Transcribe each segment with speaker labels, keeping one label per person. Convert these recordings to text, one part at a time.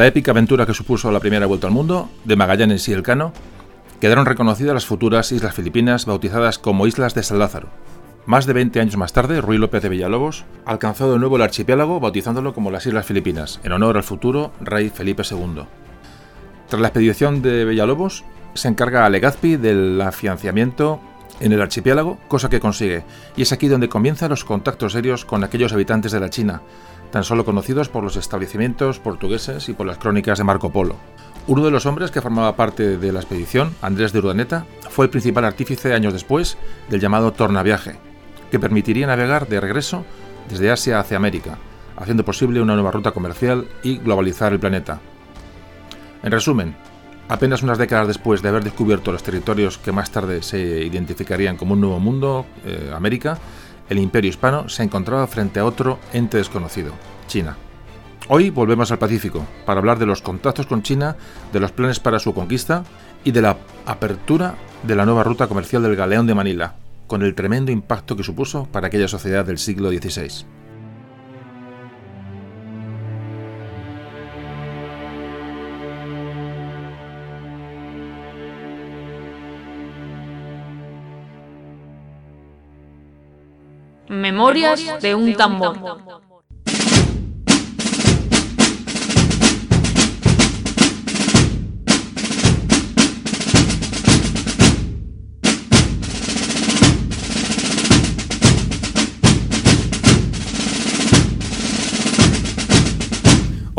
Speaker 1: La épica aventura que supuso la primera vuelta al mundo, de Magallanes y Elcano, quedaron reconocidas las futuras Islas Filipinas bautizadas como Islas de San Lázaro. Más de 20 años más tarde, Ruy López de Villalobos alcanzó de nuevo el archipiélago bautizándolo como las Islas Filipinas, en honor al futuro rey Felipe II. Tras la expedición de Villalobos, se encarga a Legazpi del afianciamiento en el archipiélago, cosa que consigue, y es aquí donde comienzan los contactos serios con aquellos habitantes de la China, tan solo conocidos por los establecimientos portugueses y por las crónicas de Marco Polo. Uno de los hombres que formaba parte de la expedición, Andrés de Urdaneta, fue el principal artífice años después del llamado tornaviaje, que permitiría navegar de regreso desde Asia hacia América, haciendo posible una nueva ruta comercial y globalizar el planeta. En resumen, apenas unas décadas después de haber descubierto los territorios que más tarde se identificarían como un nuevo mundo, eh, América, el imperio hispano se encontraba frente a otro ente desconocido, China. Hoy volvemos al Pacífico para hablar de los contactos con China, de los planes para su conquista y de la apertura de la nueva ruta comercial del Galeón de Manila, con el tremendo impacto que supuso para aquella sociedad del siglo XVI.
Speaker 2: Memorias de un tambor.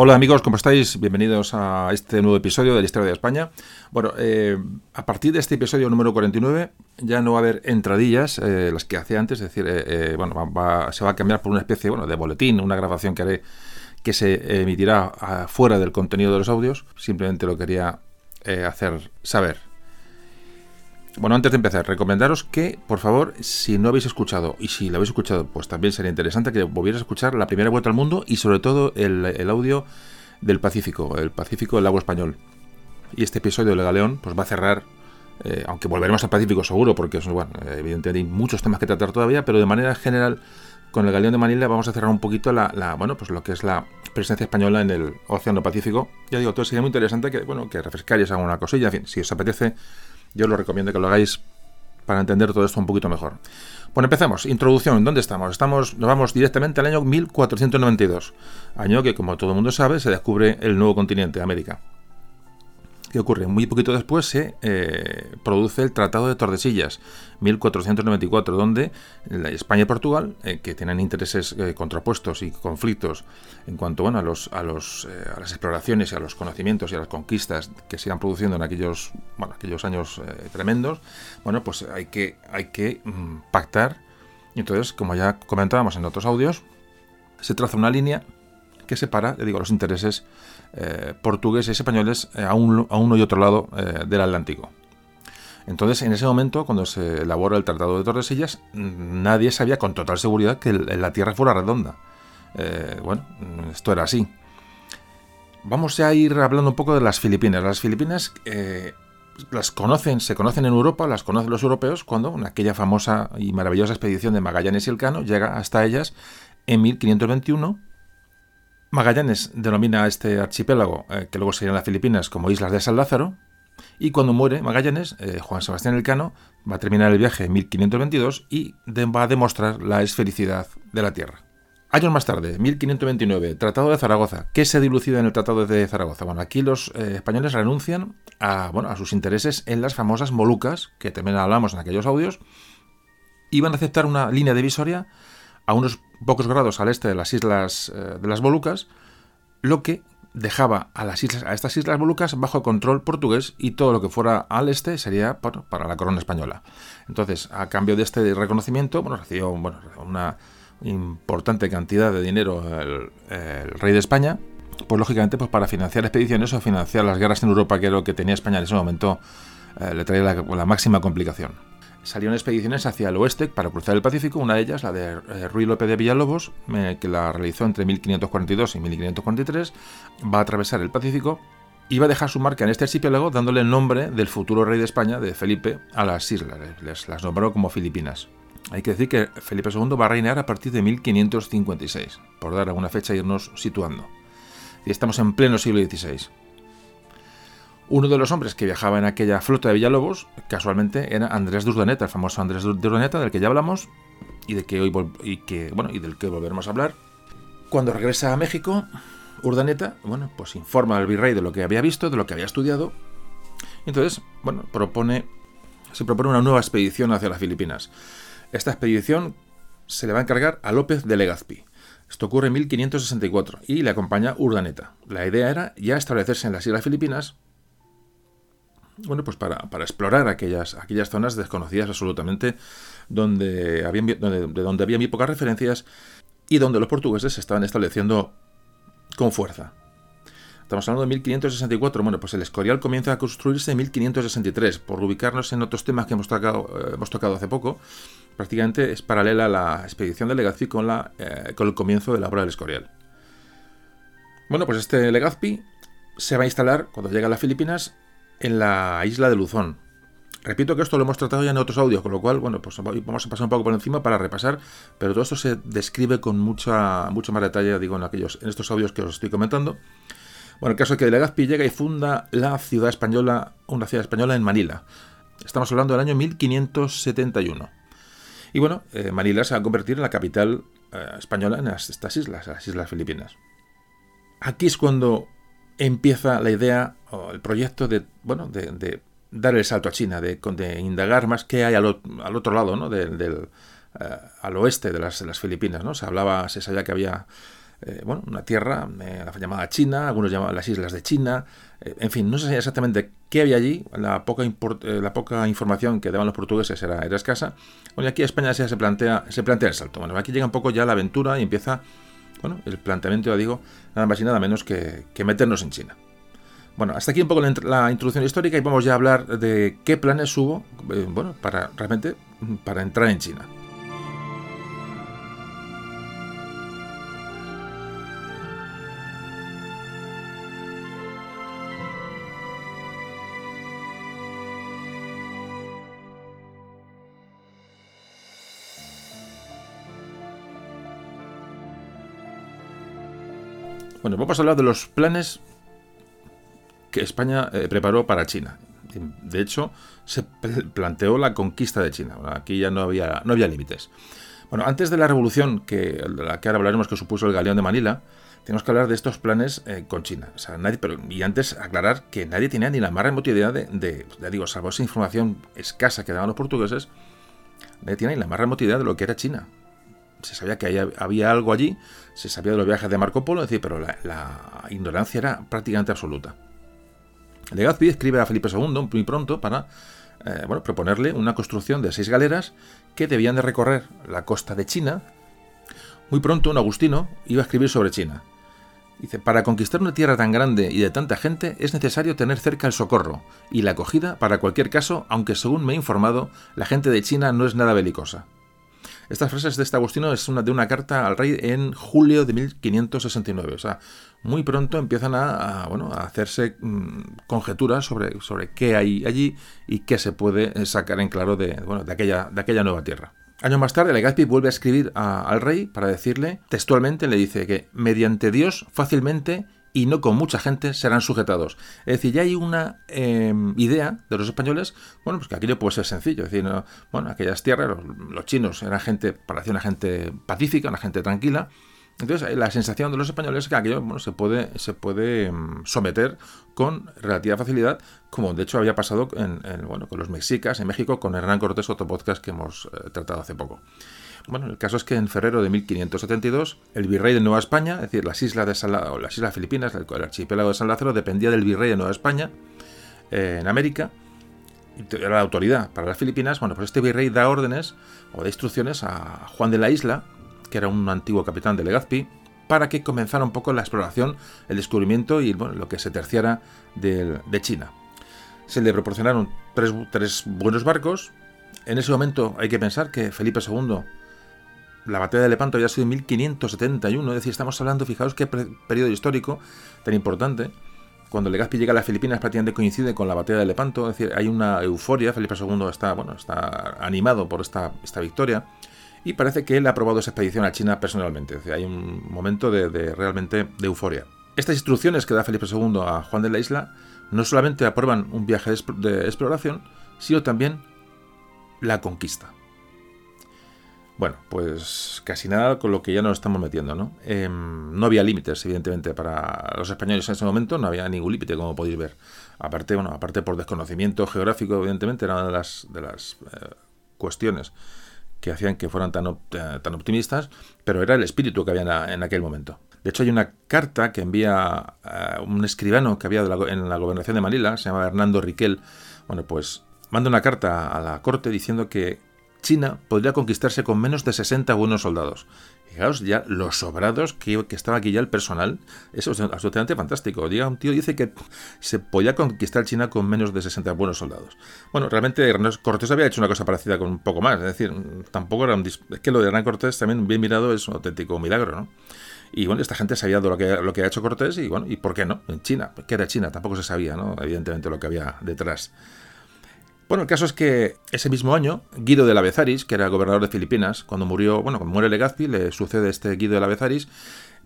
Speaker 1: Hola amigos, ¿cómo estáis? Bienvenidos a este nuevo episodio de la Historia de España. Bueno, eh, a partir de este episodio número 49 ya no va a haber entradillas, eh, las que hacía antes, es decir, eh, bueno, se va a cambiar por una especie bueno, de boletín, una grabación que haré que se emitirá fuera del contenido de los audios. Simplemente lo quería hacer saber. Bueno, antes de empezar, recomendaros que, por favor, si no habéis escuchado, y si lo habéis escuchado, pues también sería interesante que volvierais a escuchar la primera vuelta al mundo y sobre todo el, audio del Pacífico, el Pacífico del agua español. Y este episodio de Galeón pues va a cerrar, eh, aunque volveremos al Pacífico seguro, porque evidentemente hay muchos temas que tratar todavía, pero de manera general, con el Galeón de Manila vamos a cerrar un poquito la, bueno, pues lo que es la presencia española en el Océano Pacífico. Ya digo, todo sería muy interesante que, bueno, que refrescaréis alguna cosilla, en fin, si os apetece yo lo recomiendo que lo hagáis para entender todo esto un poquito mejor. Bueno, empezamos. Introducción. ¿Dónde estamos? Estamos, nos vamos directamente al año 1492, año que, como todo el mundo sabe, se descubre el nuevo continente, América. ¿Qué ocurre? Muy poquito después se eh, produce el Tratado de Tordesillas, 1494, donde España y Portugal, eh, que tienen intereses eh, contrapuestos y conflictos en cuanto bueno, a, los, a, los, a las exploraciones y a los conocimientos y a las conquistas que se iban produciendo en aquellos, bueno, aquellos años tremendos, bueno, pues hay que, hay que mm, pactar. Y entonces, como ya comentábamos en otros audios, se traza una línea que separa, digo, los intereses eh, portugueses y españoles eh, a, uno y otro lado eh, del Atlántico. Entonces, en ese momento, cuando se elabora el Tratado de Tordesillas, nadie sabía con total seguridad que la Tierra fuera redonda. bueno, esto era así. Vamos a ir hablando un poco de las Filipinas. Las Filipinas las conocen, se conocen en Europa, las conocen los europeos cuando en aquella famosa y maravillosa expedición de Magallanes y Elcano llega hasta ellas en 1521 Magallanes denomina a este archipiélago, eh, que luego serían las Filipinas, como Islas de San Lázaro, y cuando muere Magallanes, eh, Juan Sebastián Elcano va a terminar el viaje en 1522 y va a demostrar la esfericidad de la Tierra. Años más tarde, 1529, Tratado de Zaragoza. ¿Qué se dilucida en el Tratado de Zaragoza? Bueno, aquí los eh, españoles renuncian a, bueno, a sus intereses en las famosas Molucas, que también hablamos en aquellos audios, y van a aceptar una línea divisoria a unos pocos grados al este de las islas eh, de las Molucas, lo que dejaba a, las islas, a estas islas Molucas bajo control portugués y todo lo que fuera al este sería para la corona española. Entonces, a cambio de este reconocimiento, bueno, recibió una importante cantidad de dinero el, rey de España, pues lógicamente pues para financiar expediciones o financiar las guerras en Europa, que era lo que tenía España en ese momento, eh, le traía la máxima complicación salieron expediciones hacia el oeste para cruzar el Pacífico, una de ellas, la de eh, Ruy López de Villalobos, que la realizó entre 1542 y 1543, va a atravesar el Pacífico y va a dejar su marca en este archipiélago dándole el nombre del futuro rey de España, de Felipe, a las islas, las nombró como Filipinas. Hay que decir que Felipe II va a reinar a partir de 1556, por dar alguna fecha e irnos situando. Y estamos en pleno siglo XVI. Uno de los hombres que viajaba en aquella flota de Villalobos, casualmente, era Andrés de Urdaneta, el famoso Andrés de Urdaneta, del que ya hablamos y, de que hoy y del que volveremos a hablar. Cuando regresa a México, Urdaneta, bueno, pues informa al virrey de lo que había visto, de lo que había estudiado. entonces, bueno, propone, se propone una nueva expedición hacia las Filipinas. Esta expedición se le va a encargar a López de Legazpi. Esto ocurre en 1564 y le acompaña Urdaneta. La idea era ya establecerse en las Islas Filipinas, bueno, pues para, explorar aquellas, zonas desconocidas absolutamente, donde había, donde, de donde había muy pocas referencias y donde los portugueses se estaban estableciendo con fuerza. Estamos hablando de 1564. Bueno, pues el Escorial comienza a construirse en 1563. Por ubicarnos en otros temas que hemos tocado, eh, tocado hace poco, prácticamente es paralela a la expedición de Legazpi con, la, eh, con el comienzo de la obra del Escorial. Bueno, pues este Legazpi se va a instalar, cuando llega a las Filipinas, en la isla de Luzón. Repito que esto lo hemos tratado ya en otros audios, con lo cual, bueno, pues vamos a pasar un poco por encima para repasar, pero todo esto se describe con mucha, mucho más detalle, digo, en, aquellos, en estos audios que os estoy comentando. Bueno, el caso es que Legazpi llega y funda la ciudad española, una ciudad española en Manila. Estamos hablando del año 1571. Y bueno, eh, Manila se va a convertir en la capital eh, española en estas islas, las Islas Filipinas. Aquí es cuando empieza la idea el proyecto de, bueno, de, dar el salto a China, de, indagar más qué hay al, otro lado, ¿no? del, eh, al oeste de las, Filipinas. ¿no? Se hablaba, se sabía que había eh, bueno, una tierra eh, llamada China, algunos llamaban las islas de China, en fin, no se sabía exactamente qué había allí, la poca, la poca información que daban los portugueses era, escasa. Bueno, y aquí España se plantea, se plantea el salto. Bueno, aquí llega un poco ya la aventura y empieza bueno, el planteamiento, ya digo, nada más y nada menos que, meternos en China. Bueno, hasta aquí un poco la, introducción histórica y vamos ya a hablar de qué planes hubo, eh, bueno, para realmente para entrar en China. Bueno, vamos a hablar de los planes que España eh, preparó para China. De hecho, se planteó la conquista de China. Aquí ya no había, no había límites. Bueno, antes de la revolución, que, de la que ahora hablaremos, que supuso el galeón de Manila, tenemos que hablar de estos planes eh, con China. Y antes aclarar que nadie tenía ni la más remota idea de, de, ya digo, salvo esa información escasa que daban los portugueses, nadie tenía ni la más remota idea de lo que era China se sabía que había algo allí, se sabía de los viajes de Marco Polo, decir, pero la, ignorancia era prácticamente absoluta. Legazpi escribe a Felipe II muy pronto para eh, proponerle una construcción de seis galeras que debían de recorrer la costa de China. Muy pronto un agustino iba a escribir sobre China. Dice, para conquistar una tierra tan grande y de tanta gente es necesario tener cerca el socorro y la acogida para cualquier caso, aunque según me he informado, la gente de China no es nada belicosa. Estas frases de este Agustino es una, de una carta al rey en julio de 1569. O sea, muy pronto empiezan a, bueno, a hacerse mm, conjeturas sobre, sobre qué hay allí y qué se puede sacar en claro de, bueno, de, aquella, de aquella nueva tierra. Años más tarde, Legazpi vuelve a escribir al rey para decirle, textualmente le dice que mediante Dios fácilmente y no con mucha gente serán sujetados. Es decir, ya hay una em, idea de los españoles, bueno, pues que aquello puede ser sencillo. Es decir, bueno, aquellas tierras, los, chinos eran gente, parecía una gente pacífica, una gente tranquila. Entonces, la sensación de los españoles es que aquello bueno, se puede, se puede em, someter con relativa facilidad, como de hecho había pasado en, bueno, con los mexicas en México, con Hernán Cortés, otro podcast que hemos eh, tratado hace poco. Bueno, el caso es que en febrero de 1572, el virrey de Nueva España, es decir, las islas, de San o las islas Filipinas, el archipiélago de San Lázaro, dependía del virrey de Nueva España, eh, en América, y era la autoridad para las Filipinas. Bueno, pues este virrey da órdenes o da instrucciones a Juan de la Isla, que era un antiguo capitán de Legazpi, para que comenzara un poco la exploración, el descubrimiento y lo que se terciara de, China. Se le proporcionaron tres, tres buenos barcos. En ese momento hay que pensar que Felipe II la batalla de Lepanto había sido en 1571, es decir, estamos hablando, fijaos qué periodo histórico tan importante. Cuando Legazpi llega a las Filipinas prácticamente coincide con la batalla de Lepanto, es decir, hay una euforia, Felipe II está, bueno, está animado por esta, esta victoria y parece que él ha aprobado esa expedición a China personalmente, es decir, hay un momento de, realmente de euforia. Estas instrucciones que da Felipe II a Juan de la Isla no solamente aprueban un viaje de exploración, sino también la conquista. Bueno, pues casi nada con lo que ya nos estamos metiendo, ¿no? Em, no había límites, evidentemente, para los españoles en ese momento, no había ningún límite, como podéis ver. Aparte, bueno, aparte por desconocimiento geográfico, evidentemente, era una de las, de las eh, cuestiones que hacían que fueran tan, eh, tan optimistas, pero era el espíritu que había en, aquel momento. De hecho, hay una carta que envía eh, un escribano que había en la gobernación de Manila, se llama Hernando Riquel. Bueno, pues manda una carta a la corte diciendo que China podría conquistarse con menos de 60 buenos soldados. Fijaos ya los sobrados que, estaba aquí ya el personal. Eso es absolutamente fantástico. Llega un tío dice que se podía conquistar China con menos de 60 buenos soldados. Bueno, realmente Hernán Cortés había hecho una cosa parecida con un poco más. Es decir, tampoco era un... Es que lo de Hernán Cortés también bien mirado es un auténtico milagro, ¿no? Y bueno, esta gente sabía lo que, lo que ha hecho Cortés y bueno, ¿y por qué no? En China, ¿qué era China? Tampoco se sabía, ¿no? Evidentemente lo que había detrás. Bueno, el caso es que ese mismo año, Guido de la Bezaris, que era gobernador de Filipinas, cuando murió, bueno, cuando muere Legazpi, le sucede este Guido de la Bezaris,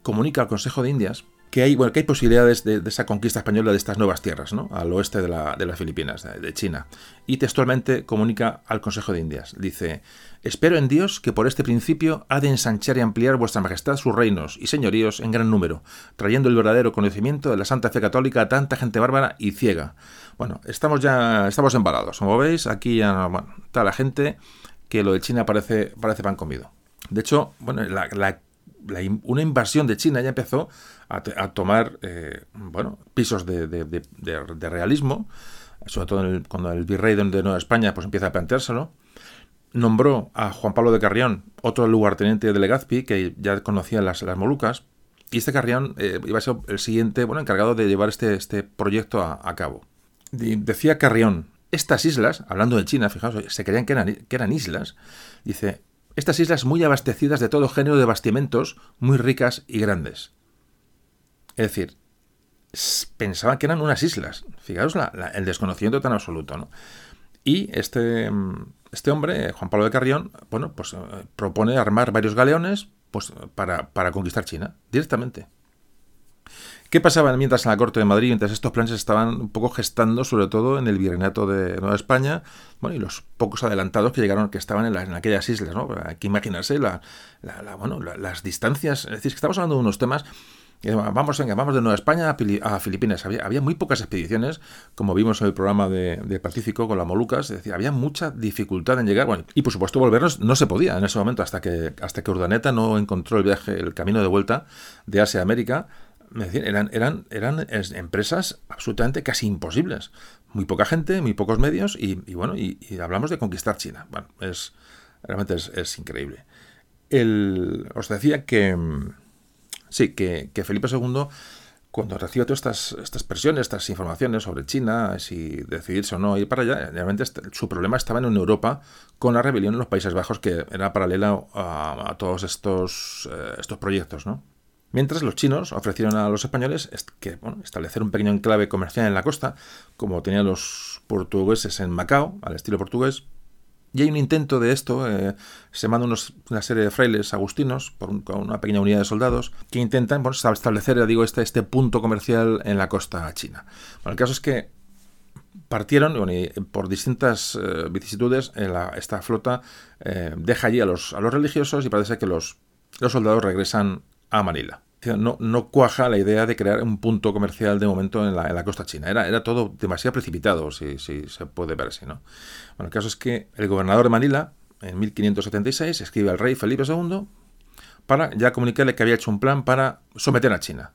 Speaker 1: comunica al Consejo de Indias que hay, bueno, que hay posibilidades de, esa conquista española de estas nuevas tierras, ¿no? al oeste de, las Filipinas, de, China. Y textualmente comunica al Consejo de Indias. Dice, espero en Dios que por este principio ha de ensanchar y ampliar vuestra majestad sus reinos y señoríos en gran número, trayendo el verdadero conocimiento de la santa fe católica a tanta gente bárbara y ciega. Bueno, estamos ya, estamos embalados, como veis, aquí ya, bueno, está la gente que lo de China parece, parece pan comido. De hecho, bueno, una invasión de China ya empezó a, tomar eh, bueno, pisos de, realismo, sobre todo cuando el virrey de Nueva España pues empieza a planteárselo. Nombró a Juan Pablo de Carrión, otro lugarteniente de Legazpi, que ya conocía las, las Molucas, y este Carrión eh, iba a ser el siguiente bueno, encargado de llevar este, este proyecto a, cabo. Decía Carrión, estas islas, hablando de China, fijaos, se creían que eran, que eran islas, dice, estas islas muy abastecidas de todo género de bastimentos, muy ricas y grandes. Es decir, pensaban que eran unas islas. Fijaos el desconocimiento tan absoluto, ¿no? Y este, este hombre, Juan Pablo de Carrión, bueno, pues eh, propone armar varios galeones pues, para, para conquistar China, directamente. ¿Qué pasaba mientras en la corte de Madrid, mientras estos planes estaban un poco gestando, sobre todo en el virreinato de Nueva España, bueno, y los pocos adelantados que llegaron, que estaban en, aquellas islas, ¿no? Hay que imaginarse la, las distancias, es decir, que estamos hablando de unos temas Vamos, venga, vamos de Nueva España a, Filipinas. Había, muy pocas expediciones, como vimos en el programa de, Pacífico con las Molucas. Es decir, había mucha dificultad en llegar. Bueno, y por supuesto volvernos no se podía en ese momento hasta que, hasta que Urdaneta no encontró el viaje, el camino de vuelta de Asia a América. Eran, eran, eran empresas absolutamente casi imposibles. Muy poca gente, muy pocos medios y, bueno, y, hablamos de conquistar China. Bueno, es realmente es, increíble. El, os decía que Sí, que, Felipe II, cuando recibe todas estas, estas presiones, estas informaciones sobre China, si decidirse o no ir para allá, realmente su problema estaba en Europa con la rebelión en los Países Bajos, que era paralela a, todos estos, eh, estos proyectos, ¿no? Mientras los chinos ofrecieron a los españoles que, establecer un pequeño enclave comercial en la costa, como tenían los portugueses en Macao, al estilo portugués, y hay un intento de esto, eh, se manda una serie de frailes agustinos con una pequeña unidad de soldados que intentan establecer, digo, este, este punto comercial en la costa china. El caso es que partieron por distintas eh, vicisitudes esta flota eh, deja allí a los, a religiosos y parece que los soldados regresan a Manila no, no cuaja la idea de crear un punto comercial de momento en la, costa china. Era, era todo demasiado precipitado, si, si, se puede ver así. ¿no? Bueno, el caso es que el gobernador de Manila, en 1576, escribe al rey Felipe II para ya comunicarle que había hecho un plan para someter a China.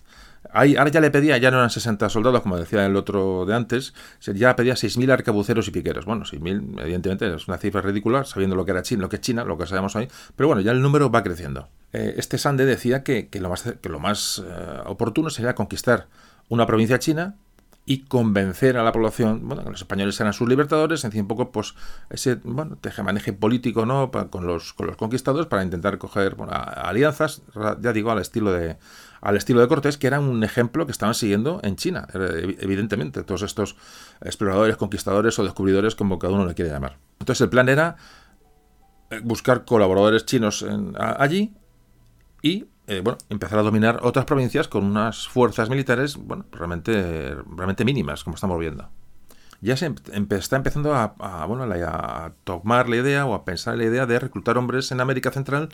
Speaker 1: Ahí, ahora ya le pedía, ya no eran 60 soldados, como decía el otro de antes, ya pedía 6.000 arcabuceros y piqueros. Bueno, 6.000, evidentemente, es una cifra ridícula, sabiendo lo que era China, lo que es China, lo que sabemos hoy, pero bueno, ya el número va creciendo. Eh, este Sande decía que, lo más, que lo más eh, oportuno sería conquistar una provincia china y convencer a la población, bueno, que los españoles eran sus libertadores, en fin, un poco, pues, ese, bueno, tejemaneje político, ¿no?, con los, con los conquistadores para intentar coger alianzas, ya digo, al estilo de al estilo de Cortés, que era un ejemplo que estaban siguiendo en China, evidentemente, todos estos exploradores, conquistadores o descubridores, como cada uno le quiere llamar. Entonces el plan era eh, buscar colaboradores chinos allí y eh, bueno, empezar a dominar otras provincias con unas fuerzas militares, bueno, realmente, realmente mínimas, como estamos viendo. Ya se está empezando a, bueno, a tomar la idea o a pensar la idea de reclutar hombres en América Central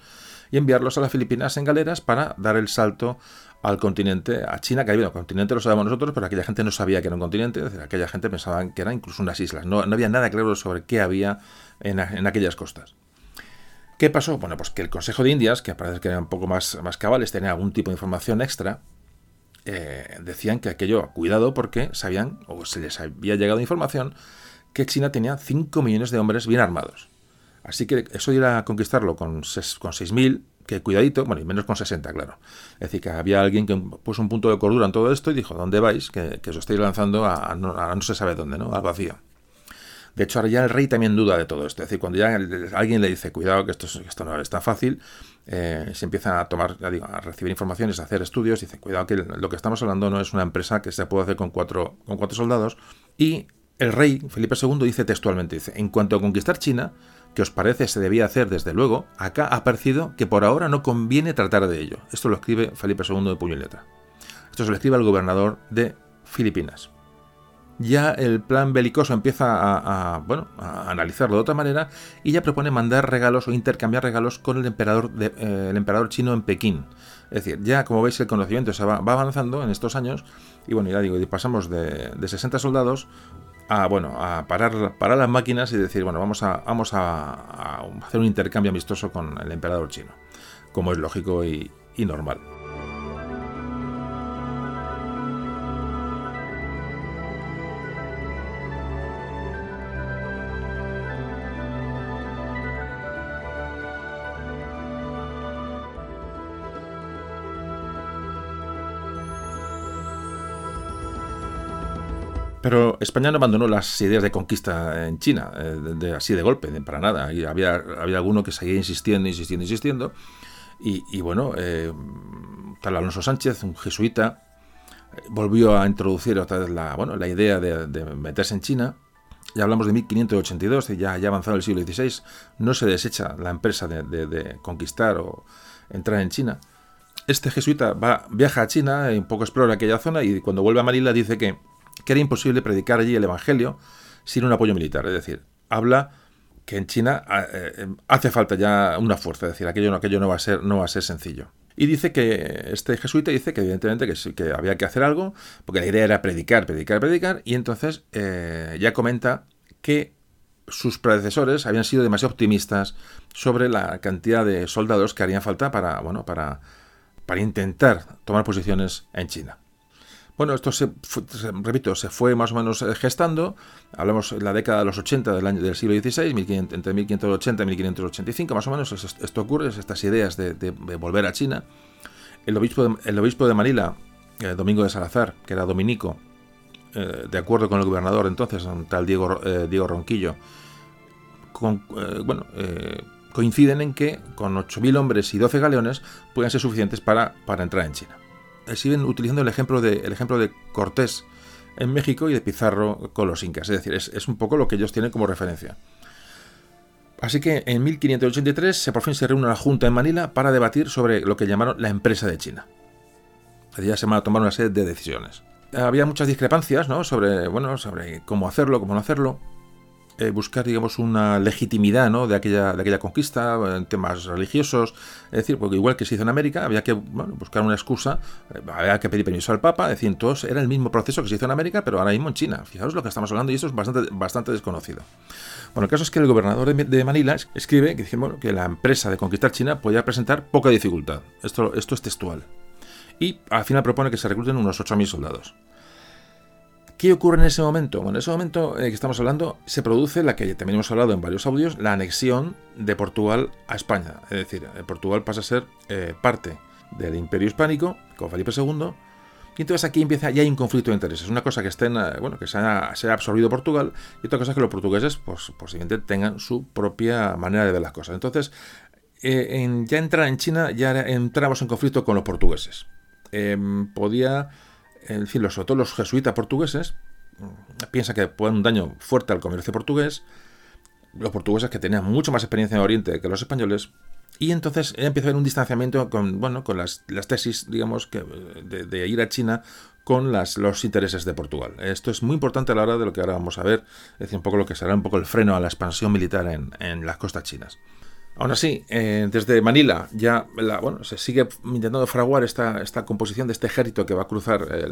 Speaker 1: y enviarlos a las Filipinas en galeras para dar el salto al continente, a China, que el continente lo sabemos nosotros, pero aquella gente no sabía que era un continente, es decir, aquella gente pensaba que era incluso unas islas, no, había nada claro sobre qué había en, aquellas costas. ¿Qué pasó? Bueno, pues que el Consejo de Indias, que parece que eran un poco más, más cabales, tenía algún tipo de información extra, eh, decían que aquello, cuidado, porque sabían, o se les había llegado información, que China tenía 5 millones de hombres bien armados. Así que eso de ir a conquistarlo con, con 6.000, que cuidadito, bueno, y menos con 60, claro. Es decir, que había alguien que puso un punto de cordura en todo esto y dijo, ¿dónde vais? Que, os estáis lanzando a, no, se sabe dónde, ¿no? Al vacío. De hecho, ahora ya el rey también duda de todo esto. Es decir, cuando ya alguien le dice, cuidado, que esto, no es tan fácil, eh, se empieza a tomar, ya digo, a recibir informaciones, a hacer estudios, y dice, cuidado, que lo que estamos hablando no es una empresa que se puede hacer con cuatro, con cuatro soldados. Y el rey, Felipe II, dice textualmente, dice, en cuanto a conquistar China, que os parece se debía hacer desde luego, acá ha parecido que por ahora no conviene tratar de ello. Esto lo escribe Felipe II de puño y letra. Esto se lo escribe al gobernador de Filipinas. Ya el plan belicoso empieza a, bueno, a analizarlo de otra manera y ya propone mandar regalos o intercambiar regalos con el emperador, de, eh, el emperador chino en Pekín. Es decir, ya como veis el conocimiento se va, avanzando en estos años y bueno, ya digo, pasamos de, de 60 soldados a, bueno, a parar, parar las máquinas y decir, bueno, vamos, a, vamos a, hacer un intercambio amistoso con el emperador chino, como es lógico y normal. Pero España no abandonó las ideas de conquista en China, eh, de, así de golpe, para nada. Y había, había alguno que seguía insistiendo, insistiendo, insistiendo. Y, bueno, eh, tal Alonso Sánchez, un jesuita, volvió a introducir otra vez la, bueno, la idea de, meterse en China. Ya hablamos de 1582, ya, ya avanzado el siglo XVI. No se desecha la empresa de, conquistar o entrar en China. Este jesuita va, viaja a China, un poco explora aquella zona y cuando vuelve a Manila dice que que era imposible predicar allí el Evangelio sin un apoyo militar. Es decir, habla que en China eh, eh, hace falta ya una fuerza, es decir, aquello, aquello no, va a ser, no va a ser sencillo. Y dice que este jesuita dice que evidentemente que, que había que hacer algo, porque la idea era predicar, predicar, predicar, y entonces eh, ya comenta que sus predecesores habían sido demasiado optimistas sobre la cantidad de soldados que harían falta para, bueno, para, para intentar tomar posiciones en China. Bueno, esto se, repito, se fue más o menos eh, gestando. Hablamos de la década de los 80 del, año, del siglo XVI, entre 1580 y 1585, más o menos. Esto ocurre, estas ideas de, volver a China. El obispo de, el obispo de Manila, eh, Domingo de Salazar, que era dominico, eh, de acuerdo con el gobernador entonces, tal Diego, Diego Ronquillo, bueno, coinciden en que con 8.000 hombres y 12 galeones pueden ser suficientes para, para entrar en China. Siguen utilizando el ejemplo de, el ejemplo de Cortés en México y de Pizarro con los incas. Es decir, es, un poco lo que ellos tienen como referencia. Así que en 1583 se por fin se reúne una junta en Manila para debatir sobre lo que llamaron la empresa de China. Ya se van a tomar una serie de decisiones. Había muchas discrepancias ¿no? sobre, bueno, sobre cómo hacerlo, cómo no hacerlo. Eh, buscar, digamos, una legitimidad ¿no? de, aquella, de aquella conquista en temas religiosos. Es decir, porque igual que se hizo en América, había que buscar una excusa, eh, había que pedir permiso al Papa. Es decir, todos era el mismo proceso que se hizo en América, pero ahora mismo en China. Fijaos lo que estamos hablando y esto es bastante, bastante desconocido. Bueno, el caso es que el gobernador de, Manila escribe que, que la empresa de conquistar China podía presentar poca dificultad. Esto, esto es textual. Y al final propone que se recluten unos 8.000 soldados. ¿Qué ocurre en ese momento? Bueno, en ese momento eh, que estamos hablando se produce la que también hemos hablado en varios audios, la anexión de Portugal a España. Es decir, eh, Portugal pasa a ser eh, parte del Imperio Hispánico con Felipe II. Y entonces aquí empieza ya hay un conflicto de intereses. Una cosa que estén, bueno, que se ha, absorbido Portugal y otra cosa que los portugueses, pues posiblemente tengan su propia manera de ver las cosas. Entonces, ya entrar en China, ya entramos en conflicto con los portugueses. Em, podía en fin, sobre todo los jesuitas portugueses, piensan que pueden un daño fuerte al comercio portugués. Los portugueses que tenían mucho más experiencia en Oriente que los españoles, Y entonces empieza a haber un distanciamiento con, bueno, con las, tesis, digamos, que, de, ir a China con las, los intereses de Portugal. Esto es muy importante a la hora de lo que ahora vamos a ver, es decir, un poco lo que será un poco el freno a la expansión militar en, en las costas chinas. Aún así, eh, desde Manila ya bueno, se sigue intentando fraguar esta, esta composición de este ejército que va a cruzar eh,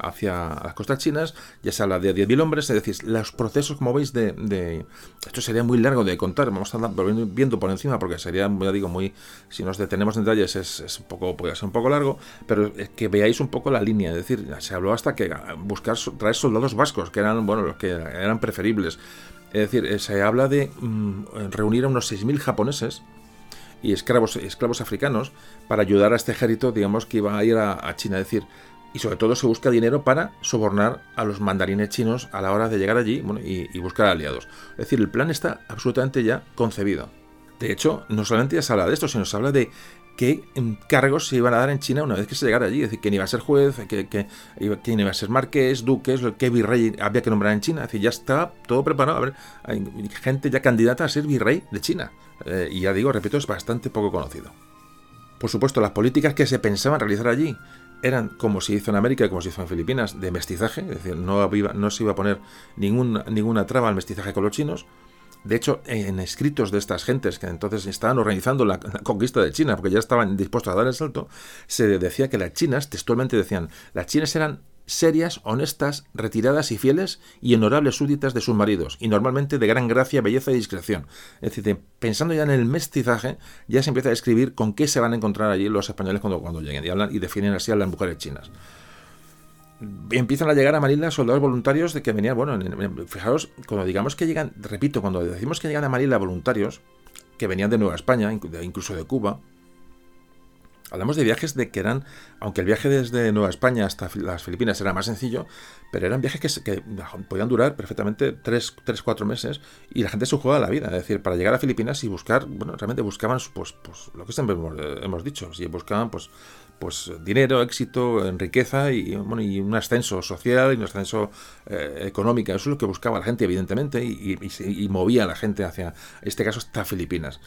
Speaker 1: hacia las costas chinas. Ya se habla de 10.000 hombres, es decir, los procesos, como veis, de, Esto sería muy largo de contar, vamos a estar viendo por encima porque sería, ya digo, muy... Si nos detenemos en detalles es, un poco, ser un poco largo, pero que veáis un poco la línea, es decir, se habló hasta que buscar traer soldados vascos, que eran, bueno, los que eran preferibles. Es decir, eh, se habla de mm, reunir a unos 6.000 japoneses y esclavos, africanos para ayudar a este ejército, digamos, que iba a ir a, China. Es decir, y sobre todo se busca dinero para sobornar a los mandarines chinos a la hora de llegar allí y, buscar aliados. Es decir, el plan está absolutamente ya concebido. De hecho, no solamente se habla de esto, sino se habla de qué cargos se iban a dar en China una vez que se llegara allí. Es decir, quién iba a ser juez, que, quién iba a ser marqués, duques, qué virrey había que nombrar en China. Es decir, ya está todo preparado. A ver, hay gente ya candidata a ser virrey de China. Eh, y ya digo, repito, es bastante poco conocido. Por supuesto, las políticas que se pensaban realizar allí eran como se hizo en América como se hizo en Filipinas, de mestizaje, es decir, no, no se iba a poner ningún, ninguna traba al mestizaje con los chinos, de hecho, en escritos de estas gentes que entonces estaban organizando la, conquista de China, porque ya estaban dispuestos a dar el salto, se decía que las chinas, textualmente decían, las chinas eran serias, honestas, retiradas y fieles y honorables súbditas de sus maridos, y normalmente de gran gracia, belleza y discreción. Es decir, pensando ya en el mestizaje, ya se empieza a describir con qué se van a encontrar allí los españoles cuando, cuando lleguen, y hablan y definen así a las mujeres chinas empiezan a llegar a Manila soldados voluntarios de que venían, bueno, fijaros, cuando digamos que llegan, repito, cuando decimos que llegan a Manila voluntarios, que venían de Nueva España, incluso de Cuba, hablamos de viajes de que eran, aunque el viaje desde Nueva España hasta las Filipinas era más sencillo, pero eran viajes que, podían durar perfectamente 3, 4 meses y la gente se jugaba la vida, es decir, para llegar a Filipinas y buscar, bueno, realmente buscaban pues, pues lo que siempre hemos, hemos dicho, si buscaban pues pues dinero, éxito, riqueza y, bueno, y un ascenso social y un ascenso eh, económico. Eso es lo que buscaba la gente, evidentemente, y, movía a la gente hacia, este caso, hasta Filipinas.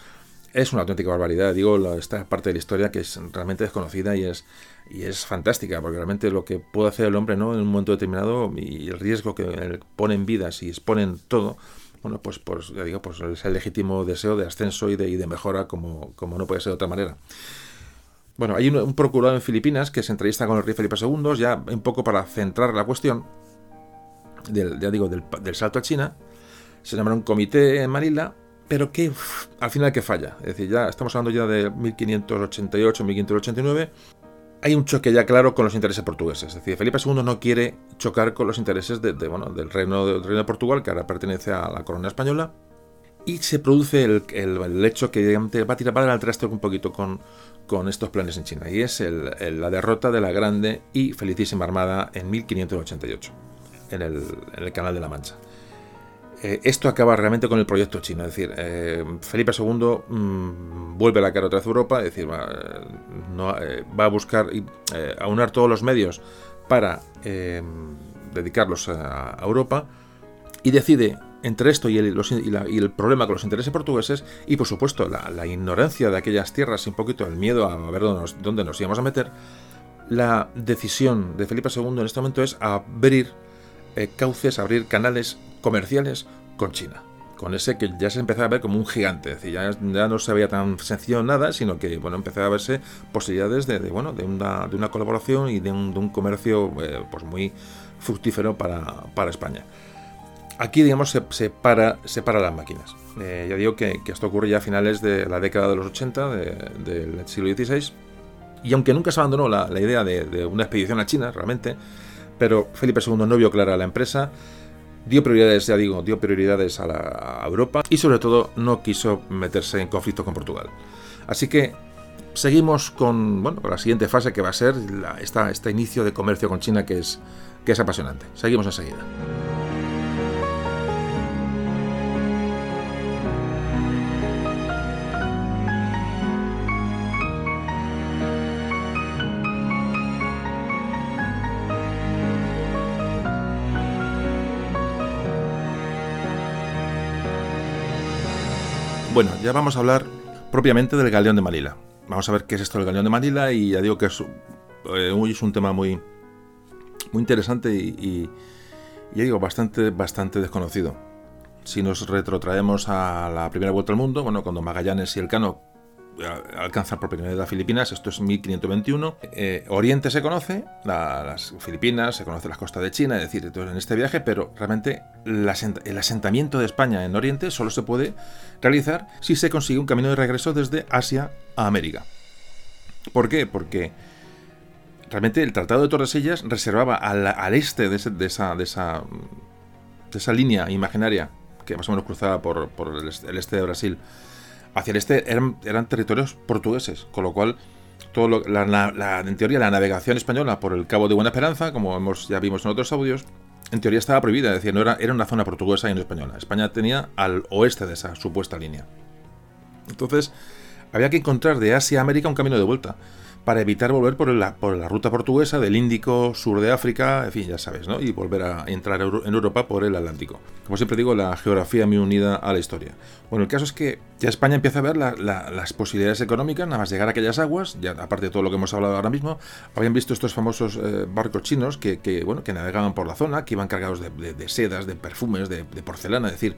Speaker 1: Es una auténtica barbaridad, digo, esta parte de la historia que es realmente desconocida y es, y es fantástica, porque realmente lo que puede hacer el hombre ¿no? en un momento determinado y el riesgo que pone en vidas y exponen todo, bueno, pues, pues digo, pues es el legítimo deseo de ascenso y de, y de mejora como, como no puede ser de otra manera. Bueno, hay un, procurador en Filipinas que se entrevista con el rey Felipe II, ya un poco para centrar la cuestión, del, ya digo, del, salto a China. Se llama un comité en Manila, pero que al final que falla. Es decir, ya estamos hablando ya de 1588, 1589. Hay un choque ya claro con los intereses portugueses. Es decir, Felipe II no quiere chocar con los intereses de, bueno, del, reino, del reino de Portugal, que ahora pertenece a la corona española y se produce el, hecho que va a tirar para el un poquito con, con estos planes en China, y es la derrota de la grande y felicísima armada en 1588, en el, en el Canal de la Mancha. Eh, esto acaba realmente con el proyecto chino, es decir, eh, Felipe II mm, vuelve la cara otra vez a Europa, es decir, va, eh, va a buscar aunar todos los medios para dedicarlos a Europa y decide entre esto y el, problema con los intereses portugueses y por supuesto la, ignorancia de aquellas tierras y un poquito el miedo a ver dónde nos, íbamos a meter, la decisión de Felipe II en este momento es abrir eh, cauces, abrir canales comerciales con China. Con ese que ya se empezaba a ver como un gigante, es decir, ya, no se veía tan sencillo nada, sino que bueno, empezaba a verse posibilidades de, bueno, de, una, de una colaboración y de un, comercio eh, pues muy fructífero para España. Aquí, digamos, se, se, para, las máquinas. Eh, ya digo que, esto ocurre ya a finales de la década de los 80 del siglo XVI. Y aunque nunca se abandonó la, idea de, una expedición a China, realmente, pero Felipe II no vio clara la empresa, dio prioridades, ya digo, dio prioridades a, la, Europa y sobre todo no quiso meterse en conflicto con Portugal. Así que seguimos con, bueno, la siguiente fase que va a ser este inicio de comercio con China que es, que es apasionante. Seguimos enseguida. Bueno, ya vamos a hablar propiamente del galeón de Manila. Vamos a ver qué es esto del galeón de Manila y ya digo que es, eh, es un tema muy, muy interesante y, ya digo, bastante, bastante desconocido. Si nos retrotraemos a la primera vuelta al mundo, bueno, cuando Magallanes y Elcano alcanzar por primera vez las Filipinas, esto es 1521. Eh, Oriente se conoce, las Filipinas, se conoce las costas de China, es decir, en este viaje, pero realmente el asentamiento de España en Oriente solo se puede realizar si se consigue un camino de regreso desde Asia a América. ¿Por qué? Porque realmente el Tratado de Tordesillas reservaba al, este de, esa, de, esa, de, esa, línea imaginaria que más o menos cruzaba por, el este de Brasil hacia el este eran, eran territorios portugueses, con lo cual todo la, en teoría la navegación española por el Cabo de Buena Esperanza, como hemos, ya vimos en otros audios, en teoría estaba prohibida, es decir, no era, era una zona portuguesa y no española. España tenía al oeste de esa supuesta línea. Entonces, había que encontrar de Asia a América un camino de vuelta para evitar volver por la, por la ruta portuguesa del Índico, sur de África, en fin, ya sabes, ¿no? Y volver a entrar en Europa por el Atlántico. Como siempre digo, la geografía muy unida a la historia. Bueno, el caso es que ya España empieza a ver las posibilidades económicas, nada más llegar a aquellas aguas, ya aparte de todo lo que hemos hablado ahora mismo, habían visto estos famosos eh, barcos chinos que, bueno, que navegaban por la zona, que iban cargados de, sedas, de perfumes, de, porcelana, es decir,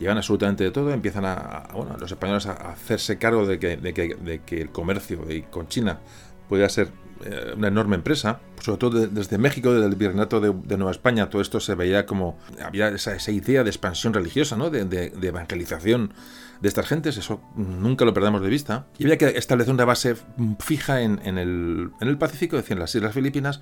Speaker 1: llevan absolutamente de todo, empiezan a, bueno, los españoles a hacerse cargo de que, de que, de que el comercio con China puede ser eh, una enorme empresa, sobre todo desde México, desde el virreinato de, Nueva España, todo esto se veía como, había esa, idea de expansión religiosa, ¿no? de, evangelización de estas gentes, eso nunca lo perdamos de vista, y había que establecer una base fija en, el, en el Pacífico, es decir, en las Islas Filipinas,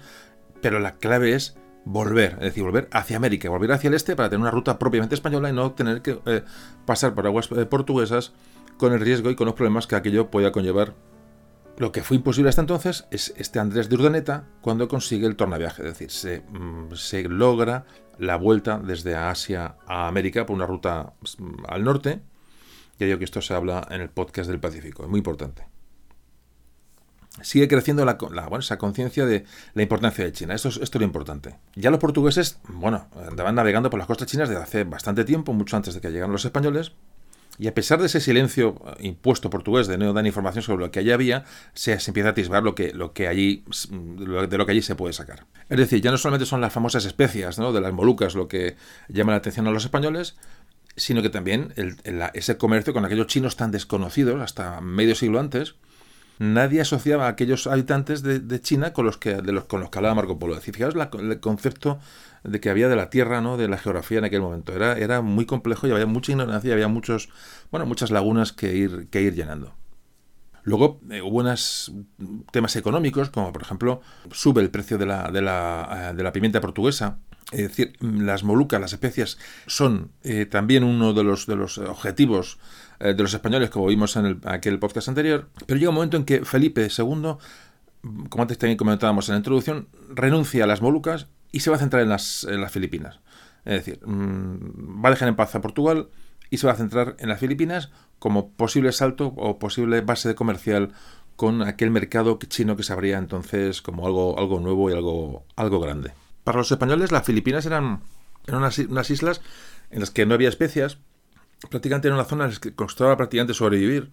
Speaker 1: pero la clave es volver, es decir, volver hacia América, volver hacia el este para tener una ruta propiamente española y no tener que eh, pasar por aguas eh, portuguesas con el riesgo y con los problemas que aquello podía conllevar lo que fue imposible hasta entonces es este Andrés de Urdaneta cuando consigue el tornaviaje, es decir, se, mm, logra la vuelta desde Asia a América por una ruta mm, al norte. Ya digo que esto se habla en el podcast del Pacífico, es muy importante. Sigue creciendo la, esa conciencia de la importancia de China. Esto es, esto es lo importante. Ya los portugueses, bueno, andaban navegando por las costas chinas desde hace bastante tiempo, mucho antes de que llegaran los españoles, y a pesar de ese silencio eh, impuesto portugués de no dar información sobre lo que allí había, se, empieza a atisbar lo que, lo que allí, de lo que allí se puede sacar. Es decir, ya no solamente son las famosas especias ¿no? de las Molucas lo que llama la atención a los españoles, sino que también ese comercio con aquellos chinos tan desconocidos hasta medio siglo antes, nadie asociaba a aquellos habitantes de, China con los que de los, con los que hablaba Marco Polo. Es decir, fijaos el concepto de que había de la tierra, ¿no? de la geografía en aquel momento. Era, era muy complejo y había mucha ignorancia y había muchos, bueno, muchas lagunas que ir, que ir llenando. Luego eh, hubo unos temas económicos, como por ejemplo, sube el precio de la, de la, eh, de la pimienta portuguesa. Es decir, las molucas, las especias, son eh, también uno de los, de los objetivos de los españoles, como vimos en aquel podcast anterior. Pero llega un momento en que Felipe II, como antes también comentábamos en la introducción, renuncia a las molucas y se va a centrar en las, Filipinas. Es decir, mm, va a dejar en paz a Portugal y se va a centrar en las Filipinas como posible salto o posible base comercial con aquel mercado chino que se abría entonces como algo, algo nuevo y algo, algo grande. Para los españoles las Filipinas eran, unas, islas en las que no había especias, prácticamente era una zona en la que costaba prácticamente sobrevivir.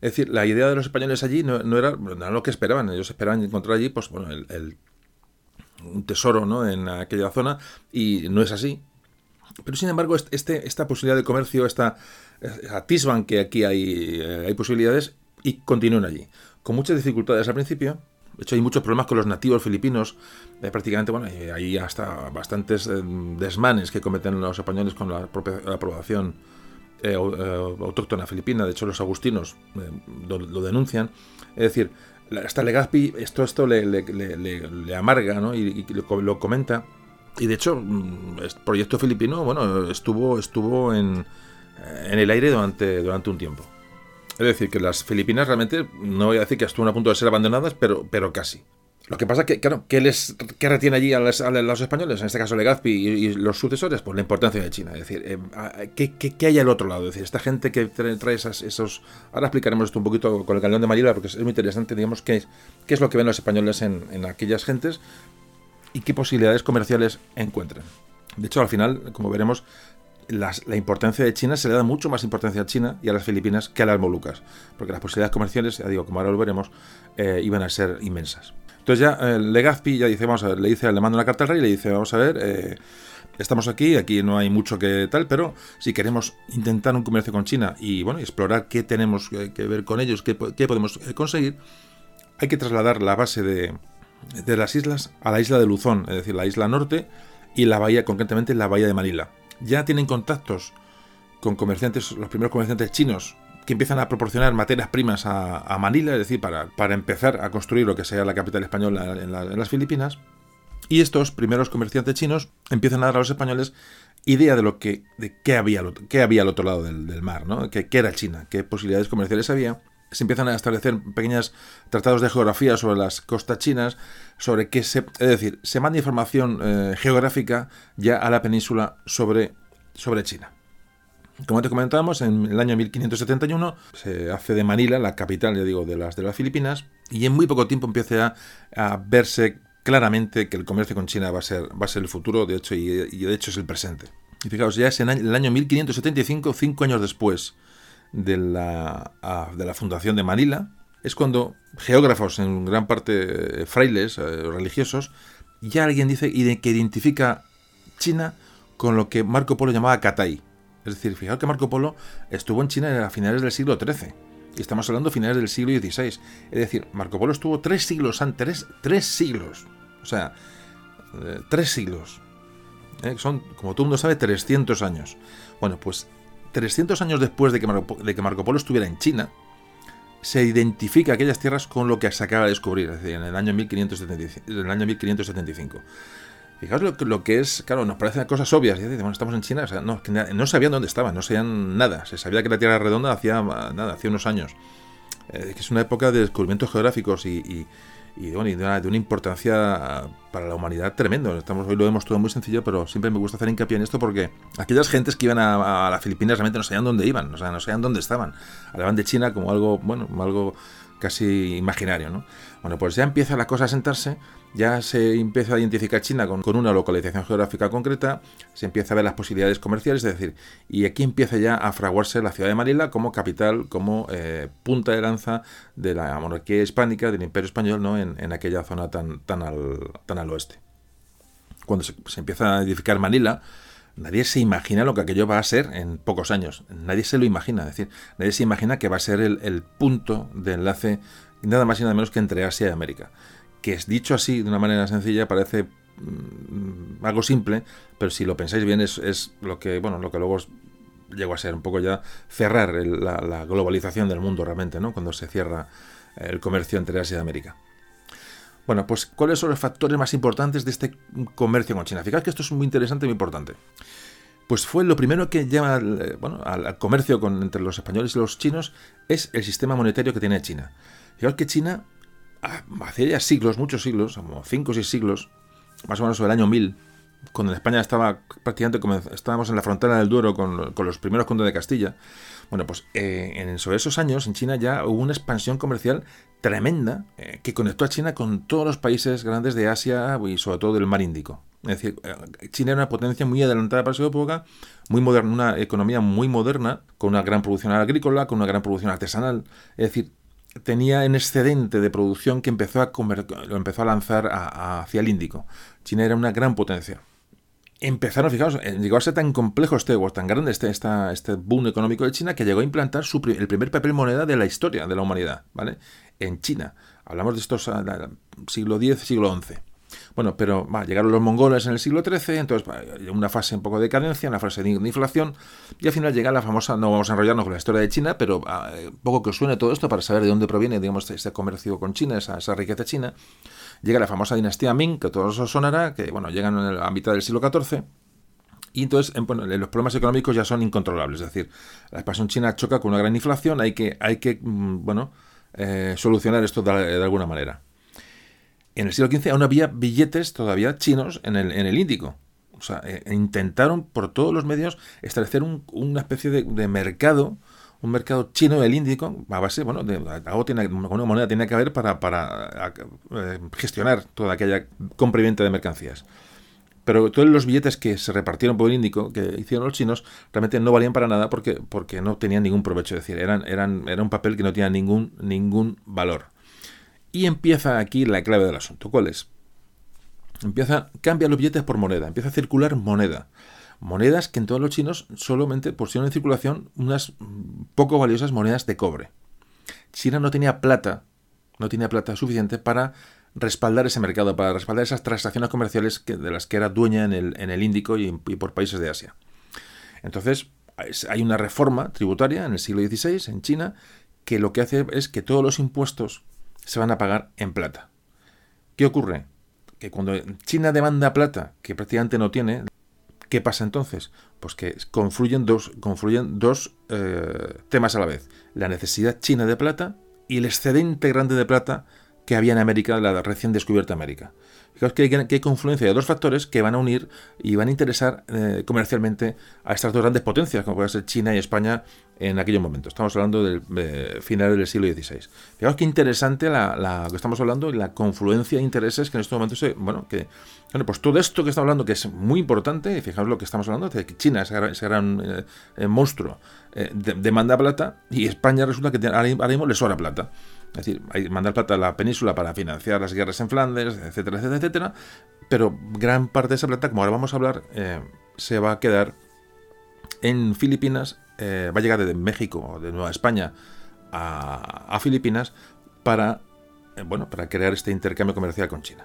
Speaker 1: Es decir, la idea de los españoles allí no, era, lo que esperaban. Ellos esperaban encontrar allí pues, bueno, el un tesoro ¿no? en aquella zona y no es así. Pero sin embargo, este, esta posibilidad de comercio, esta, eh, atisban que aquí hay, eh, hay posibilidades y continúan allí. Con muchas dificultades al principio. De hecho, hay muchos problemas con los nativos filipinos. Eh, prácticamente, bueno, hay hasta bastantes desmanes que cometen los españoles con la propia aprobación autóctona filipina. De hecho, los agustinos lo denuncian. Es decir, hasta Legazpi esto, esto le, le, amarga ¿no? y, lo, comenta. Y de hecho, mm, el proyecto filipino bueno, estuvo, estuvo en, en el aire durante, durante un tiempo. Es decir, que las Filipinas realmente, no voy a decir que estuvieron a punto de ser abandonadas, pero, pero casi. Lo que pasa es que, claro, ¿qué, les, qué retiene allí a, los españoles? En este caso Legazpi y, los sucesores, pues la importancia de China. Es decir, eh, ¿qué, qué, hay al otro lado? Es decir, esta gente que trae esos... Ahora explicaremos esto un poquito con el cañón de Manila, porque es muy interesante, digamos, qué, qué es lo que ven los españoles en, aquellas gentes y qué posibilidades comerciales encuentran. De hecho, al final, como veremos, la importancia de China se le da mucho más importancia a China y a las Filipinas que a las Molucas, porque las posibilidades comerciales, ya digo, como ahora lo veremos, eh, iban a ser inmensas. Entonces ya eh, Legazpi ya dice, vamos a ver, le dice, le manda una carta al rey y le dice, vamos a ver, eh, estamos aquí, aquí no hay mucho que tal, pero si queremos intentar un comercio con China y bueno, explorar qué tenemos que ver con ellos, qué, qué podemos conseguir, hay que trasladar la base de, de las islas a la isla de Luzón, es decir, la isla norte y la bahía, concretamente la bahía de Manila. Ya tienen contactos con comerciantes, los primeros comerciantes chinos, empiezan a proporcionar materias primas a, Manila, es decir, para, para, empezar a construir lo que sea la capital española en, las Filipinas. Y estos primeros comerciantes chinos empiezan a dar a los españoles idea de lo que de qué había, qué había al otro lado del, mar, ¿no? ¿Qué, era China, qué posibilidades comerciales había. Se empiezan a establecer pequeños tratados de geografía sobre las costas chinas, sobre qué se... Es decir, se manda información eh, geográfica ya a la península sobre, sobre China. Como te comentábamos, en el año 1571 se hace de Manila la capital, ya digo, de las, de las Filipinas, y en muy poco tiempo empieza a, verse claramente que el comercio con China va a ser, va a ser el futuro, de hecho, y, de hecho es el presente. Y fijaos, ya es en el año 1575, cinco años después de la, fundación de Manila, es cuando geógrafos, en gran parte eh, frailes, eh, religiosos, ya alguien dice que identifica China con lo que Marco Polo llamaba Catay. Es decir, fijaos que Marco Polo estuvo en China a finales del siglo XIII. Y estamos hablando finales del siglo XVI. Es decir, Marco Polo estuvo tres siglos antes, tres, siglos. O sea, eh, tres siglos. Son, como todo el mundo sabe, 300 años. Bueno, pues 300 años después de que, Marco, Polo estuviera en China, se identifica aquellas tierras con lo que se acaba de descubrir, es decir, en el año 1575. En el año 1575. Fijaos lo, que es, claro, nos parecen cosas obvias. bueno, estamos en China, no, no sabían dónde estaban, no sabían nada. Se sabía que la Tierra era redonda hacía nada, hacía unos años. Eh, es una época de descubrimientos geográficos y, y, de, una, importancia para la humanidad tremendo. Estamos, hoy lo vemos todo muy sencillo, pero siempre me gusta hacer hincapié en esto porque aquellas gentes que iban a, las Filipinas realmente no sabían dónde iban, o sea, no sabían dónde estaban. Hablaban de China como algo, bueno, algo casi imaginario, ¿no? Bueno, pues ya empieza la cosa a sentarse, ya se empieza a identificar China con, una localización geográfica concreta, se empieza a ver las posibilidades comerciales, es decir, y aquí empieza ya a fraguarse la ciudad de Manila como capital, como eh, punta de lanza de la monarquía hispánica, del imperio español, ¿no? En, aquella zona tan, tan, al, oeste. Cuando se, se empieza a edificar Manila, Nadie se imagina lo que aquello va a ser en pocos años. Nadie se lo imagina. Es decir, nadie se imagina que va a ser el, punto de enlace nada más y nada menos que entre Asia y América. Que es dicho así de una manera sencilla parece mm, algo simple, pero si lo pensáis bien es, lo que bueno lo que luego llegó a ser un poco ya cerrar la, globalización del mundo realmente, ¿no? Cuando se cierra el comercio entre Asia y América. Bueno, pues ¿cuáles son los factores más importantes de este comercio con China? Fijaos que esto es muy interesante y muy importante. Pues fue lo primero que lleva al, bueno, al, comercio entre los españoles y los chinos es el sistema monetario que tiene China. Fijaos que China, hace ya siglos, muchos siglos, como 5 o 6 siglos, más o menos sobre el año 1000, cuando en España estaba prácticamente estábamos en la frontera del Duero con, con los primeros condes de Castilla, bueno, pues eh, en, sobre esos años en China ya hubo una expansión comercial tremenda eh, que conectó a China con todos los países grandes de Asia y sobre todo del mar Índico. Es decir, eh, China era una potencia muy adelantada para su época, muy moderna, una economía muy moderna, con una gran producción agrícola, con una gran producción artesanal. Es decir, tenía en excedente de producción que empezó a lo empezó a lanzar hacia el Índico. China era una gran potencia empezaron, fijaos, eh, llegó a ser tan complejo este, tan grande este, este boom económico de China que llegó a implantar su, el primer papel moneda de la historia de la humanidad, ¿vale? En China. Hablamos de estos ah, siglo X, siglo XI. Bueno, pero llegaron los mongoles en el siglo XIII, entonces una fase un poco de decadencia, una fase de inflación, y al final llega la famosa, no vamos a enrollarnos con la historia de China, pero ah, poco que os suene todo esto para saber de dónde proviene, digamos, este comercio con China, esa, esa riqueza china llega la famosa dinastía Ming, que todos os sonará, que bueno, llegan a mitad del siglo XIV. Y entonces los problemas económicos ya son incontrolables. Es decir, la expansión china choca con una gran inflación, hay que, hay que mm, bueno, eh, solucionar esto de, alguna manera. En el siglo XV aún había billetes todavía chinos en el, en el Índico. O sea, eh, intentaron por todos los medios establecer una especie de, mercado un mercado chino del Índico, a base, bueno, de, algo tiene, una moneda tiene que haber para, para eh, gestionar toda aquella compra y venta de mercancías. Pero todos los billetes que se repartieron por el Índico, que hicieron los chinos, realmente no valían para nada porque, porque no tenían ningún provecho. Es decir, eran, eran, era un papel que no tenía ningún, ningún valor. Y empieza aquí la clave del asunto. ¿Cuál es? Empieza, cambia los billetes por moneda, empieza a circular moneda. Monedas que en todos los chinos solamente pusieron en circulación unas poco valiosas monedas de cobre. China no tenía plata, no tenía plata suficiente para respaldar ese mercado, para respaldar esas transacciones comerciales que, de las que era dueña en el, en el Índico y, por países de Asia. Entonces, hay una reforma tributaria en el siglo XVI en China que lo que hace es que todos los impuestos se van a pagar en plata. ¿Qué ocurre? Que cuando China demanda plata, que prácticamente no tiene, ¿qué pasa entonces? Pues que confluyen dos, confluyen dos eh, temas a la vez. La necesidad china de plata y el excedente grande de plata que había en América, la recién descubierta América. Fijaos que hay, que confluencia de dos factores que van a unir y van a interesar eh, comercialmente a estas dos grandes potencias, como pueden ser China y España en aquellos momentos. Estamos hablando del eh, final del siglo XVI. Fijaos qué interesante la, que estamos hablando y la confluencia de intereses que en estos momentos se, bueno, que bueno, pues todo esto que estamos hablando, que es muy importante, fijaos lo que estamos hablando, de que China, ese gran, ese gran eh, monstruo, eh, de, demanda plata y España resulta que ahora mismo le sobra plata. Es decir, hay mandar plata a la península para financiar las guerras en Flandes, etcétera, etcétera, etcétera. Pero gran parte de esa plata, como ahora vamos a hablar, eh, se va a quedar en Filipinas, eh, va a llegar desde México o de Nueva España a, a Filipinas para, eh, bueno, para crear este intercambio comercial con China.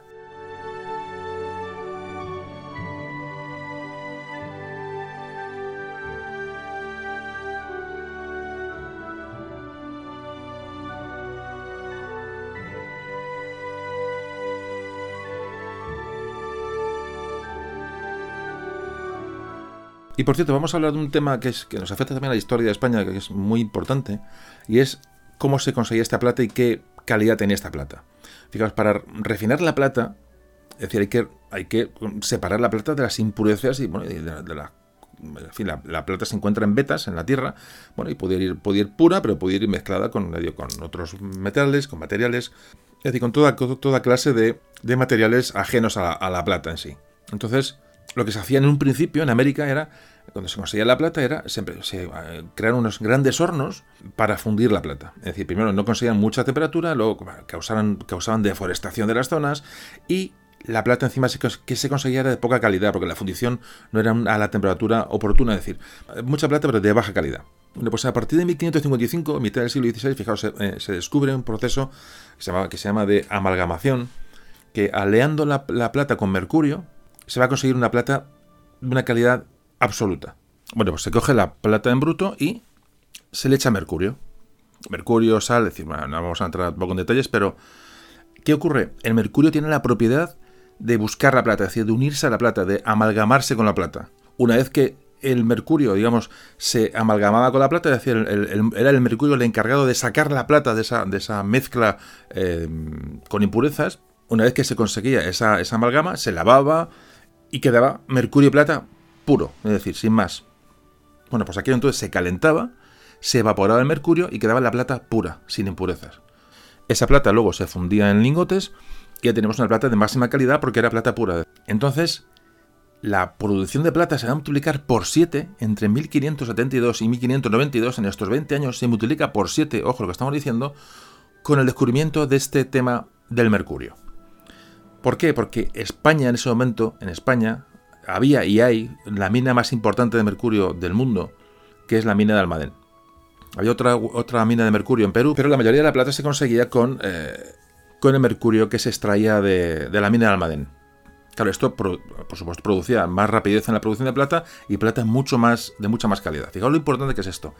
Speaker 1: Y por cierto, vamos a hablar de un tema que, es, que nos afecta también a la historia de España, que es muy importante, y es cómo se conseguía esta plata y qué calidad tenía esta plata. Fijaos, para refinar la plata, es decir, hay que, hay que separar la plata de las impurezas y bueno, la, en fin, la, la, plata se encuentra en vetas, en la tierra, bueno, y puede ir, puede ir pura, pero puede ir mezclada con, con otros metales, con materiales, es decir, con toda, toda clase de, de materiales ajenos a la, a la plata en sí. Entonces, lo que se hacía en un principio en América era, cuando se conseguía la plata, era siempre se eh, crearon unos grandes hornos para fundir la plata. Es decir, primero no conseguían mucha temperatura, luego causaban, causaban deforestación de las zonas y la plata encima que se conseguía era de poca calidad, porque la fundición no era a la temperatura oportuna, es decir, mucha plata pero de baja calidad. Bueno, pues a partir de 1555, mitad del siglo XVI, fijaos, se, eh, se descubre un proceso que se, llama, de amalgamación, que aleando la plata con mercurio, se va a conseguir una plata de una calidad absoluta. Bueno, pues se coge la plata en bruto y se le echa mercurio. Mercurio, sal, es decir, bueno, no vamos a entrar poco en detalles, pero ¿qué ocurre? El mercurio tiene la propiedad de buscar la plata, es decir, de unirse a la plata, de amalgamarse con la plata. Una vez que el mercurio, digamos, se amalgamaba con la plata, es decir, era el mercurio el encargado de sacar la plata de esa, de esa mezcla eh, con impurezas, una vez que se conseguía esa, esa amalgama, se lavaba, y quedaba mercurio y plata puro, es decir, sin más. Bueno, pues aquí entonces se calentaba, se evaporaba el mercurio y quedaba la plata pura, sin impurezas. Esa plata luego se fundía en lingotes y ya tenemos una plata de máxima calidad porque era plata pura. Entonces, la producción de plata se va a multiplicar por 7 entre 1572 y 1592. En estos 20 años se multiplica por 7, ojo lo que estamos diciendo, con el descubrimiento de este tema del mercurio. ¿Por qué? Porque España en ese momento, en España, había y hay la mina más importante de mercurio del mundo, que es la mina de Almadén. Había otra, otra mina de mercurio en Perú, pero la mayoría de la plata se conseguía con, eh, con el mercurio que se extraía de, de, la mina de Almadén. Claro, esto por, supuesto producía más rapidez en la producción de plata y plata mucho más, de mucha más calidad. Fijaos lo importante que es esto.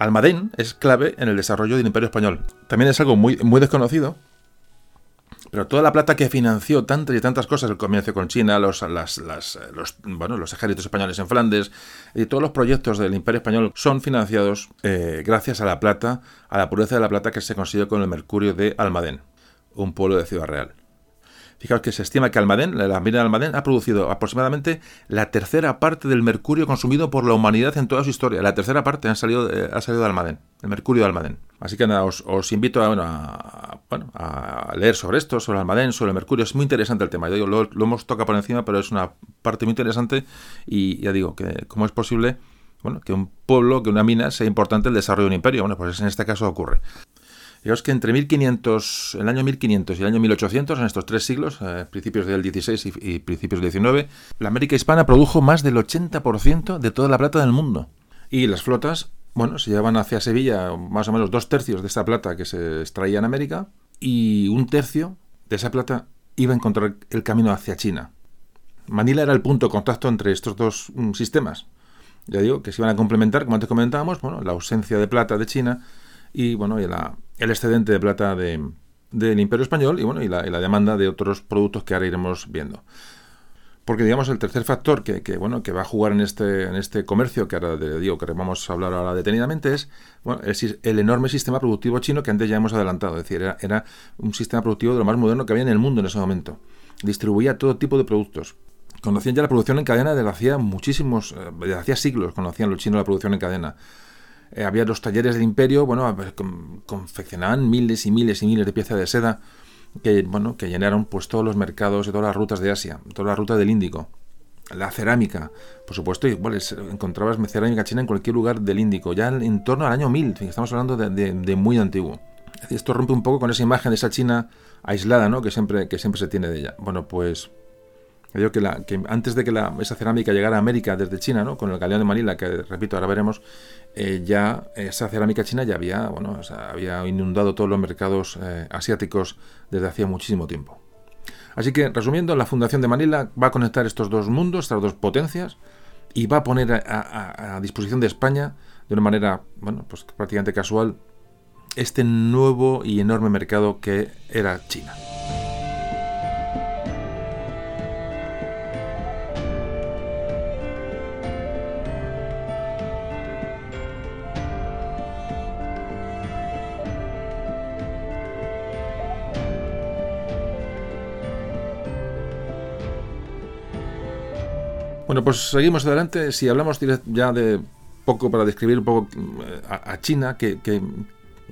Speaker 1: Almadén es clave en el desarrollo del Imperio Español. También es algo muy, muy desconocido, pero toda la plata que financió tantas y tantas cosas, el comercio con China, los, las, las, los, bueno, los ejércitos españoles en Flandes, y todos los proyectos del Imperio Español son financiados eh, gracias a la plata, a la pureza de la plata que se consiguió con el mercurio de Almadén, un pueblo de Ciudad Real. Fijaos que se estima que Almadén, la mina de Almadén, ha producido aproximadamente la tercera parte del mercurio consumido por la humanidad en toda su historia. La tercera parte ha salido, ha salido de Almadén, el mercurio de Almadén. Así que nada, os, invito a, bueno, a, leer sobre esto, sobre almadén, sobre el mercurio. Es muy interesante el tema. Yo lo, lo, hemos tocado por encima, pero es una parte muy interesante y ya digo que cómo es posible bueno, que un pueblo, que una mina sea importante el desarrollo de un imperio. Bueno, pues en este caso ocurre. Fijaos que entre 1500, el año 1500 y el año 1800, en estos tres siglos, eh, principios del 16 y, principios del 19, la América hispana produjo más del 80% de toda la plata del mundo. Y las flotas, bueno, se llevaban hacia Sevilla más o menos dos tercios de esta plata que se extraía en América y un tercio de esa plata iba a encontrar el camino hacia China. Manila era el punto de contacto entre estos dos mm, sistemas. Ya digo que se iban a complementar, como antes comentábamos, bueno, la ausencia de plata de China y bueno, y el excedente de plata del Imperio Español y bueno, y la, demanda de otros productos que ahora iremos viendo. Porque digamos el tercer factor que, bueno que va a jugar en este en este comercio que ahora digo que vamos a hablar ahora detenidamente es bueno, el, enorme sistema productivo chino que antes ya hemos adelantado, es decir, era, era un sistema productivo de lo más moderno que había en el mundo en ese momento. Distribuía todo tipo de productos, conocían ya la producción en cadena desde hacía muchísimos, eh, desde hacía siglos conocían los chinos la producción en cadena. Eh, había los talleres del imperio, bueno, confeccionaban miles y miles y miles de piezas de seda que, bueno, que llenaron pues todos los mercados de todas las rutas de Asia, toda la ruta del Índico. La cerámica, por supuesto, igual encontrabas cerámica china en cualquier lugar del Índico, ya en torno al año 1000, estamos hablando de, muy antiguo. Esto rompe un poco con esa imagen de esa China aislada, ¿no? Que siempre, que siempre se tiene de ella. Bueno, pues Digo que, que antes de que esa cerámica llegara a América desde China, ¿no? con el galeón de Manila, que repito, ahora veremos, eh, ya esa cerámica china ya había, bueno, había inundado todos los mercados eh, asiáticos desde hacía muchísimo tiempo. Así que, resumiendo, la Fundación de Manila va a conectar estos dos mundos, estas dos potencias, y va a poner a, a disposición de España, de una manera, bueno, pues prácticamente casual, este nuevo y enorme mercado que era China. Bueno, pues seguimos adelante. Si hablamos ya de poco para describir un poco eh, a, China, ¿qué,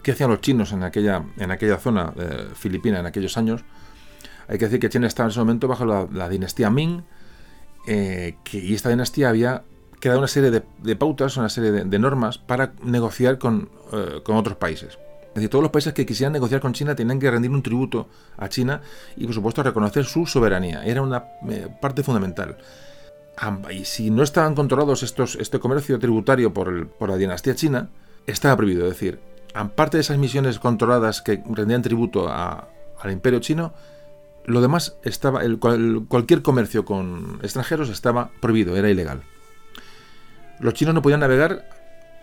Speaker 1: hacían los chinos en aquella, en aquella zona eh, filipina en aquellos años? Hay que decir que China estaba en ese momento bajo la, dinastía Ming, eh, que, y esta dinastía había creado una serie de, pautas, una serie de, normas para negociar con, con, otros países. Es decir, todos los países que quisieran negociar con China tenían que rendir un tributo a China y, por supuesto, reconocer su soberanía. Era una parte fundamental y si no estaban controlados estos, este comercio tributario por, por la dinastía china, estaba prohibido. Es decir, aparte de esas misiones controladas que rendían tributo al imperio chino, lo demás estaba, el, cualquier comercio con extranjeros estaba prohibido, era ilegal. Los chinos no podían navegar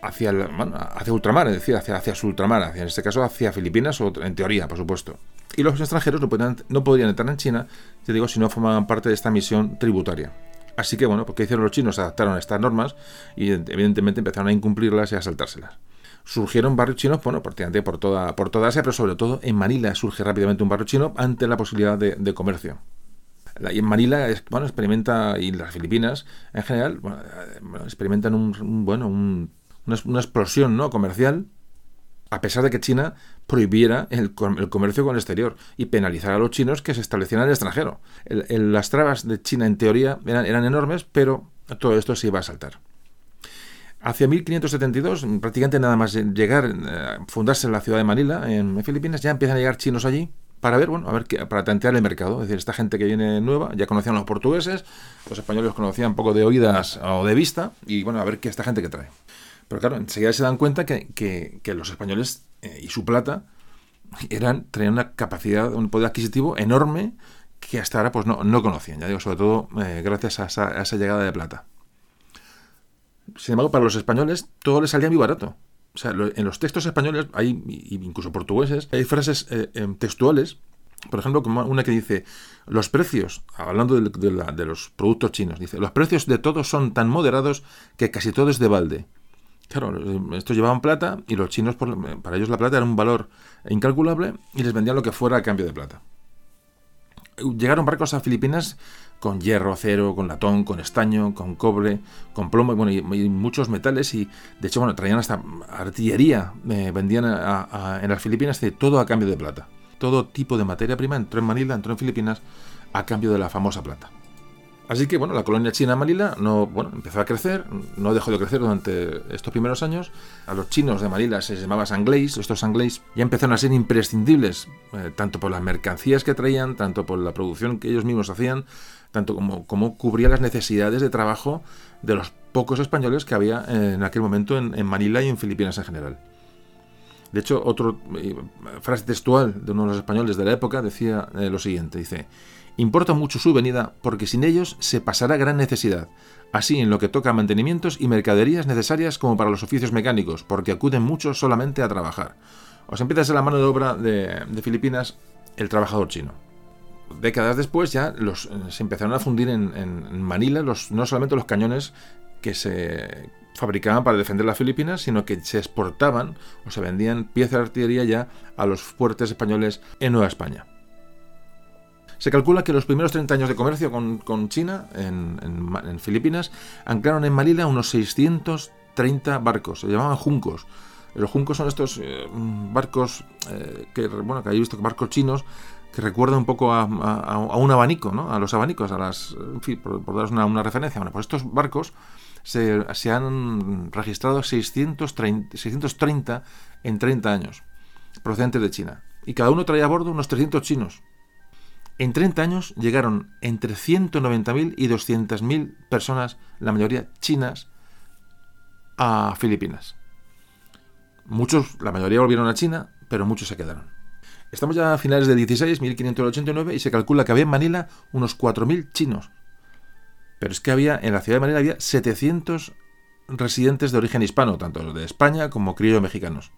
Speaker 1: hacia, hacia ultramar, es decir, hacia, hacia su ultramar, en este caso hacia Filipinas, o en teoría, por supuesto. Y los extranjeros no, podían, no podrían entrar en China, te digo, si no formaban parte de esta misión tributaria. Así que bueno, porque hicieron los chinos? Adaptaron estas normas y evidentemente empezaron a incumplirlas y a saltárselas. Surgieron barrios chinos, bueno, prácticamente por toda, por toda Asia, pero sobre todo en Manila surge rápidamente un barrio chino ante la posibilidad de, comercio. Y en Manila, bueno, experimenta, y las Filipinas en general, bueno, experimentan un, bueno, una, una, explosión ¿no? comercial a pesar de que China prohibiera el, comercio con el exterior y penalizara a los chinos que se establecieran en el extranjero. las trabas de China, en teoría, eran, enormes, pero todo esto se iba a saltar. Hacia 1572, prácticamente nada más llegar, eh, fundarse la ciudad de Manila, en Filipinas, ya empiezan a llegar chinos allí para ver, bueno, a ver para tantear el mercado. Es decir, esta gente que viene nueva, ya conocían a los portugueses, los españoles conocían un poco de oídas o de vista, y bueno, a ver qué esta gente que trae. Pero claro, enseguida se dan cuenta que, los españoles eh, y su plata tenían una capacidad, un poder adquisitivo enorme que hasta ahora pues no, conocían, ya digo, sobre todo eh, gracias a esa, llegada de plata. Sin embargo, para los españoles todo les salía muy barato. O sea, en los textos españoles, hay, incluso portugueses, hay frases eh, em, textuales, por ejemplo, como una que dice, los precios, hablando de, de los productos chinos, dice, los precios de todos son tan moderados que casi todo es de balde. Claro, estos llevaban plata y los chinos, para ellos la plata era un valor incalculable y les vendían lo que fuera a cambio de plata. Llegaron barcos a Filipinas con hierro, acero, con latón, con estaño, con cobre, con plomo bueno, y, muchos metales y de hecho bueno, traían hasta artillería, eh, vendían en las Filipinas de todo a cambio de plata. Todo tipo de materia prima entró en Manila, entró en Filipinas a cambio de la famosa plata. Así que bueno, la colonia china Manila no, bueno, empezó a crecer, no dejó de crecer durante estos primeros años. A los chinos de Manila se llamaba sanglés, estos sanglés ya empezaron a ser imprescindibles, eh, tanto por las mercancías que traían, tanto por la producción que ellos mismos hacían, tanto como, como cubría las necesidades de trabajo de los pocos españoles que había en aquel momento en, Manila y en Filipinas en general. De hecho, otra eh, frase textual de uno de los españoles de la época decía eh, lo siguiente, dice, Importa mucho su venida porque sin ellos se pasará gran necesidad, así en lo que toca a mantenimientos y mercaderías necesarias como para los oficios mecánicos, porque acuden muchos solamente a trabajar. Os empieza a ser la mano de obra de, Filipinas el trabajador chino. Décadas después ya los, se empezaron a fundir en, Manila los, no solamente los cañones que se fabricaban para defender las Filipinas, sino que se exportaban o se vendían piezas de artillería ya a los fuertes españoles en Nueva España. Se calcula que los primeros 30 años de comercio con, China, en, Filipinas, anclaron en Manila unos 630 barcos, se llamaban juncos. Los juncos son estos eh, barcos eh, que, bueno, que he visto barcos chinos que recuerdan un poco a, un abanico, ¿no? A los abanicos, a las, por, daros una, referencia. Bueno, pues estos barcos se, han registrado 630, 630 en 30 años, procedentes de China. Y cada uno traía a bordo unos 300 chinos. En 30 años llegaron entre 190.000 y 200.000 personas, la mayoría chinas, a Filipinas. Muchos, la mayoría volvieron a China, pero muchos se quedaron. Estamos ya a finales del 16, 1589, y se calcula que había en Manila unos 4.000 chinos. Pero es que había, en la ciudad de Manila había 700 residentes de origen hispano, tanto de España como criollo mexicanos.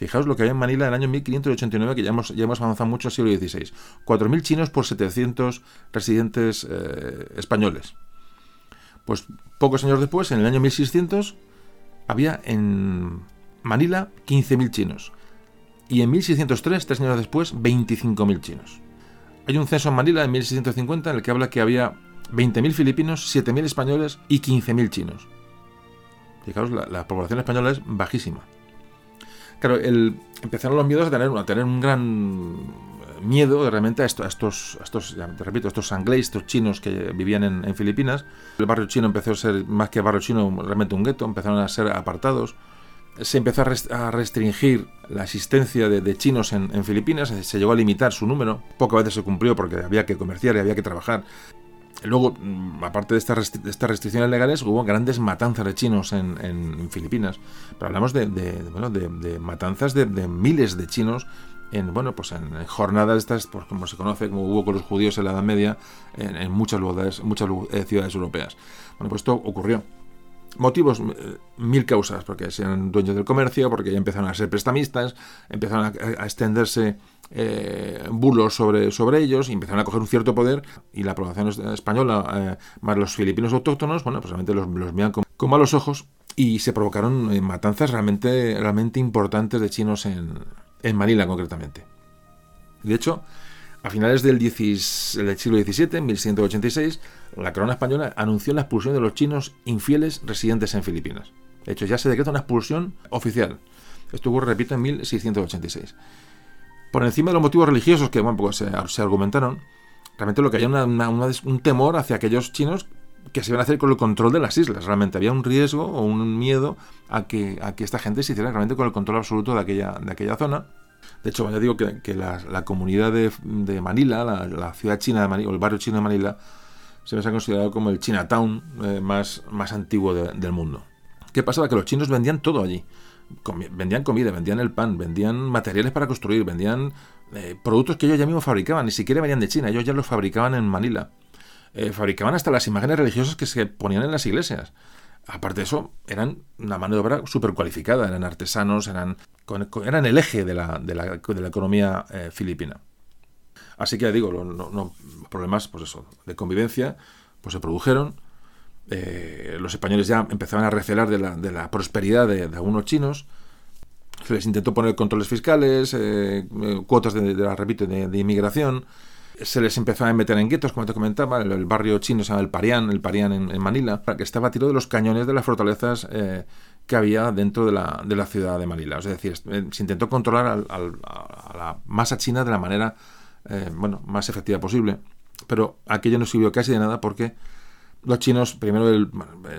Speaker 1: Fijaos lo que había en Manila en el año 1589, que ya hemos, ya hemos avanzado mucho al siglo XVI. 4.000 chinos por 700 residentes eh, españoles. Pues pocos años después, en el año 1600, había en Manila 15.000 chinos. Y en 1603, tres años después, 25.000 chinos. Hay un censo en Manila en 1650 en el que habla que había 20.000 filipinos, 7.000 españoles y 15.000 chinos. Fijaos, la población española es bajísima. Claro, el, empezaron los miedos a tener, a tener un gran miedo realmente a, estos, a estos, te repito, estos sanglés, estos chinos que vivían en, Filipinas. El barrio chino empezó a ser, más que barrio chino, realmente un gueto, empezaron a ser apartados. Se empezó a, restringir la existencia de, chinos en, en, Filipinas, se llegó a limitar su número. Pocas veces se cumplió porque había que comerciar y había que trabajar. Luego, mm, aparte de estas, restricciones legales, hubo grandes matanzas de chinos en, Filipinas. Pero hablamos de, matanzas de, miles de chinos en bueno pues en jornadas estas pues, como se conoce como hubo con los judíos en la Edad Media en, muchas ciudades muchas eh, ciudades europeas bueno pues esto ocurrió motivos eh, mil causas porque sean dueños del comercio porque ya empezaron a ser prestamistas empezaron a extenderse eh, bulos sobre, sobre ellos y empezaron a coger un cierto poder y la población española, eh, más los filipinos autóctonos, bueno, pues realmente los, los veían con, malos ojos y se provocaron matanzas realmente, realmente importantes de chinos en, en Manila concretamente. De hecho, a finales del, del siglo XVII, en 1186, la corona española anunció la expulsión de los chinos infieles residentes en Filipinas. De hecho, ya se decreta una expulsión oficial. Esto ocurre, repito, en 1686 por encima de los motivos religiosos que bueno, pues, se, argumentaron, realmente lo que había una, un temor hacia aquellos chinos que se iban a hacer con el control de las islas. Realmente había un riesgo o un miedo a que, a que esta gente se hiciera realmente con el control absoluto de aquella, de aquella zona. De hecho, ya digo que, la, comunidad de, Manila, la, ciudad china de Manila, o el barrio chino de Manila, se les ha considerado como el Chinatown eh, más, más antiguo del mundo. ¿Qué pasaba? Que los chinos vendían todo allí vendían comida, vendían el pan, vendían materiales para construir, vendían eh, productos que ellos ya mismos fabricaban, ni siquiera venían de China, ellos ya los fabricaban en Manila. Eh, fabricaban hasta las imágenes religiosas que se ponían en las iglesias. Aparte de eso, eran una mano de obra súper cualificada, eran artesanos, eran, eran el eje de la, de la, de la economía filipina. Así que ya digo, los problemas pues eso, de convivencia pues se produjeron eh, los españoles ya empezaban a recelar de la, prosperidad de, algunos chinos. Se les intentó poner controles fiscales, eh, eh, cuotas de, la repito, de, inmigración. se les empezó a meter en guetos, como te comentaba, el, barrio chino se llama el Parián, el Parián en, Manila, que estaba a tiro de los cañones de las fortalezas que había dentro de la, de la, ciudad de Manila. Es decir, se intentó controlar a la masa china de la manera eh, bueno, más efectiva posible, pero aquello no sirvió casi de nada porque los chinos primero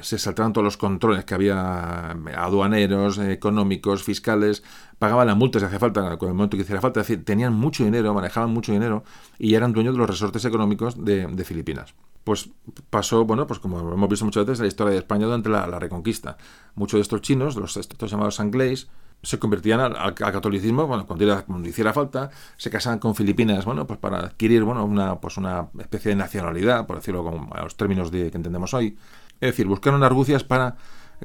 Speaker 1: se saltaron todos los controles que había aduaneros, económicos, fiscales, pagaban las multas si hacía falta, con el momento que hiciera falta, es decir, tenían mucho dinero, manejaban mucho dinero y eran dueños de los resortes económicos de, Filipinas. Pues pasó, bueno, pues como hemos visto muchas veces, la historia de España durante la, Reconquista. Muchos de estos chinos, los estos llamados anglés, se convertían al, catolicismo bueno, cuando, hiciera falta, se casaban con Filipinas, bueno, pues para adquirir bueno, una, pues una especie de nacionalidad, por decirlo con los términos de, que entendemos hoy. Es decir, buscaron argucias para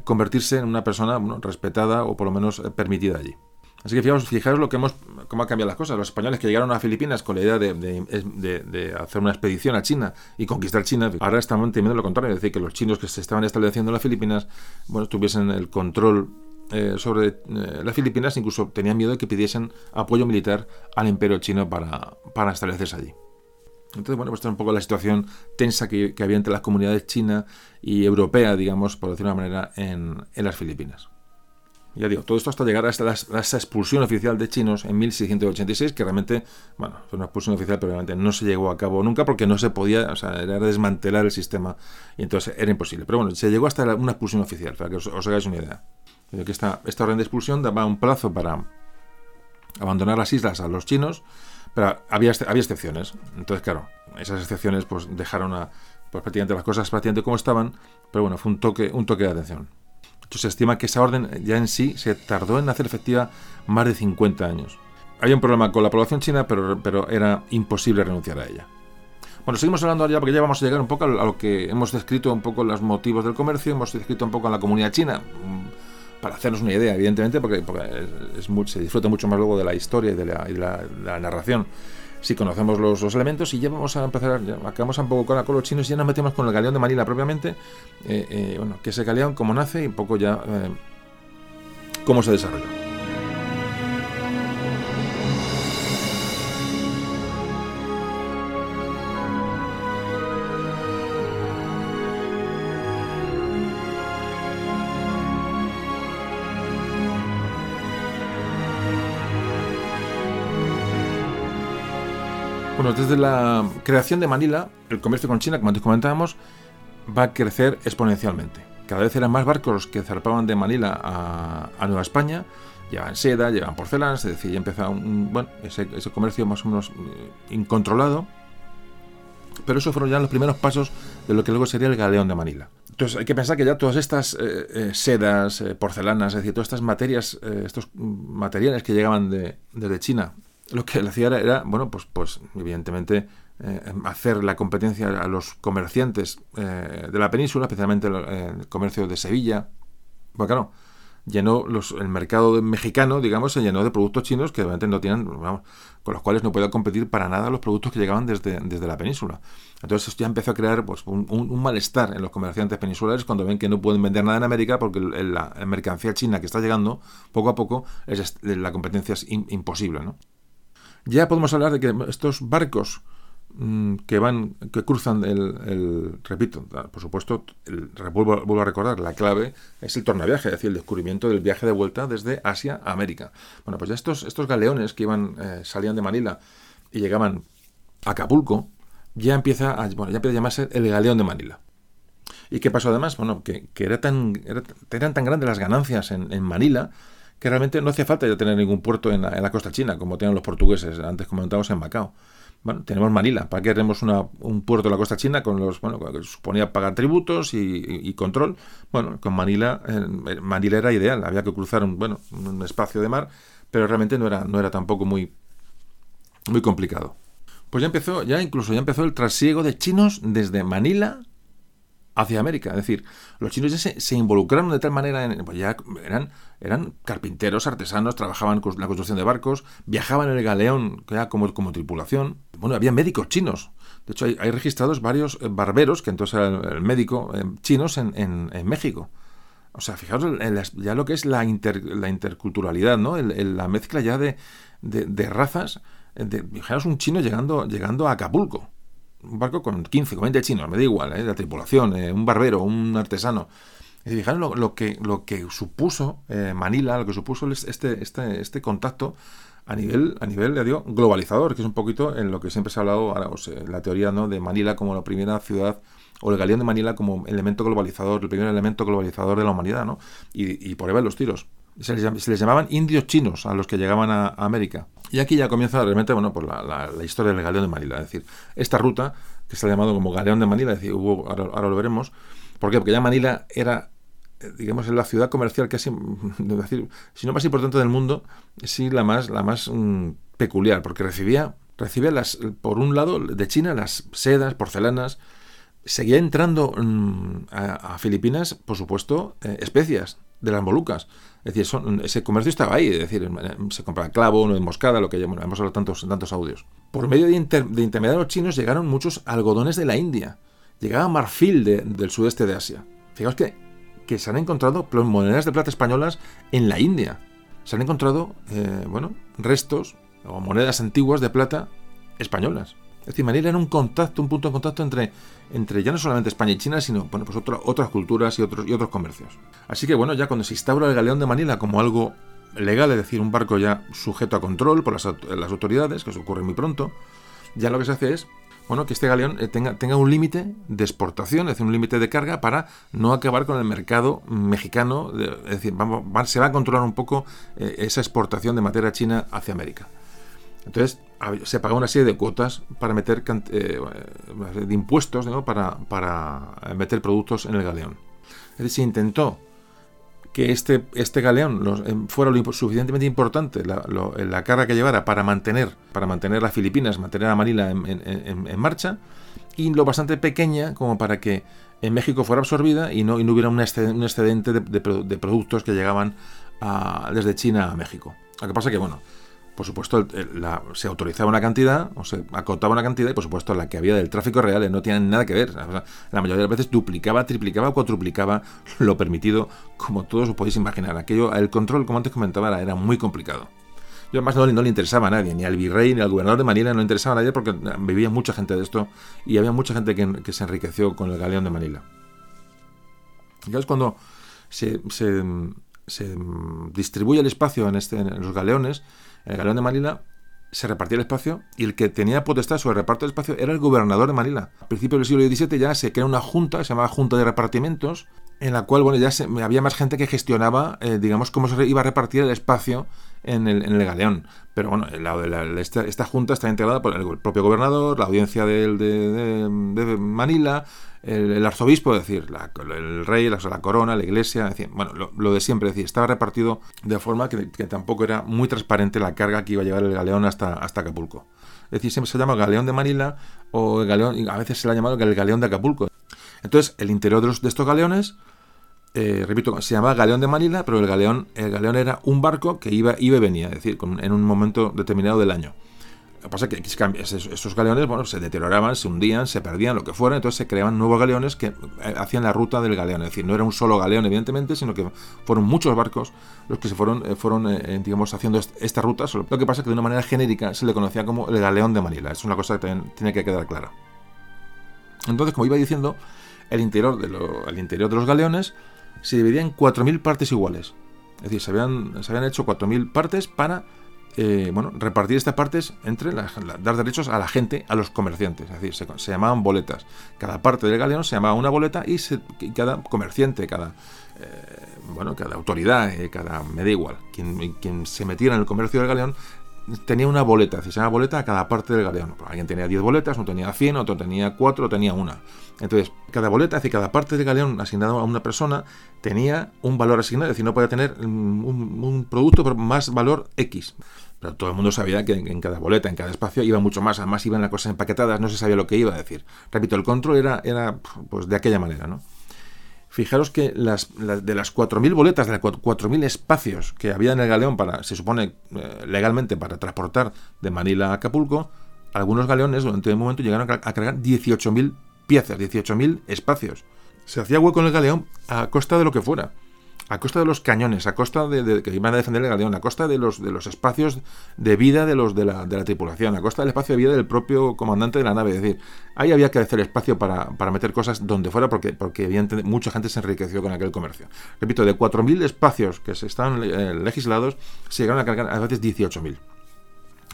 Speaker 1: convertirse en una persona respetada o por lo menos eh, permitida allí. Así que fijaos, fijaos lo que hemos, cómo han cambiado las cosas. Los españoles que llegaron a Filipinas con la idea de, de, hacer una expedición a China y conquistar China, ahora están temiendo lo contrario, es decir, que los chinos que se estaban estableciendo en las Filipinas, bueno, tuviesen el control eh, sobre eh, las Filipinas, incluso tenían miedo de que pidiesen apoyo militar al imperio chino para, para establecerse allí. Entonces, bueno, pues esta es un poco la situación tensa que, había entre las comunidades china y europea, digamos, por decirlo de una manera, en, en las Filipinas. Ya digo, todo esto hasta llegar a esta, expulsión oficial de chinos en 1686, que realmente, bueno, fue una expulsión oficial, pero realmente no se llegó a cabo nunca porque no se podía, o sea, era desmantelar el sistema y entonces era imposible. Pero bueno, se llegó hasta una expulsión oficial, para que os hagáis una idea que esta, esta orden de expulsión daba un plazo para abandonar las islas a los chinos, pero había, había excepciones. Entonces, claro, esas excepciones pues dejaron a, pues, prácticamente las cosas prácticamente como estaban, pero bueno, fue un toque, un toque de atención. Entonces, se estima que esa orden ya en sí se tardó en hacer efectiva más de 50 años. Había un problema con la población china, pero, pero era imposible renunciar a ella. Bueno, seguimos hablando ahora porque ya vamos a llegar un poco a lo que hemos descrito un poco los motivos del comercio, hemos descrito un poco a la comunidad china, para hacernos una idea, evidentemente, porque, es, se disfruta mucho más luego de la historia y de la, narración si conocemos los, elementos y ya vamos a empezar, ya acabamos un poco con, con los chinos y ya nos metemos con el galeón de Manila propiamente, eh, eh, bueno, que ese galeón, cómo nace y un poco ya eh, cómo se desarrolla. Desde la creación de Manila, el comercio con China, como antes comentábamos, va a crecer exponencialmente. Cada vez eran más barcos los que zarpaban de Manila a, Nueva España, llevaban seda, llevaban porcelana, es decir, ya empezaba un, bueno, ese, comercio más o menos eh, incontrolado. Pero esos fueron ya los primeros pasos de lo que luego sería el galeón de Manila. Entonces hay que pensar que ya todas estas eh, eh, sedas, porcelanas, es decir, todas estas materias, estos materiales que llegaban de, desde China lo que le hacía era, bueno, pues, pues evidentemente eh, hacer la competencia a los comerciantes eh, de la península, especialmente eh, el, comercio de Sevilla. Bueno, claro, llenó los, el mercado mexicano, digamos, se llenó de productos chinos que obviamente no tienen, vamos, con los cuales no podía competir para nada los productos que llegaban desde, desde la península. Entonces esto ya empezó a crear pues, un, malestar en los comerciantes peninsulares cuando ven que no pueden vender nada en América porque la, mercancía china que está llegando poco a poco, es, la competencia es imposible, ¿no? Ya podemos hablar de que estos barcos mm, que van, que cruzan el, repito, por supuesto, el, vuelvo, a recordar, la clave es el tornaviaje, es decir, el descubrimiento del viaje de vuelta desde Asia a América. Bueno, pues ya estos, estos galeones que iban, eh, salían de Manila y llegaban a Acapulco, ya empieza a, bueno, ya empieza a llamarse el galeón de Manila. ¿Y qué pasó además? Bueno, que, era tan, eran tan grandes las ganancias en, en Manila que realmente no hacía falta ya tener ningún puerto en la, costa china, como tienen los portugueses, antes comentábamos en Macao. Bueno, tenemos Manila, ¿para qué queremos un puerto en la costa china con los, bueno, que suponía pagar tributos y, control? Bueno, con Manila, eh, Manila era ideal, había que cruzar un, bueno, un espacio de mar, pero realmente no era, no era tampoco muy, muy complicado. Pues ya empezó, ya incluso ya empezó el trasiego de chinos desde Manila hacia América. Es decir, los chinos ya se, involucraron de tal manera, en, pues ya eran, eran carpinteros, artesanos, trabajaban con la construcción de barcos, viajaban en el galeón ya como, como tripulación. Bueno, había médicos chinos. De hecho, hay, registrados varios eh, barberos, que entonces eran el médico, eh, chinos en, en, México. O sea, fijaos ya lo que es la, la interculturalidad, ¿no? la mezcla ya de, de razas fijaros un chino llegando, llegando a Acapulco. Un barco con 15, con 20 chinos, me da igual, ¿eh? la tripulación, eh, un barbero, un artesano. Y fijaros lo, que, lo que supuso eh, Manila, lo que supuso este, este, este contacto a nivel, a nivel digo, globalizador, que es un poquito en lo que siempre se ha hablado, la teoría ¿no? de Manila como la primera ciudad, o el galeón de Manila como elemento globalizador, el primer elemento globalizador de la humanidad, ¿no? Y, por ahí van los tiros. Se les, llamaban indios chinos a los que llegaban a, América. Y aquí ya comienza realmente, bueno, pues la, historia del galeón de Manila. Es decir, esta ruta, que se ha llamado como galeón de Manila, es decir, ahora, lo veremos, ¿por qué? Porque ya Manila era eh, digamos, es la ciudad comercial casi, decir, si no más importante del mundo, sí la más, la más mm, peculiar, porque recibía, recibía las, por un lado, de China las sedas, porcelanas, seguía entrando mm, a, Filipinas, por supuesto, eh, especias de las Molucas. Es decir, ese comercio estaba ahí, es decir, se compraba clavo, no moscada, lo que hemos hablado tantos, tantos audios. Por medio de, de intermediarios chinos llegaron muchos algodones de la India, llegaba marfil del sudeste de Asia. Fijaos que que se han encontrado monedas de plata españolas en la India. Se han encontrado, eh, bueno, restos o monedas antiguas de plata españolas. Es decir, Manila era un contacto, un punto de contacto entre, entre ya no solamente España y China, sino pues otras culturas y otros, comercios. Así que bueno, ya cuando se instaura el galeón de Manila como algo legal, es decir, un barco ya sujeto a control por las, autoridades, que eso ocurre muy pronto, ya lo que se hace es bueno, que este galeón eh, tenga, tenga un límite de exportación, es decir, un límite de carga para no acabar con el mercado mexicano, es decir, vamos, se va a controlar un poco eh, esa exportación de materia china hacia América. Entonces, se paga una serie de cuotas para meter eh, de impuestos para, para meter productos en el galeón. Es decir, se intentó que este, este galeón em, fuera lo suficientemente importante, la, carga que llevara para mantener, para mantener las Filipinas, mantener a Manila en, marcha, y lo bastante pequeña como para que en México fuera absorbida y no, y no hubiera un excedente, de, productos que llegaban desde China a México. Lo que pasa que, bueno, por supuesto, se autorizaba una cantidad, o se acotaba una cantidad, y por supuesto la que había del tráfico real no tiene nada que ver. la mayoría de las veces duplicaba, triplicaba o cuatruplicaba lo permitido, como todos os podéis imaginar. Aquello, el control, como antes comentaba, era, muy complicado. Yo además no, no, le interesaba a nadie, ni al virrey, ni al gobernador de Manila, no le interesaba a nadie porque vivía mucha gente de esto y había mucha gente que, se enriqueció con el galeón de Manila. Y es cuando se, distribuye el espacio en, este, en los galeones, el galeón de Manila se repartía el espacio y el que tenía potestad sobre el reparto del espacio era el gobernador de Manila. A principios del siglo XVII ya se crea una junta, se llamaba Junta de Repartimientos, en la cual bueno, ya había más gente que gestionaba, eh, digamos, cómo se iba a repartir el espacio en el, en el galeón. Pero bueno, esta, junta está integrada por el propio gobernador, la audiencia de, Manila, el, arzobispo, es decir, el rey, la, corona, la iglesia, bueno, lo, de siempre, es decir, estaba repartido de forma que, tampoco era muy transparente la carga que iba a llevar el galeón hasta, hasta Acapulco. Es decir, siempre se llama galeón de Manila o el galeón, a veces se le ha llamado el galeón de Acapulco. Entonces, el interior de, de estos galeones eh, repito, se llamaba Galeón de Manila, pero el galeón, el galeón era un barco que iba, iba y venía, es decir, en un momento determinado del año. Lo que pasa es que esos galeones bueno, se deterioraban, se hundían, se perdían, lo que fuera, entonces se creaban nuevos galeones que eh, hacían la ruta del galeón. Es decir, no era un solo galeón, evidentemente, sino que fueron muchos barcos los que se fueron, eh, fueron digamos, haciendo esta ruta. Lo que pasa es que de una manera genérica se le conocía como el galeón de Manila. Es una cosa que también tiene que quedar clara. Entonces, como iba diciendo, el interior de, interior de los galeones se dividía en 4.000 partes iguales. Es decir, se habían, se habían hecho 4.000 partes para eh, bueno, repartir estas partes entre dar derechos a la gente, a los comerciantes. Es decir, se, llamaban boletas. Cada parte del galeón se llamaba una boleta y, cada comerciante, cada, eh, bueno, cada autoridad, eh, cada, me da igual, quien, quien se metiera en el comercio del galeón tenía una boleta, se llama boleta a cada parte del galeón. Pues alguien tenía 10 boletas, uno tenía 100, otro tenía 4, otro tenía una. Entonces, cada boleta, es decir, cada parte del galeón asignado a una persona tenía un valor asignado, es decir, no podía tener un, producto por más valor X. Pero todo el mundo sabía que en cada boleta, en cada espacio, iba mucho más, además iban las cosas empaquetadas, no se sabía lo que iba a decir. Repito, el control era, era pues de aquella manera, ¿no? Fijaros que las, de las 4.000 boletas, de los 4.000 espacios que había en el galeón para, se supone eh, legalmente, para transportar de Manila a Acapulco, algunos galeones durante un momento llegaron a, cargar 18.000 piezas, 18.000 espacios. Se hacía hueco en el galeón a costa de lo que fuera. A costa de los cañones, a costa de, que iban a defender el galeón, a costa de los, de los espacios de vida de los de la, de la tripulación, a costa del espacio de vida del propio comandante de la nave. Es decir, ahí había que hacer espacio para, para meter cosas donde fuera porque, porque evidentemente mucha gente se enriqueció con aquel comercio. Repito, de 4.000 espacios que se estaban eh, legislados, se llegaron a cargar a veces 18.000.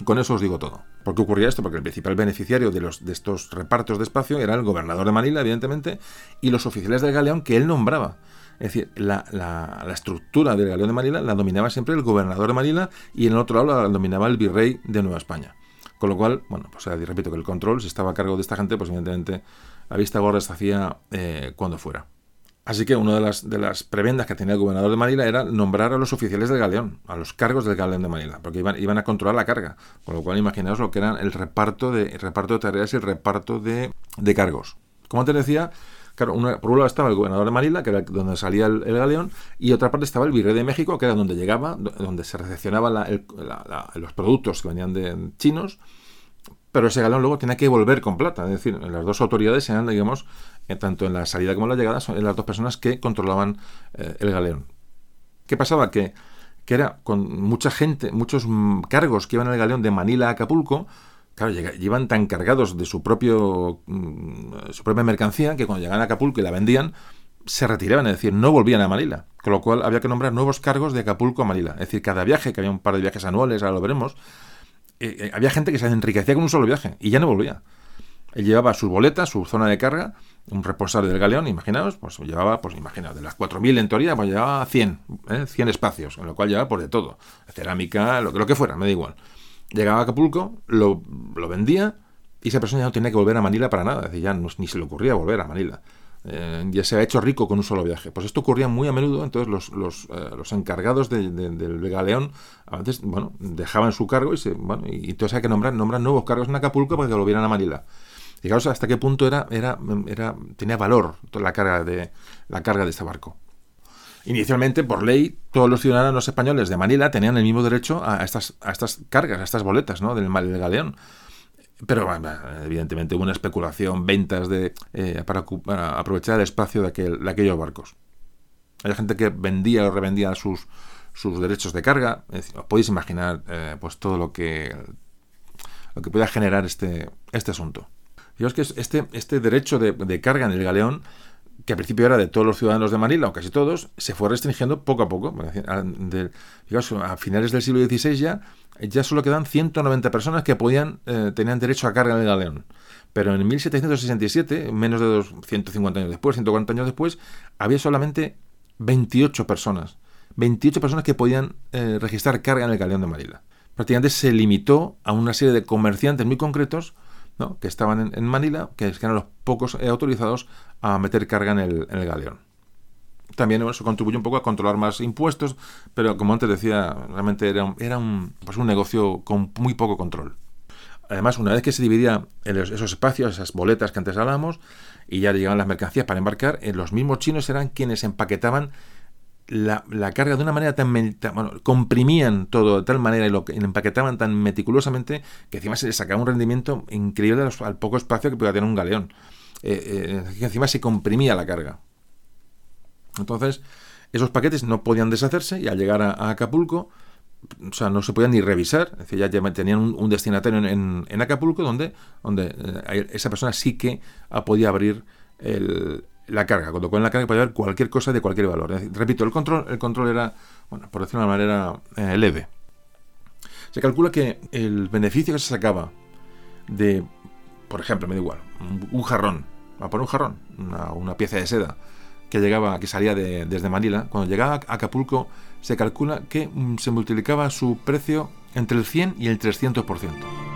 Speaker 1: Con eso os digo todo. ¿Por qué ocurría esto? Porque el principal beneficiario de, los, de estos repartos de espacio era el gobernador de Manila, evidentemente, y los oficiales del galeón que él nombraba. Es decir, la, estructura del galeón de Manila la dominaba siempre el gobernador de Manila y en el otro lado la dominaba el virrey de Nueva España. Con lo cual, bueno, pues repito que el control, si estaba a cargo de esta gente, pues evidentemente a vista gorda se hacía eh, cuando fuera. Así que una de las, de las prebendas que tenía el gobernador de Manila era nombrar a los oficiales del galeón, a los cargos del galeón de Manila, porque iban, a controlar la carga. Con lo cual, imaginaos lo que era el reparto de, reparto de tareas y el reparto de, cargos. Como te decía, claro, por un lado estaba el gobernador de Manila, que era donde salía el, galeón, y otra parte estaba el virrey de México, que era donde llegaba, donde se recepcionaban los productos que venían de chinos, pero ese galeón luego tenía que volver con plata. Es decir, las dos autoridades eran, digamos, eh, tanto en la salida como en la llegada, son las dos personas que controlaban eh, el galeón. ¿Qué pasaba? Que, que, era con mucha gente, muchos mm, cargos que iban el galeón de Manila a Acapulco, claro, llevan tan cargados de su, propio, mm, su propia mercancía que cuando llegaban a Acapulco y la vendían, se retiraban, es decir, no volvían a Manila. Con lo cual había que nombrar nuevos cargos de Acapulco a Manila. Es decir, cada viaje, que había un par de viajes anuales, ahora lo veremos, eh, había gente que se enriquecía con un solo viaje y ya no volvía. Él llevaba sus boletas, su zona de carga, un responsable del galeón, imaginaos, pues llevaba, pues imaginaos, de las 4.000 en teoría, pues llevaba 100, ¿eh? 100 espacios, en lo cual llevaba por de todo, cerámica, lo, lo que fuera, me da igual. Llegaba a Acapulco, lo, lo, vendía y esa persona ya no tenía que volver a Manila para nada, es decir, ya ni se le ocurría volver a Manila. Eh, ya se ha hecho rico con un solo viaje. Pues esto ocurría muy a menudo, entonces los, los, eh, los encargados del galeón a veces, bueno, dejaban su cargo y, se, bueno, y entonces hay que nombrar, nombrar nuevos cargos en Acapulco para que volvieran a Manila. Fijaos hasta qué punto era, era, era, tenía valor la carga, de, la carga de este barco. Inicialmente, por ley, todos los ciudadanos españoles de Manila tenían el mismo derecho a estas, cargas, a estas boletas ¿no? del, del galeón. Pero evidentemente hubo una especulación, ventas de, eh, para, aprovechar el espacio de, aquel, de aquellos barcos. Hay gente que vendía o revendía sus, sus derechos de carga. os podéis imaginar eh, pues todo lo que, lo que pueda generar este, este asunto. Fijaos que este, este derecho de, carga en el galeón, que al principio era de todos los ciudadanos de Manila, o casi todos, se fue restringiendo poco a poco. Fijaos, a finales del siglo XVI ya, ya solo quedan 190 personas que podían, eh, tenían derecho a carga en el galeón. Pero en 1767, menos de 150 años después, 140 años después, había solamente 28 personas. 28 personas que podían eh, registrar carga en el galeón de Manila. Prácticamente se limitó a una serie de comerciantes muy concretos que estaban en, Manila, que, eran los pocos eh, autorizados a meter carga en el, galeón. También eso contribuye un poco a controlar más impuestos, pero como antes decía, realmente era, un, era un, pues un negocio con muy poco control. Además, una vez que se dividía esos espacios, esas boletas que antes hablábamos, y ya llegaban las mercancías para embarcar, eh, los mismos chinos eran quienes empaquetaban la, carga de una manera tan... Bueno, comprimían todo de tal manera y lo empaquetaban tan meticulosamente que encima se les sacaba un rendimiento increíble al poco espacio que podía tener un galeón. Eh, eh, encima se comprimía la carga. Entonces, esos paquetes no podían deshacerse y al llegar a, Acapulco, o sea, no se podían ni revisar. Es decir, ya, tenían un, destinatario en, en, Acapulco donde, donde eh, esa persona sí que podía abrir el, la carga. Cuando ponen la carga puede haber cualquier cosa de cualquier valor. repito, el control, el control era, bueno, por decirlo de una manera eh, leve. Se calcula que el beneficio que se sacaba de, por ejemplo, me da igual, un, jarrón, a poner un jarrón, una, pieza de seda que llegaba, que salía de, desde Manila, cuando llegaba a Acapulco, se calcula que mm, se multiplicaba su precio entre el 100 y el 300%.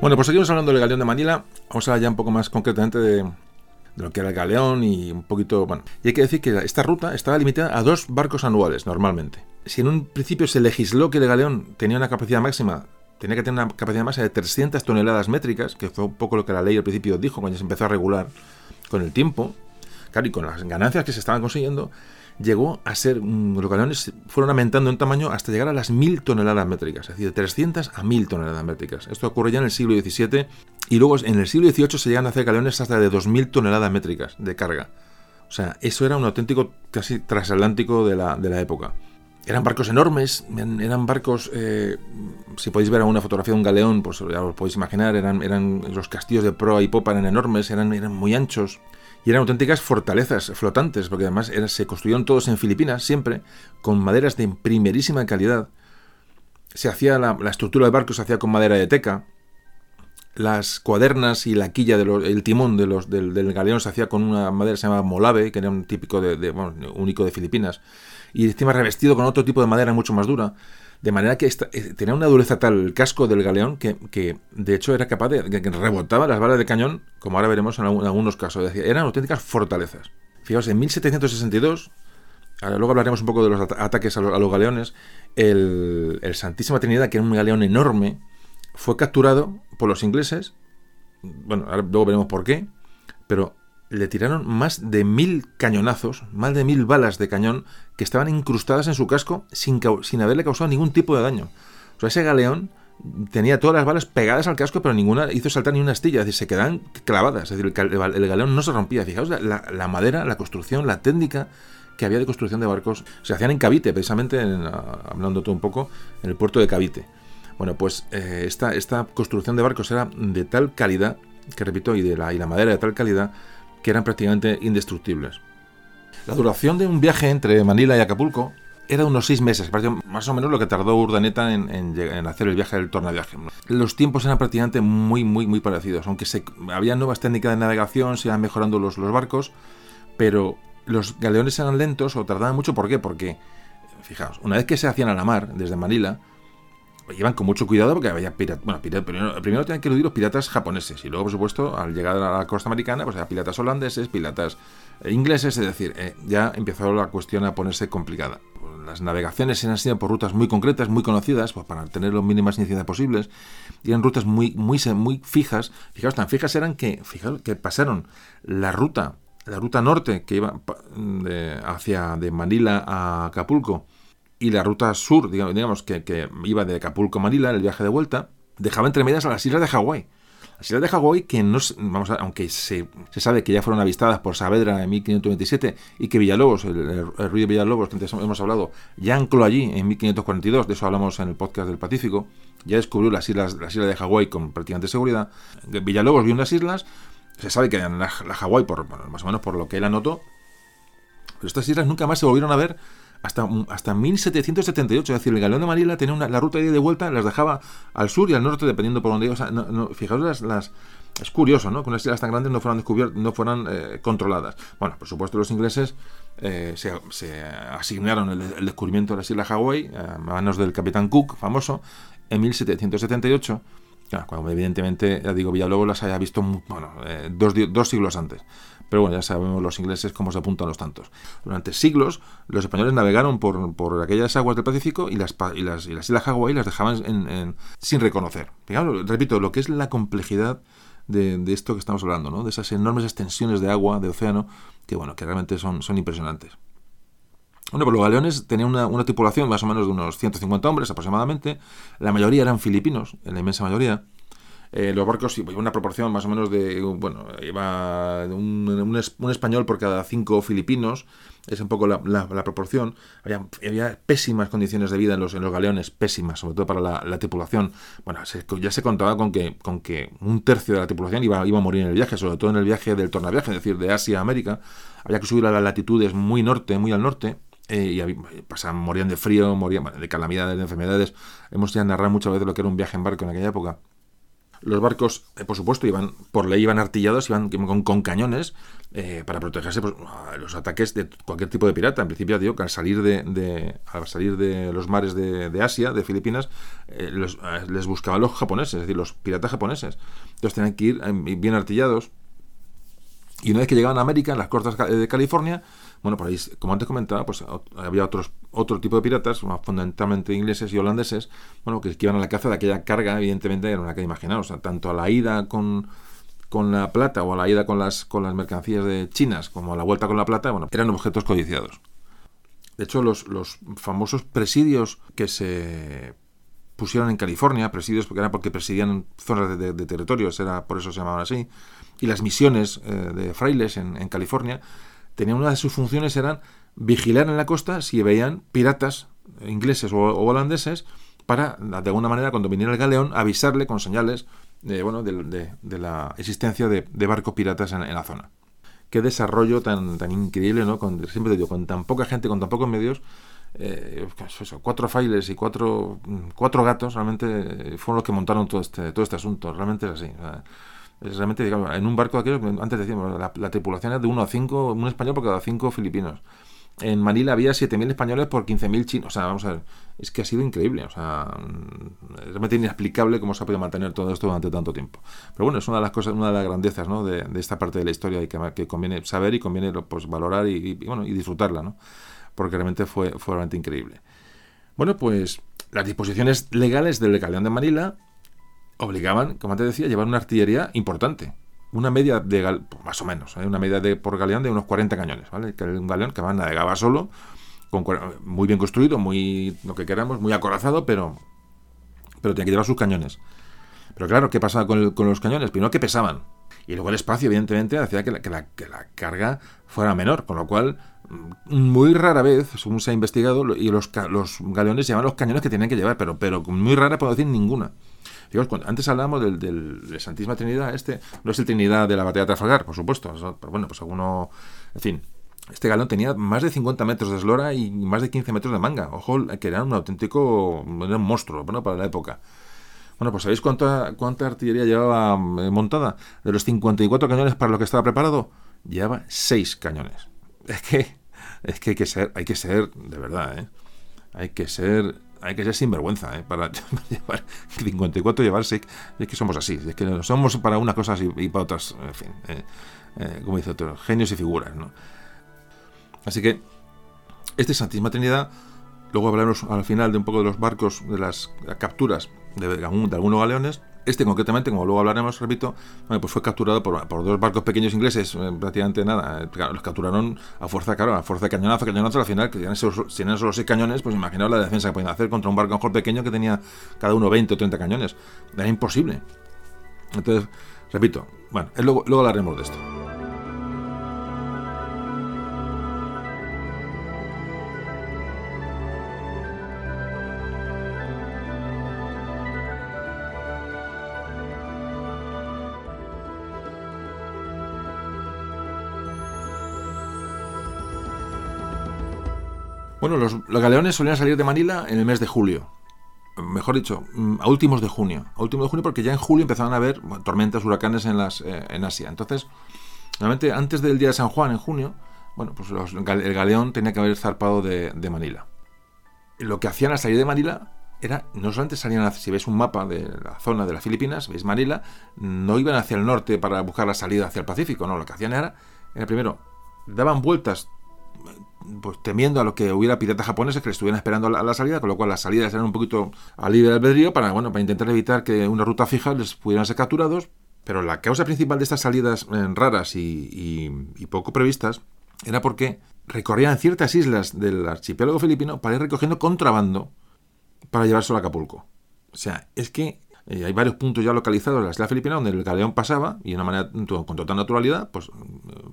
Speaker 1: Bueno, pues seguimos hablando del galeón de Manila. Vamos a hablar ya un poco más concretamente de, lo que era el galeón y un poquito... Bueno, y hay que decir que esta ruta estaba limitada a dos barcos anuales normalmente. Si en un principio se legisló que el galeón tenía una capacidad máxima, tenía que tener una capacidad máxima de 300 toneladas métricas, que fue un poco lo que la ley al principio dijo cuando se empezó a regular, con el tiempo, claro, y con las ganancias que se estaban consiguiendo, llegó a ser, mm, los galeones fueron aumentando en tamaño hasta llegar a las mil toneladas métricas, es decir, de 300 a 1000 toneladas métricas. Esto ocurre ya en el siglo XVII y luego en el siglo XVIII se llegan a hacer galeones hasta de 2000 toneladas métricas de carga. O sea, eso era un auténtico casi transatlántico de la, de la época. Eran barcos enormes, eran barcos, eh, si podéis ver alguna fotografía de un galeón, pues ya os podéis imaginar, eran, eran los castillos de proa y popa eran enormes, eran, eran muy anchos y eran auténticas fortalezas flotantes, porque además se construyeron todos en Filipinas, siempre, con maderas de primerísima calidad. Se hacía la, estructura del barco se hacía con madera de teca, las cuadernas y la quilla del timón de del, galeón se hacía con una madera que se llamaba molave, que era un típico de, único de Filipinas y encima revestido con otro tipo de madera mucho más dura. De manera que eh, tenía una dureza tal el casco del galeón que, de hecho era capaz de que, rebotaba las balas de cañón, como ahora veremos en, algunos casos. eran auténticas fortalezas. Fijaos, en 1762, luego hablaremos un poco de los ataques a los, galeones, el, el, Santísima Trinidad, que era un galeón enorme, fue capturado por los ingleses. Bueno, ahora, luego veremos por qué, pero le tiraron más de mil cañonazos, más de mil balas de cañón que estaban incrustadas en su casco sin, sin haberle causado ningún tipo de daño. O sea, ese galeón tenía todas las balas pegadas al casco, pero ninguna hizo saltar ni una astilla, es decir, se quedaban clavadas, es decir, el, galeón no se rompía. Fijaos la, madera, la construcción, la técnica que había de construcción de barcos, se hacían en Cavite, precisamente, hablando todo un poco, en el puerto de Cavite. Bueno, pues eh, esta, esta construcción de barcos era de tal calidad, que repito, y, de la, y la madera de tal calidad, que eran prácticamente indestructibles. La duración de un viaje entre Manila y Acapulco era unos seis meses, más o menos lo que tardó Urdaneta en, hacer el viaje del tornaviaje. Los tiempos eran prácticamente muy, muy, muy parecidos, aunque había nuevas técnicas de navegación, se iban mejorando los, los barcos, pero los galeones eran lentos o tardaban mucho. ¿Por qué? Porque, fijaos, una vez que se hacían a la mar desde Manila, iban con mucho cuidado porque había piratas. Bueno, primero, tenían que eludir los piratas japoneses y luego, por supuesto, al llegar a la costa americana, pues había piratas holandeses, piratas ingleses, es decir, eh, ya empezó la cuestión a ponerse complicada. Las navegaciones eran sido por rutas muy concretas, muy conocidas, pues para tener las mínimas incidencias posibles, eran rutas muy, muy, muy fijas. Fijaos, tan fijas eran que, fijaos, que pasaron la ruta, la ruta norte que iba de, hacia de Manila a Acapulco, y la ruta sur, digamos, que, iba de Acapulco a Manila, el viaje de vuelta, dejaba entre medias a las islas de Hawái. Las islas de Hawái que no, vamos aunque se, sabe que ya fueron avistadas por Saavedra en 1527 y que Villalobos, el, el, río Villalobos que antes hemos hablado, ya ancló allí en 1542, de eso hablamos en el podcast del Pacífico, ya descubrió las islas, las islas de Hawái con prácticamente seguridad. Villalobos vio unas islas, se sabe que eran la, Hawái por, más o menos por lo que él anotó, pero estas islas nunca más se volvieron a ver hasta, hasta 1778. Es decir, el galeón de Manila tenía una, la ruta de ida y de vuelta, las dejaba al sur y al norte, dependiendo por dónde. O sea, fijaos las, es curioso, ¿no? Que unas islas tan grandes no fueran descubiertas, no fueran eh, controladas. Bueno, por supuesto, los ingleses eh, se, asignaron el, descubrimiento de las islas Hawái a manos del capitán Cook, famoso, en 1778. cuando evidentemente, ya digo, Villalobos las haya visto bueno, eh, dos, dos siglos antes. Pero bueno, ya sabemos los ingleses cómo se apuntan los tantos. Durante siglos, los españoles navegaron por, por aquellas aguas del Pacífico y las, y las, y las islas Hawái las dejaban sin reconocer. repito, lo que es la complejidad de, esto que estamos hablando, ¿no? de esas enormes extensiones de agua, de océano, que bueno, que realmente son, son impresionantes. Bueno, pues los galeones tenían una, una, tripulación más o menos de unos 150 hombres aproximadamente. La mayoría eran filipinos, en la inmensa mayoría. Eh, los barcos iban una proporción más o menos de, bueno, iba un, un, español por cada cinco filipinos, es un poco la, la, proporción. Había, había, pésimas condiciones de vida en los, en los galeones, pésimas, sobre todo para la, tripulación. Bueno, ya se contaba con que, con que un tercio de la tripulación iba, iba a morir en el viaje, sobre todo en el viaje del tornaviaje, es decir, de Asia a América. Había que subir a las latitudes muy norte, muy al norte, eh, y pasaban, morían de frío, morían de calamidades, de enfermedades. Hemos ya narrado muchas veces lo que era un viaje en barco en aquella época. Los barcos, eh, por supuesto, iban por ley iban artillados, iban con, cañones eh, para protegerse pues, los ataques de cualquier tipo de pirata. En principio, digo que al salir de, al salir de los mares de, Asia, de Filipinas, eh, les buscaban los japoneses, es decir, los piratas japoneses. Entonces tenían que ir bien artillados. Y una vez que llegaban a América, en las costas de California, bueno, por ahí, como antes comentaba, pues había otros, otro tipo de piratas, fundamentalmente ingleses y holandeses, bueno, que iban a la caza de aquella carga, evidentemente, era una que imaginar, o sea, tanto a la ida con, con la plata o a la ida con las, con las mercancías de chinas como a la vuelta con la plata, bueno, eran objetos codiciados. De hecho, los, los famosos presidios que se pusieron en California, presidios porque era porque presidían zonas de, territorios, era por eso se llamaban así, y las misiones eh, de frailes en, California, tenían una de sus funciones eran vigilar en la costa si veían piratas ingleses o, holandeses para, de alguna manera, cuando viniera el galeón, avisarle con señales de, bueno, de, la existencia de, barcos piratas en, la zona. Qué desarrollo tan, tan increíble, ¿no? Con, siempre digo, con tan poca gente, con tan pocos medios, eh, pues cuatro failes y cuatro, cuatro gatos realmente fueron los que montaron todo este, todo este asunto. Realmente es así. Realmente, digamos, en un barco de aquellos, antes decíamos, la, la tripulación es de uno a cinco, un español por cada cinco filipinos. En Manila había 7.000 españoles por 15.000 chinos. O sea, vamos a ver, es que ha sido increíble. O sea, es realmente inexplicable cómo se ha podido mantener todo esto durante tanto tiempo. Pero bueno, es una de las cosas, una de las grandezas ¿no? de, esta parte de la historia y que, conviene saber y conviene pues, valorar y, bueno, y disfrutarla, ¿no? Porque realmente fue, fue realmente increíble. Bueno, pues las disposiciones legales del galeón de Manila obligaban, como antes decía, a llevar una artillería importante una media de pues más o menos, ¿eh? una media de por galeón de unos 40 cañones, ¿vale? Que un galeón que navegaba solo, con, muy bien construido, muy lo que queramos, muy acorazado, pero pero tenía que llevar sus cañones. Pero claro, ¿qué pasaba con, los cañones? Primero que pesaban. Y luego el espacio, evidentemente, hacía que la, que la, carga fuera menor, con lo cual, mm, muy rara vez, según se ha investigado, y los, los galeones llevaban los cañones que tenían que llevar, pero, pero muy rara, puedo decir, ninguna antes hablábamos del, del, Santísima Trinidad, este no es el Trinidad de la batalla de Trafalgar, por supuesto, pero bueno, pues alguno, en fin, este galón tenía más de 50 metros de eslora y más de 15 metros de manga. Ojo, que era un auténtico era un monstruo bueno, para la época. Bueno, pues ¿sabéis cuánta, cuánta artillería llevaba eh, montada? De los 54 cañones para lo que estaba preparado, llevaba 6 cañones. Es que, es que hay que ser, hay que ser, de verdad, ¿eh? Hay que ser hay que ser sinvergüenza ¿eh? para llevar 54 llevarse es que somos así es que somos para unas cosas y, para otras en fin eh, eh, como dice otro genios y figuras así que este Santísima Trinidad. Luego hablaremos al final de un poco de los barcos de las capturas de, de algunos galeones este concretamente, como luego hablaremos, repito, pues fue capturado por, dos barcos pequeños ingleses, eh, prácticamente nada. Eh, los capturaron a fuerza, claro, a fuerza de cañonazo, cañonazo, al final, que tenían solo, solo seis cañones, pues imaginaos la defensa que podían hacer contra un barco mejor pequeño que tenía cada uno 20 o 30 cañones. Era imposible. Entonces, repito, bueno, luego hablaremos de esto. Bueno, los, galeones solían salir de Manila en el mes de julio. Mejor dicho, mm, a últimos de junio. A últimos de junio porque ya en julio empezaban a haber tormentas, huracanes en, las, eh, en Asia. Entonces, realmente antes del día de San Juan, en junio, bueno, pues el galeón tenía que haber zarpado de, Manila. Lo que hacían al salir de Manila era, no solamente salían, si ves un mapa de la zona de las Filipinas, veis Manila, no iban hacia el norte para buscar la salida hacia el Pacífico, no, lo que hacían era, era primero, daban vueltas pues temiendo a lo que hubiera piratas japoneses que le estuvieran esperando a la, salida, con lo cual las salidas eran un poquito a libre albedrío para, bueno, para intentar evitar que una ruta fija les pudieran ser capturados. Pero la causa principal de estas salidas eh, raras y, poco previstas era porque recorrían ciertas islas del archipiélago filipino para ir recogiendo contrabando para llevárselo a Acapulco. O sea, es que eh, hay varios puntos ya localizados en la isla filipina donde el galeón pasaba y de una manera con total naturalidad, pues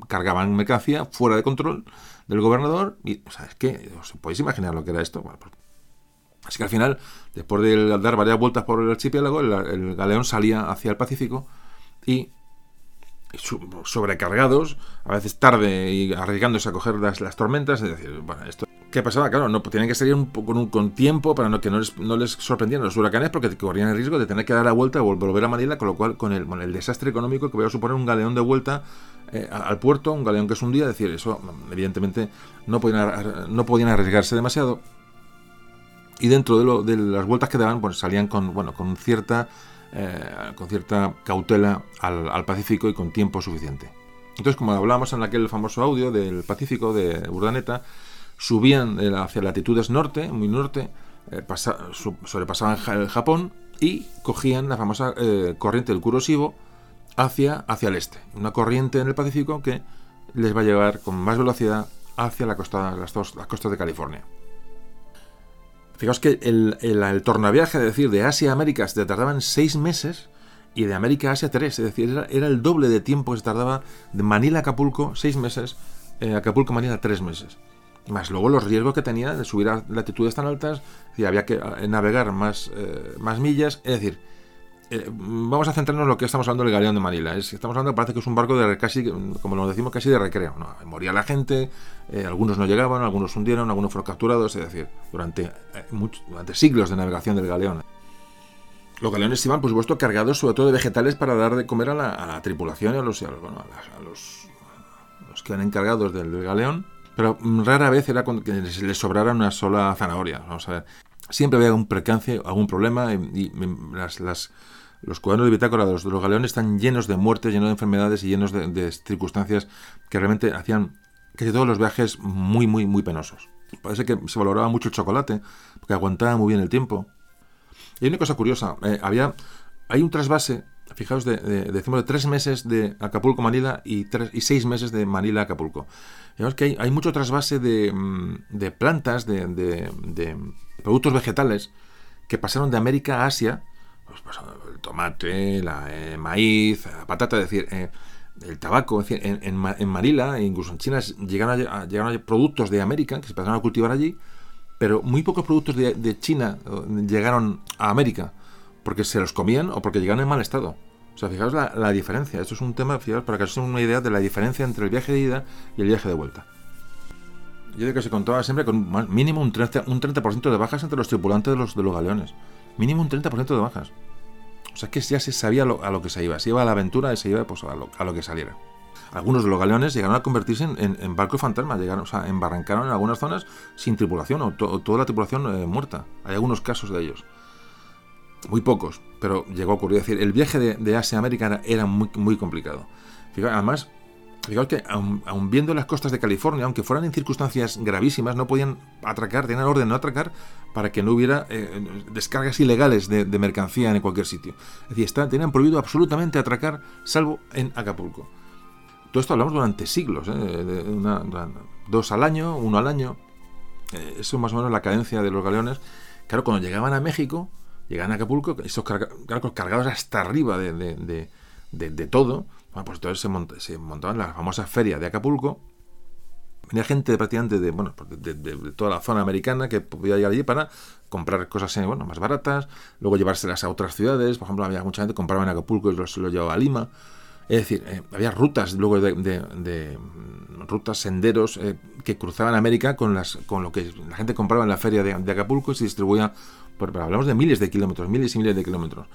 Speaker 1: cargaban mercancía fuera de control del gobernador. Y, o sea, es que os podéis imaginar lo que era esto. Pues, así que al final, después de dar varias vueltas por el archipiélago, el, galeón salía hacia el Pacífico y sobrecargados, a veces tarde y arriesgándose a coger las, tormentas, es decir, bueno, esto ¿Qué pasaba? Claro, no, tenían que salir un, con, con tiempo para no, que no les, no les, sorprendieran los huracanes porque corrían el riesgo de tener que dar la vuelta y volver a Manila, con lo cual, con el, el desastre económico que voy a suponer un galeón de vuelta eh, al puerto, un galeón que es un día, decir, eso evidentemente no podían, no podían arriesgarse demasiado. Y dentro de, lo, de las vueltas que daban, pues salían con, bueno, con, cierta, eh, con cierta cautela al, al Pacífico y con tiempo suficiente. Entonces, como hablábamos en aquel famoso audio del Pacífico de Urdaneta, subían hacia latitudes norte, muy norte, eh, sobrepasaban el Japón y cogían la famosa eh, corriente del Kuroshibo hacia, hacia el este. Una corriente en el Pacífico que les va a llevar con más velocidad hacia la costa, las, dos, las costas de California. Fijaos que el, el, tornaviaje, es decir, de Asia a América se tardaban seis meses y de América a Asia tres. Es decir, era, el doble de tiempo que se tardaba de Manila a Acapulco, seis meses, eh, Acapulco Manila tres meses. Más luego los riesgos que tenía de subir a latitudes tan altas, y había que eh, navegar más, eh, más millas. Es decir, eh, vamos a centrarnos en lo que estamos hablando del galeón de Manila. Es, estamos hablando, parece que es un barco de casi, como lo decimos, casi de recreo. Moría la gente, eh, algunos no llegaban, algunos hundieron, algunos fueron capturados, es decir, durante, eh, durante siglos de navegación del galeón. Los galeones iban, por supuesto, cargados sobre todo de vegetales para dar de comer a la, tripulación y a los, a los, los, que eran encargados del, galeón. Pero rara vez era que les, sobrara una sola zanahoria. Vamos a ver. Siempre había un percance, algún problema y, las, las los cuadernos de bitácora de los, galeones están llenos de muertes, llenos de enfermedades y llenos de, circunstancias que realmente hacían casi todos los viajes muy, muy, muy penosos. Parece que se valoraba mucho el chocolate, porque aguantaba muy bien el tiempo. Y hay una cosa curiosa, eh, había, hay un trasvase, fijaos, de, decimos de tres meses de Acapulco Manila y, tres, y seis meses de Manila Acapulco. Fijaos que hay, mucho trasvase de, mm, plantas, de, productos vegetales que pasaron de América a Asia pues, pues, tomate, la, eh, maíz, la patata, es decir, eh, el tabaco, es decir, en, en, Manila, incluso en China, llegaron a, productos de América que se empezaron a cultivar allí, pero muy pocos productos de, China llegaron a América porque se los comían o porque llegaron en mal estado. O sea, fijaos la, diferencia. Esto es un tema, fijaos, para que os den una idea de la diferencia entre el viaje de ida y el viaje de vuelta. Yo digo que se contaba siempre con mínimo un 30%, un 30 de bajas entre los tripulantes de los, de los galeones. Mínimo un 30% de bajas. O sea que ya se sabía a lo que se iba. Se iba a la aventura y se iba pues, a, lo, que saliera. Algunos de los galeones llegaron a convertirse en, barcos fantasma, llegaron, o sea, embarrancaron en algunas zonas sin tripulación o, toda la tripulación eh, muerta. Hay algunos casos de ellos. Muy pocos, pero llegó a ocurrir. Es decir, el viaje de, Asia a América era, muy, muy complicado. además, Fijaos que, aun, viendo las costas de California, aunque fueran en circunstancias gravísimas, no podían atracar, tenían orden de no atracar para que no hubiera eh, descargas ilegales de, mercancía en cualquier sitio. Es decir, tenían prohibido absolutamente atracar, salvo en Acapulco. Todo esto hablamos durante siglos, ¿eh? dos al año, uno al año. Eh, eso es más o menos la cadencia de los galeones. Claro, cuando llegaban a México, llegaban a Acapulco, esos cargados hasta arriba de todo bueno, pues entonces se, se montaban la famosa feria de Acapulco. Venía gente prácticamente de, bueno, pues de, toda la zona americana que podía llegar allí para comprar cosas eh, bueno, más baratas, luego llevárselas a otras ciudades. Por ejemplo, había mucha gente que compraba en Acapulco y se lo llevaba a Lima. Es decir, eh, había rutas luego de, rutas, senderos eh, que cruzaban América con, las, con lo que la gente compraba en la feria de, Acapulco y se distribuía, hablamos de miles de kilómetros, miles y miles de kilómetros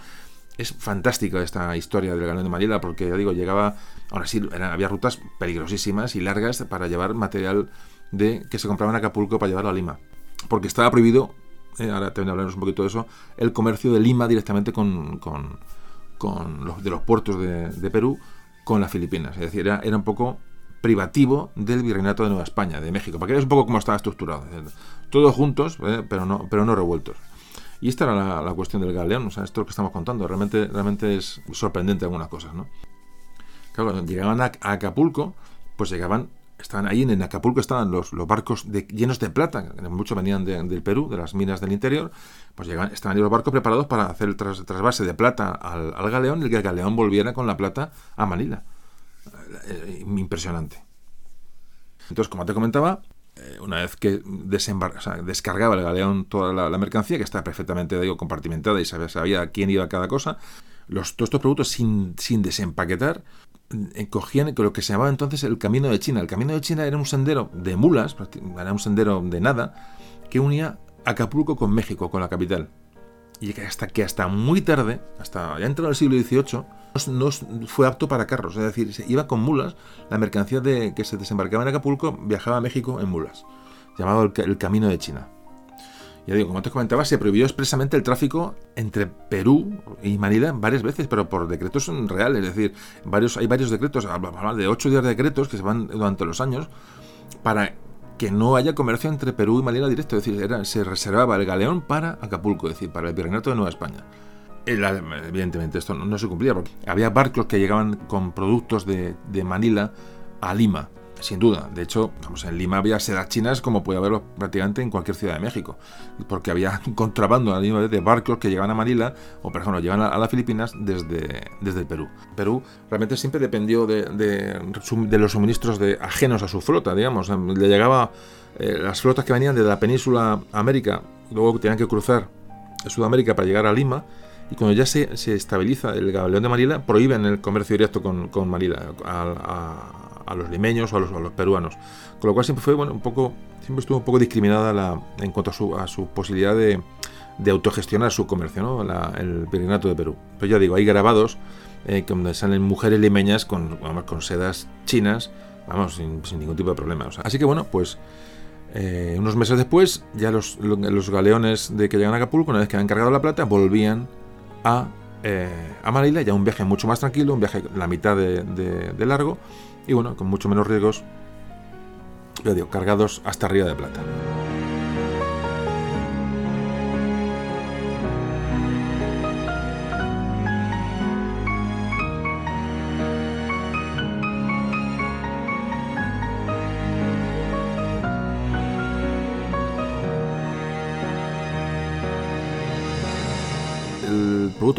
Speaker 1: es fantástica esta historia del Galeón de Manila porque ya digo, llegaba, ahora sí, había rutas peligrosísimas y largas para llevar material de que se compraba en Acapulco para llevarlo a Lima. Porque estaba prohibido, eh, ahora también hablaremos un poquito de eso, el comercio de Lima directamente con, con, los, de los puertos de, Perú con las Filipinas. Es decir, era, un poco privativo del Virreinato de Nueva España, de México, para que veas un poco cómo estaba estructurado. Todos juntos, eh, pero, no, pero no revueltos. Y esta era la, cuestión del galeón, o sea, esto que estamos contando, realmente, realmente es sorprendente algunas cosas, ¿no? Claro, llegaban a, Acapulco, pues llegaban, estaban ahí en, Acapulco estaban los, los barcos llenos de plata, muchos venían del Perú, de las minas del interior, pues llegaban, estaban ahí los barcos preparados para hacer el trasvase de plata al, galeón y que el galeón volviera con la plata a Manila. Eh, impresionante. Entonces, como te comentaba, una vez que descargaba el galeón toda la, mercancía, que está perfectamente digo, compartimentada y sabía, sabía quién iba a cada cosa, los, todos estos productos sin, sin desempaquetar, eh, cogían lo que se llamaba entonces el Camino de China. El Camino de China era un sendero de mulas, era un sendero de nada, que unía Acapulco con México, con la capital. Y hasta que hasta muy tarde, hasta ya entrado el siglo XVIII, no fue apto para carros, es decir, iba con mulas, la mercancía de, que se desembarcaba en Acapulco viajaba a México en mulas, llamado el, Camino de China. Ya digo, como te comentaba, se prohibió expresamente el tráfico entre Perú y Manila varias veces, pero por decretos reales, es decir, varios, hay varios decretos, de ocho días de decretos que se van durante los años, para que no haya comercio entre Perú y Manila directo, es decir, se reservaba el galeón para Acapulco, es decir, para el Virreinato de Nueva España. Evidentemente esto no, se cumplía porque había barcos que llegaban con productos de, Manila a Lima sin duda. De hecho, vamos, en Lima había sedas chinas como puede haberlo prácticamente en cualquier ciudad de México. Porque había contrabando a Lima de barcos que llegaban a Manila o, por ejemplo, llegaban a, las Filipinas desde, desde el Perú. Perú realmente siempre dependió de, de, los suministros de, ajenos a su flota, digamos. Le llegaba eh, las flotas que venían de la península América, luego tenían que cruzar Sudamérica para llegar a Lima y cuando ya se, se, estabiliza el galeón de Manila, prohíben el comercio directo con, con Manila a, a los limeños o a los, peruanos. Con lo cual siempre fue bueno, un poco, siempre estuvo un poco discriminada la, en cuanto a su, a su posibilidad de, de, autogestionar su comercio, ¿no? el virreinato de Perú. Pero ya digo, hay grabados eh, donde salen mujeres limeñas con, con sedas chinas, vamos, sin, ningún tipo de problema. así que bueno, pues eh, unos meses después, ya los, los, galeones de que llegan a Acapulco, una vez que han cargado la plata, volvían a, eh, a Manila, ya un viaje mucho más tranquilo, un viaje la mitad de, de largo, y bueno, con mucho menos riesgos, ya digo, cargados hasta arriba de plata.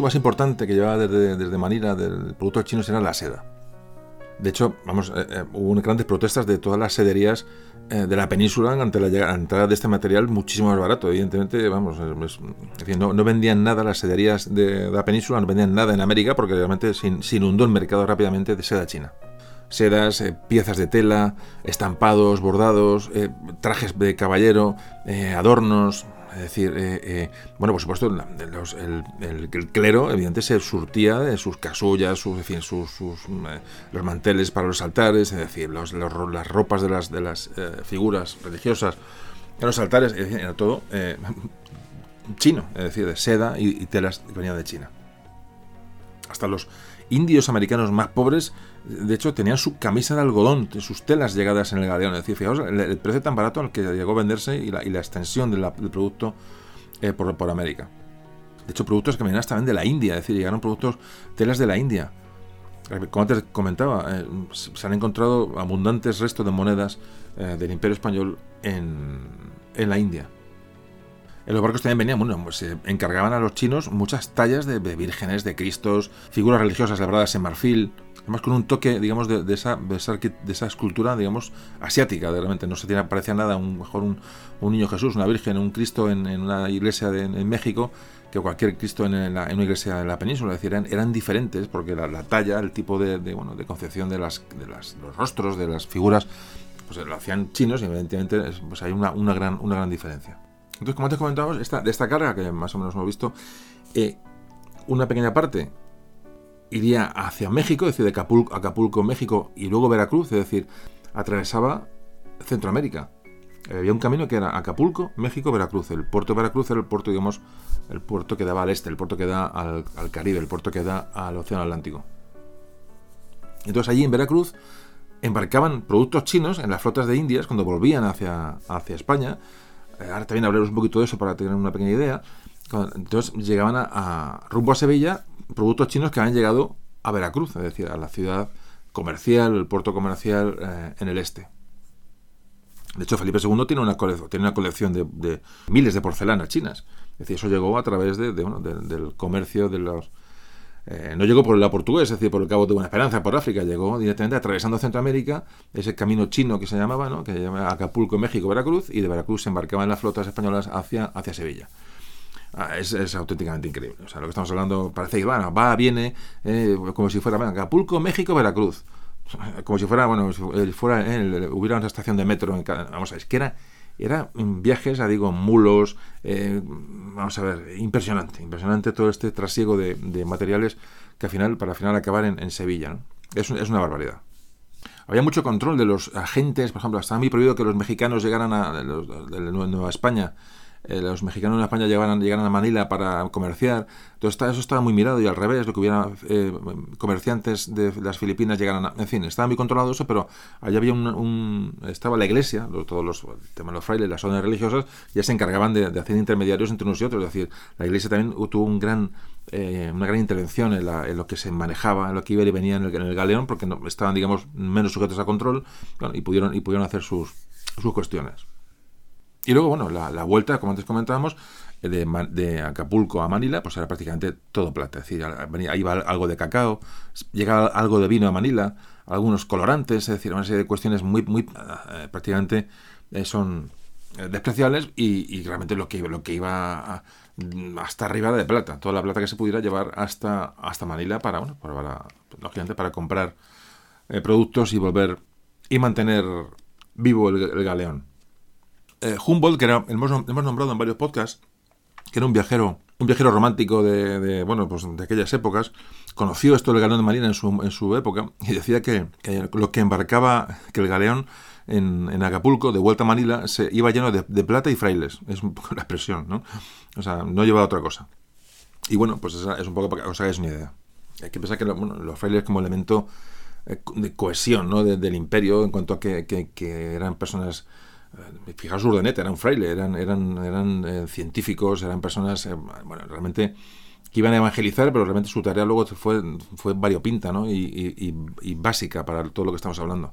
Speaker 1: Producto más importante que llevaba desde, desde Manila, del producto chino, era la seda. De hecho, vamos, eh, eh, hubo grandes protestas de todas las sederías eh, de la península ante la, entrada de este material muchísimo más barato. Evidentemente, vamos, no, vendían nada las sederías de, la península, no vendían nada en América porque realmente se, inundó el mercado rápidamente de seda china sedas, piezas de tela, estampados, bordados, trajes de caballero, adornos, es decir, eh, eh, bueno, por supuesto, el, clero, evidentemente, se surtía de sus casullas, sus, sus, eh, los manteles para los altares, es decir, las ropas de las, figuras religiosas en los altares, era todo chino, es decir, de seda y, y telas que venían de China. Hasta los indios americanos más pobres, de hecho, tenían su camisa de algodón, sus telas llegadas en el galeón. Es decir, el, precio tan barato al que llegó a venderse y la, extensión del producto eh, por, América. De hecho, productos que venían hasta de la India, es decir, llegaron productos, telas de la India. Como antes comentaba, eh, se han encontrado abundantes restos de monedas eh, del Imperio Español en, en la India. En los barcos también venían, bueno, pues, se encargaban a los chinos muchas tallas de, vírgenes, de cristos, figuras religiosas labradas en marfil, además con un toque, digamos, de, esa, de, esa, escultura, digamos, asiática, realmente. No se tiene, parecía nada, un, mejor un, niño Jesús, una virgen, un Cristo en, una iglesia en México que cualquier Cristo en, una iglesia en la península. Es decir, eran, diferentes porque la, talla, el tipo de, bueno, de concepción de, las, de las, los rostros, de las figuras, pues lo hacían chinos y evidentemente pues hay una, gran, una gran diferencia. Entonces, como antes comentábamos, de esta carga, que más o menos hemos visto, eh, una pequeña parte iría hacia México, es decir, de Acapulco, Acapulco, México y luego Veracruz, es decir, atravesaba Centroamérica. Eh, había un camino que era Acapulco, México, Veracruz. El puerto de Veracruz era el puerto, digamos, el puerto que daba al este, el puerto que da al, Caribe, el puerto que da al Océano Atlántico. Entonces allí en Veracruz embarcaban productos chinos en las flotas de Indias cuando volvían hacia, España ahora también hablaremos un poquito de eso para tener una pequeña idea. Entonces llegaban a, rumbo a Sevilla productos chinos que habían llegado a Veracruz, es decir, a la ciudad comercial, el puerto comercial eh, en el este. De hecho, Felipe II tiene una, colección, tiene una colección de, miles de porcelanas chinas. Es decir, eso llegó a través de, del comercio de los, eh, no llegó por la portugués, es decir, por el Cabo de Buena Esperanza, por África, llegó directamente atravesando Centroamérica, ese camino chino que se llamaba, ¿no? que se llama Acapulco, México, Veracruz, y de Veracruz se embarcaban las flotas españolas hacia, hacia Sevilla. Ah, es, auténticamente increíble. O sea, lo que estamos hablando parece que va, va, viene, eh, como si fuera Acapulco, México, Veracruz. Como si fuera, bueno, si fuera, eh, hubiera una estación de metro en cada. Vamos a ver, es que era era viajes, ya digo, mulos, eh, vamos a ver, impresionante, impresionante todo este trasiego de, materiales que al final, para al final acabar en, Sevilla. Es, una barbaridad. Había mucho control de los agentes, por ejemplo, estaba muy prohibido que los mexicanos llegaran a de, Nueva España eh, los mexicanos en España llegaran, llegaran a Manila para comerciar. Entonces eso estaba muy mirado y al revés, lo que hubiera eh, comerciantes de las Filipinas llegaran a... En fin, estaba muy controlado eso, pero allá había un... estaba la iglesia, todos los los frailes, las órdenes religiosas, ya se encargaban de, hacer intermediarios entre unos y otros. Es decir, la iglesia también tuvo un gran, eh, una gran intervención en, lo que se manejaba, en lo que iba y venía en el, galeón, porque no, estaban, digamos, menos sujetos a control y, pudieron, y pudieron hacer sus, sus cuestiones. Y luego, bueno, la, vuelta, como antes comentábamos, de, de, Acapulco a Manila, pues era prácticamente todo plata. Es decir, venía, iba algo de cacao, llegaba algo de vino a Manila, algunos colorantes, es decir, una serie de cuestiones muy, muy eh, prácticamente eh, son eh, despreciables y, realmente lo que, lo que iba hasta arriba de plata, toda la plata que se pudiera llevar hasta, hasta Manila para, bueno, para, lógicamente para comprar productos y volver y mantener vivo el galeón. Eh, Humboldt, que era, hemos, hemos, nombrado en varios podcasts, que era un viajero, un viajero romántico de, bueno, pues de aquellas épocas, conoció esto del galeón de Marina en su, en su época y decía que, lo que embarcaba, que el galeón en, Acapulco, de vuelta a Manila, se iba lleno de, plata y frailes. Es un poco la expresión, ¿no? O sea, no llevaba otra cosa. Y bueno, pues esa es un poco para que os hagáis una idea. Hay que pensar que los frailes como elemento eh, de cohesión ¿no? del imperio en cuanto a que, que eran personas fijaos Urdenet, era un fraile, eran, eran, eran eh, científicos, eran personas, eh, bueno, realmente que iban a evangelizar, pero realmente su tarea luego fue, fue variopinta ¿no? y, básica para todo lo que estamos hablando.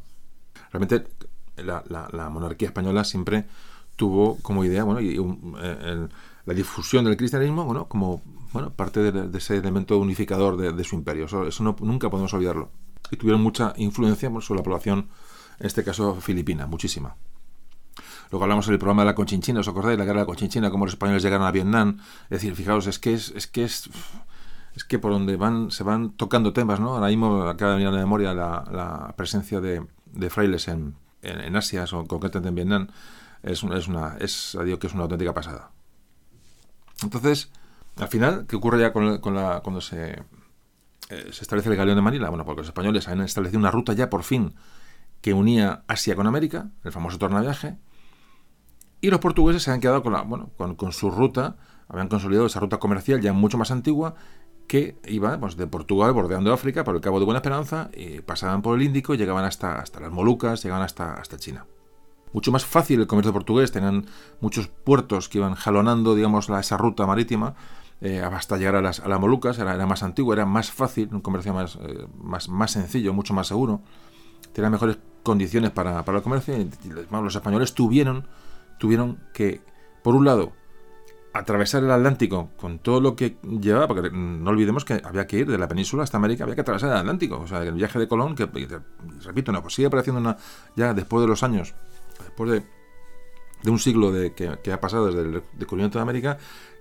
Speaker 1: Realmente la, monarquía española siempre tuvo como idea bueno, y, la difusión del cristianismo bueno, como bueno, parte de, ese elemento unificador de, su imperio. Eso, no, nunca podemos olvidarlo. Y tuvieron mucha influencia sobre la población, en este caso filipina, muchísima. Luego hablamos en el programa de la Conchinchina, ¿os acordáis? La guerra de la Conchinchina, cómo los españoles llegaron a Vietnam. Es decir, fijaos, es que es, es que es, es que por donde van, se van tocando temas, ¿no? Ahora mismo acaba de venir a la memoria la, presencia de, frailes en, en, Asia, o concretamente en Vietnam, es, es una, es, digo que es una auténtica pasada. Entonces, al final, ¿qué ocurre ya con, con la, cuando se, eh, se establece el galeón de Manila? Bueno, porque los españoles han establecido una ruta ya por fin que unía Asia con América, el famoso tornaviaje, y los portugueses se han quedado con, la, bueno, con, su ruta, habían consolidado esa ruta comercial ya mucho más antigua, que iba pues, de Portugal bordeando África por el Cabo de Buena Esperanza, pasaban por el Índico y llegaban hasta, hasta las Molucas, llegaban hasta, hasta China. Mucho más fácil el comercio portugués, tenían muchos puertos que iban jalonando, digamos, la, esa ruta marítima, eh, hasta llegar a las, a las Molucas, era, era, más antiguo, era más fácil, un comercio más, eh, más, más sencillo, mucho más seguro, tenía mejores condiciones para, para el comercio, y, los españoles tuvieron tuvieron que, por un lado, atravesar el Atlántico con todo lo que llevaba, porque no olvidemos que había que ir de la península hasta América, había que atravesar el Atlántico. O sea, el viaje de Colón, que, repito, no, pues sigue apareciendo una, ya después de los años, después de, de un siglo de, que, ha pasado desde el descubrimiento de América,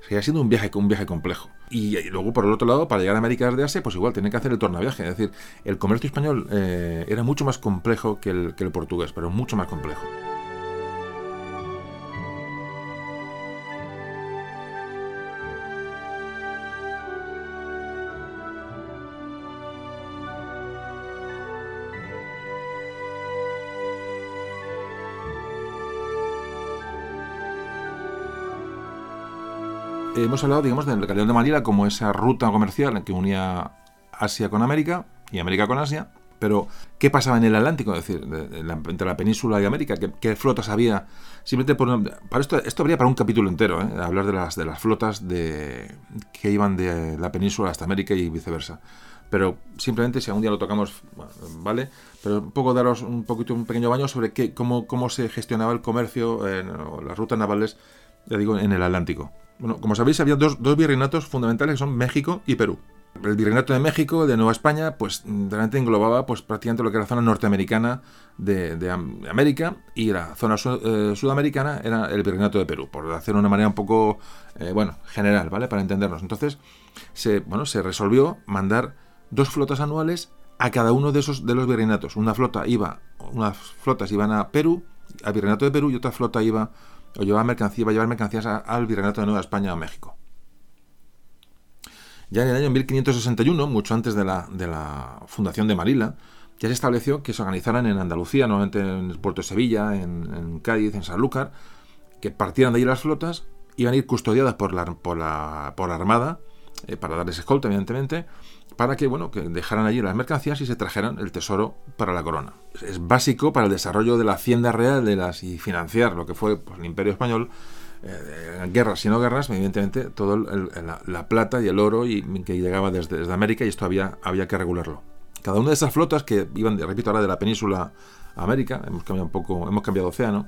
Speaker 1: sigue siendo un viaje, un viaje complejo. Y, luego, por el otro lado, para llegar a América desde Asia, pues igual tiene que hacer el tornaviaje. Es decir, el comercio español eh, era mucho más complejo que el, que el portugués, pero mucho más complejo. Hemos hablado, digamos, del galeón de Manila como esa ruta comercial que unía Asia con América y América con Asia. Pero, ¿qué pasaba en el Atlántico? Es decir, entre la península y América, ¿qué, flotas había? Simplemente para esto, esto habría para un capítulo entero, ¿eh? hablar de las, de las flotas de, que iban de la península hasta América y viceversa. Pero simplemente, si algún día lo tocamos, vale. Pero un poco daros un poquito un pequeño baño sobre qué, cómo, cómo se gestionaba el comercio, en, las rutas navales, ya digo, en el Atlántico. Bueno, como sabéis, había dos, virreinatos fundamentales que son México y Perú. El virreinato de México, de Nueva España, pues realmente englobaba pues, prácticamente lo que era la zona norteamericana de, América y la zona eh, sudamericana era el virreinato de Perú, por hacerlo de una manera un poco, eh, bueno, general, ¿vale? Para entendernos. Entonces, se, bueno, se resolvió mandar dos flotas anuales a cada uno de esos de los virreinatos. Una flota iba, unas flotas iban a Perú, al virreinato de Perú, y otra flota iba o llevaba mercancía, iba a llevar mercancías al Virreinato de Nueva España o México. Ya en el año 1561, mucho antes de la, fundación de Marila, ya se estableció que se organizaran en Andalucía, normalmente en el puerto de Sevilla, en, Cádiz, en Sanlúcar, que partieran de ahí las flotas iban a ir custodiadas por la, por la, por la Armada, eh, para darles escolta, evidentemente, para que, bueno, que dejaran allí las mercancías y se trajeran el tesoro para la corona. Es básico para el desarrollo de la hacienda real de las, y financiar lo que fue pues, el imperio español, eh, guerras y no guerras, evidentemente, todo la, plata y el oro y, que llegaba desde, desde, América y esto había, había que regularlo. Cada una de esas flotas que iban, repito, ahora de la península a América, hemos cambiado un poco, hemos cambiado océano,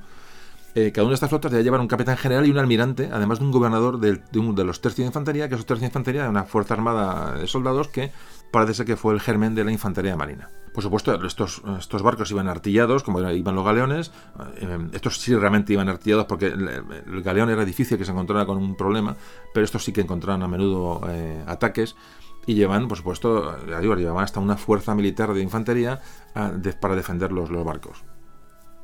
Speaker 1: eh, cada una de estas flotas debe llevar un capitán general y un almirante, además de un gobernador de, de, de los tercios de infantería, que esos tercios de infantería una fuerza armada de soldados que parece ser que fue el germen de la infantería marina. Por supuesto, estos, estos barcos iban artillados, como iban los galeones. Eh, estos sí realmente iban artillados porque el, galeón era difícil que se encontrara con un problema, pero estos sí que encontraban a menudo eh, ataques y llevan, por supuesto, llevaban hasta una fuerza militar de infantería para defender los, los barcos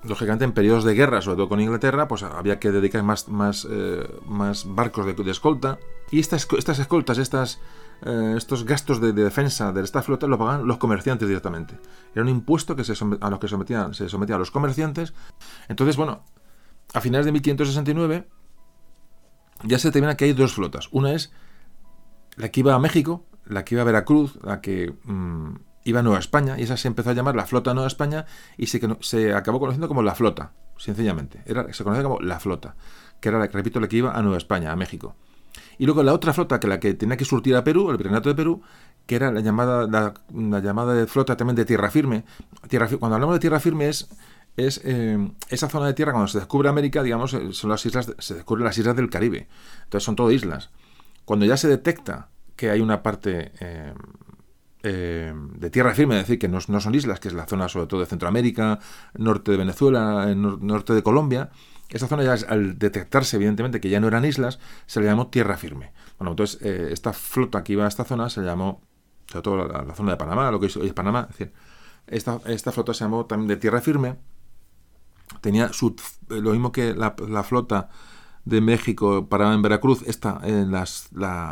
Speaker 1: lógicamente en periodos de guerra, sobre todo con Inglaterra, pues había que dedicar más, más, eh, más barcos de, escolta. Y estas, estas escoltas, estas, eh, estos gastos de, defensa de esta flota los pagaban los comerciantes directamente. Era un impuesto que se a los que sometían, se sometía a los comerciantes. Entonces, bueno, a finales de 1569 ya se determina que hay dos flotas. Una es la que iba a México, la que iba a Veracruz, la que... Mm, iba a Nueva España y esa se empezó a llamar la Flota Nueva España y se, se acabó conociendo como la Flota, sencillamente. Era, se conocía como la Flota, que era, la, repito, la que iba a Nueva España, a México. Y luego la otra flota, que la que tenía que surtir a Perú, el Virreinato de Perú, que era la llamada, la, llamada de flota también de tierra firme. Tierra, cuando hablamos de tierra firme es, es eh, esa zona de tierra, cuando se descubre América, digamos, eh, son las islas, se descubren las islas del Caribe. Entonces son todo islas. Cuando ya se detecta que hay una parte eh, eh, de tierra firme, es decir, que no, son islas, que es la zona sobre todo de Centroamérica, norte de Venezuela, norte de Colombia. Esa zona ya al detectarse evidentemente que ya no eran islas, se le llamó tierra firme. Bueno, entonces eh, esta flota que iba a esta zona se llamó, sobre todo la, zona de Panamá, lo que hoy es Panamá, es decir, esta, esta, flota se llamó también de tierra firme. Tenía su, lo mismo que la, flota de México paraba en Veracruz, esta, en las,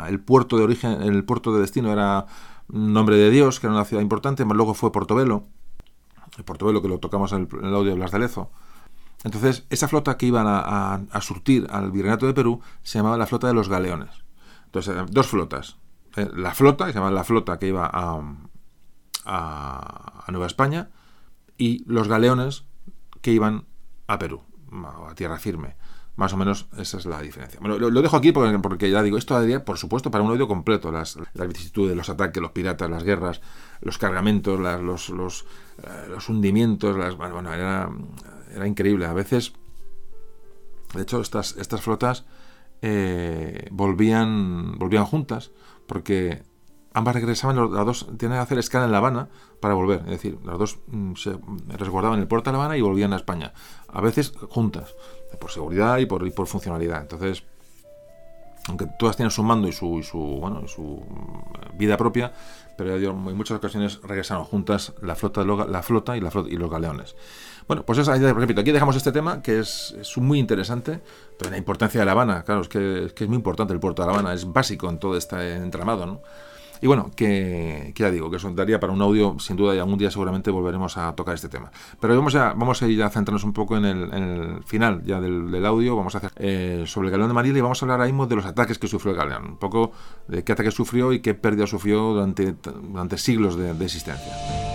Speaker 1: el puerto de origen, el puerto de destino era Nombre de Dios, que era una ciudad importante, luego fue Portobelo, el Portobelo que lo tocamos en el, audio de Blas de Lezo. Entonces, esa flota que iban a, surtir al Virreinato de Perú se llamaba la flota de los galeones. Entonces, dos flotas. Eh, la flota, que se llamaba la flota que iba a, a, Nueva España, y los galeones que iban a Perú, a tierra firme. Más o menos esa es la diferencia. Bueno, lo, dejo aquí porque, porque, ya digo, esto daría, por supuesto, para un audio completo. Las, las vicisitudes, los ataques, los piratas, las guerras, los cargamentos, los, los, eh, los, hundimientos. Las, bueno, era, era increíble. A veces, de hecho, estas, estas flotas eh, volvían, volvían juntas porque ambas regresaban, las dos tenían que hacer escala en La Habana para volver. Es decir, las dos mm, se resguardaban en el puerto de La Habana y volvían a España. A veces juntas por seguridad y por, por funcionalidad. Entonces, aunque todas tienen su mando y su, su, bueno, su mm, vida propia, pero en muchas ocasiones regresaron juntas la flota, la flota y, la flota y los galeones. Bueno, pues eso, repito, aquí dejamos este tema que es, es muy interesante, pero la importancia de La Habana, claro, es que, es que es muy importante el puerto de La Habana, es básico en todo este entramado, ¿no? Y bueno, que, ya digo, que eso daría para un audio, sin duda, y algún día seguramente volveremos a tocar este tema. Pero vamos a, vamos a ir a centrarnos un poco en el, final ya del, audio, vamos a hacer eh, sobre el galeón de Marila y vamos a hablar ahora mismo de los ataques que sufrió el galeón, un poco de qué ataques sufrió y qué pérdida sufrió durante, durante siglos de existencia.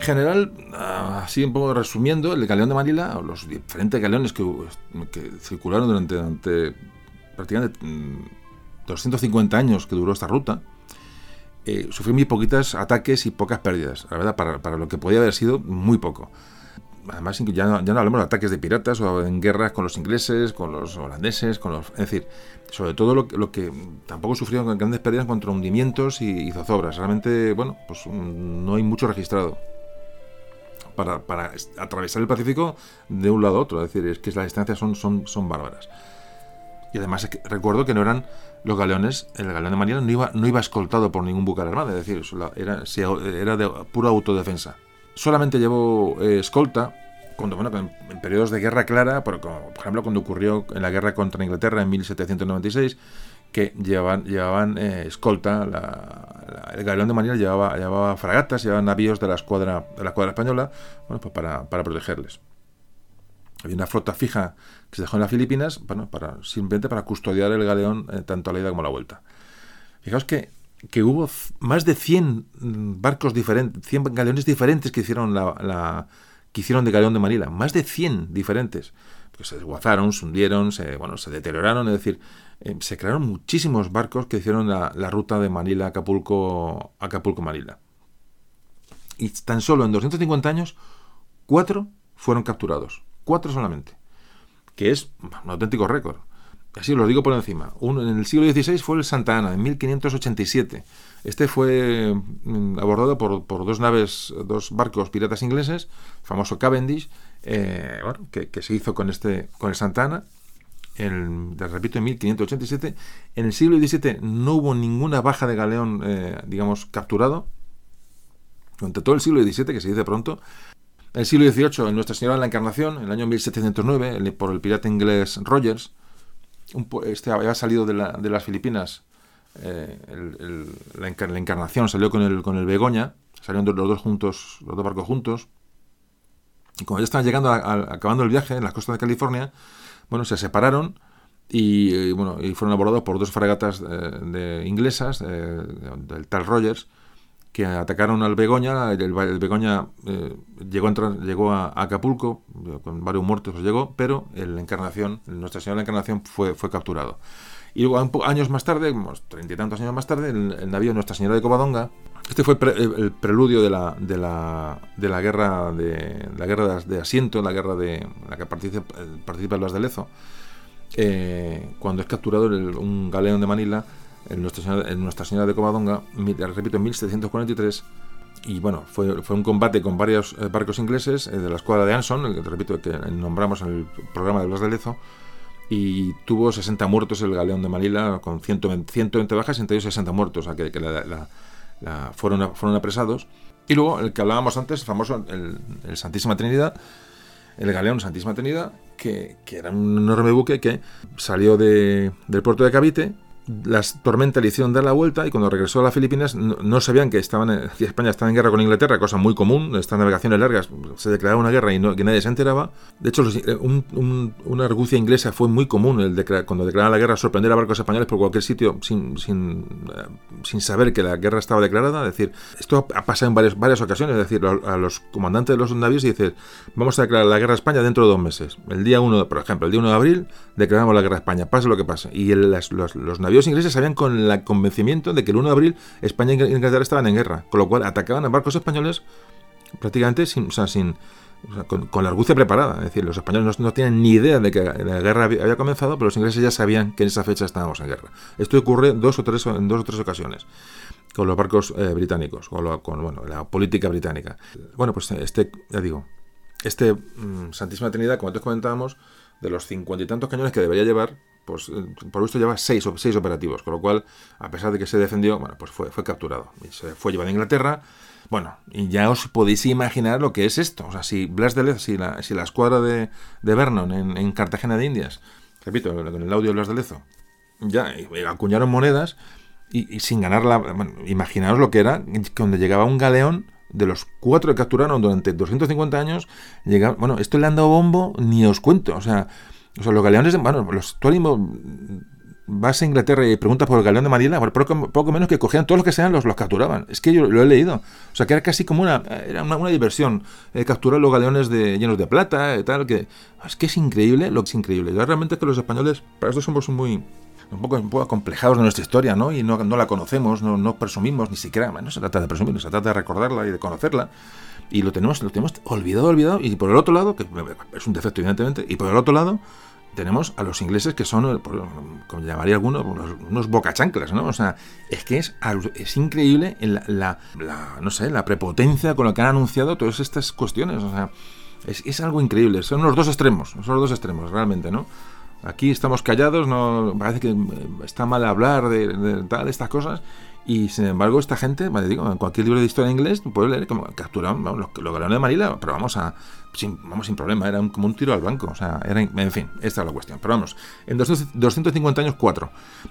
Speaker 1: En general, ah, así un poco resumiendo, el galeón de Manila, o los diferentes galeones que, circularon durante, prácticamente 250 mm, años que duró esta ruta, eh, sufrió muy poquitos ataques y pocas pérdidas, la verdad, para, lo que podía haber sido muy poco. Además, ya no, ya no hablamos de ataques de piratas o en guerras con los ingleses, con los holandeses, con los... Es decir, sobre todo lo, lo que tampoco sufrieron grandes pérdidas contra hundimientos y, zozobras. Realmente, bueno, pues mm, no hay mucho registrado. Para, atravesar el Pacífico de un lado a otro. Es decir, es que las distancias son, son, son bárbaras. Y además recuerdo que no eran los galeones, el galeón de Manila no iba, no iba escoltado por ningún buque armado, es decir, era, era de pura autodefensa. Solamente llevó eh, escolta cuando, bueno, en, periodos de guerra clara, por, por, ejemplo, cuando ocurrió en la guerra contra Inglaterra en 1796, que llevaban, llevaban eh, escolta, el galeón de Manila llevaba, llevaba fragatas, llevaba navíos de la escuadra, de la escuadra española, bueno, pues para, para protegerles. Había una flota fija que se dejó en las Filipinas, bueno, para, simplemente para custodiar el galeón eh, tanto a la ida como a la vuelta. Fijaos que, que hubo más de 100 mm, barcos diferentes, 100 galeones diferentes que hicieron, la, que hicieron de galeón de Manila, más de 100 diferentes. Que se desguazaron, se hundieron, se, bueno, se deterioraron, es decir, eh, se crearon muchísimos barcos que hicieron la, ruta de Manila Acapulco, Acapulco Manila. Y tan solo en 250 años, cuatro fueron capturados. Cuatro solamente. Que es un auténtico récord. Así lo digo por encima. Uno, en el siglo XVI fue el Santa Ana, en 1587. Este fue mm, abordado por, dos naves, dos barcos piratas ingleses, el famoso Cavendish, eh, que, se hizo con, este, con el Santa Ana, en, repito, en 1587. En el siglo XVII no hubo ninguna baja de galeón, eh, digamos, capturado. Durante todo el siglo XVII, que se dice pronto, en el siglo XVIII, en Nuestra Señora de la Encarnación, en el año 1709, por el pirata inglés Rogers, este había salido de, las Filipinas, eh, la, Encarnación salió con el, con el Begoña, salieron los dos juntos, los dos barcos juntos, y cuando ya estaban llegando, acabando el viaje en las costas de California, bueno, se separaron y, bueno, y fueron abordados por dos fragatas eh, de, inglesas, del tal Rogers, que atacaron al Begoña, el, Begoña eh, llegó, a, entrar, llegó a, Acapulco, con varios muertos llegó, pero el Encarnación, Nuestra Señora de la Encarnación fue, fue capturado. Y luego, años más tarde, unos treinta y tantos años más tarde, el, navío Nuestra Señora de Covadonga, este fue el, preludio de la, de la, de la guerra de la guerra de, asiento, la guerra de la que participa, participa Blas de Lezo, eh, cuando es capturado un galeón de Manila en Nuestra Señora, en Nuestra Señora de Covadonga, repito, en 1743. Y bueno, fue, fue un combate con varios eh, barcos ingleses eh, de la escuadra de Anson, el repito que nombramos en el programa de Blas de Lezo, y tuvo 60 muertos el galeón de Manila, con 120, 120 bajas, entre ellos 60 muertos, o sea, que la, fueron, fueron apresados. Y luego el que hablábamos antes, el famoso el, Santísima Trinidad, el galeón Santísima Trinidad, que, que, era un enorme buque que salió de, del puerto de Cavite las tormentas le hicieron dar la vuelta y cuando regresó a las Filipinas no, sabían que estaban que España estaba en guerra con Inglaterra, cosa muy común, estas navegaciones largas, se declaraba una guerra y no, que nadie se enteraba. De hecho, eh, una argucia inglesa fue muy común el cuando declaraban la guerra sorprender a barcos españoles por cualquier sitio sin, sin, eh, sin, saber que la guerra estaba declarada. Es decir, esto ha pasado en varias, varias ocasiones, es decir, a, los comandantes de los navíos dices, vamos a declarar la guerra a España dentro de dos meses. El día 1, por ejemplo, el día 1 de abril declaramos la guerra a España, pase lo que pase. Y los, los navíos ingleses sabían con el convencimiento de que el 1 de abril España e Inglaterra estaban en guerra, con lo cual atacaban a barcos españoles prácticamente sin, o sea, sin, con, la argucia preparada. Es decir, los españoles no, tienen ni idea de que la guerra había, comenzado, pero los ingleses ya sabían que en esa fecha estábamos en guerra. Esto ocurre dos o tres, en dos o tres ocasiones con los barcos eh, británicos, con, con bueno, la política británica. Bueno, pues este, ya digo, este mm, Santísima Trinidad, como antes comentábamos, de los cincuenta y tantos cañones que debería llevar, pues eh, por esto lleva seis, seis operativos, con lo cual, a pesar de que se defendió, bueno, pues fue, fue capturado. Y se fue llevado a Inglaterra. Bueno, y ya os podéis imaginar lo que es esto. O sea, si Blas de Lezo, si la, si la escuadra de, de Vernon en, Cartagena de Indias, repito, con el audio de Blas de Lezo, ya acuñaron monedas y, sin ganarla, bueno, imaginaos lo que era cuando llegaba un galeón de los cuatro que capturaron durante 250 años, llega, bueno, esto le han dado bombo, ni os cuento, o sea, o sea los galeones, bueno, los, tú vas a Inglaterra y preguntas por el galeón de Manila, poco, poco, menos que cogían todos los que sean, los, los capturaban. Es que yo lo he leído. O sea, que era casi como una, era una, diversión eh, capturar los galeones de, llenos de plata y tal. Que, es que es increíble lo que es increíble. Yo realmente es que los españoles, para esto somos muy, un poco, un poco acomplejados de nuestra historia, ¿no? Y no, no la conocemos, no, no, presumimos ni siquiera, no se trata de presumir, se trata de recordarla y de conocerla. Y lo tenemos, lo tenemos olvidado, olvidado. Y por el otro lado, que es un defecto evidentemente, y por el otro lado, tenemos a los ingleses que son, como llamaría alguno, unos, bocachanclas, ¿no? O sea, es que es, es increíble la, no sé, la prepotencia con la que han anunciado todas estas cuestiones. O sea, es, es algo increíble. Son los dos extremos, son los dos extremos, realmente, ¿no? Aquí estamos callados, no parece que eh, está mal hablar de, tal estas cosas Y sin embargo, esta gente, digo, en cualquier libro de historia en inglés, puedes leer como capturaron los galeones de Manila, pero vamos a. Sin, vamos sin problema, era como un tiro al blanco. O sea, era, en fin, esta es la cuestión. Pero vamos, en 250 años, cuatro.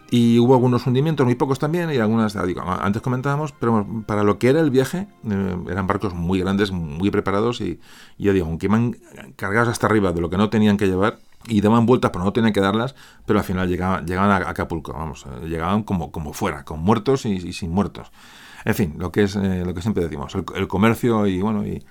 Speaker 1: Y hubo algunos hundimientos, muy pocos también, y algunas, antes comentábamos, pero para lo que era el viaje, eh, eran barcos muy grandes, muy preparados, y, y ya digo, aunque iban cargados hasta arriba de lo que no tenían que llevar, y daban vueltas, pero no tenían que darlas, pero al final llegaban, llegaban a Acapulco, vamos, eh, llegaban como, como fuera, con muertos y, sin muertos. En fin, lo que es eh, lo que siempre decimos, el, comercio y bueno y,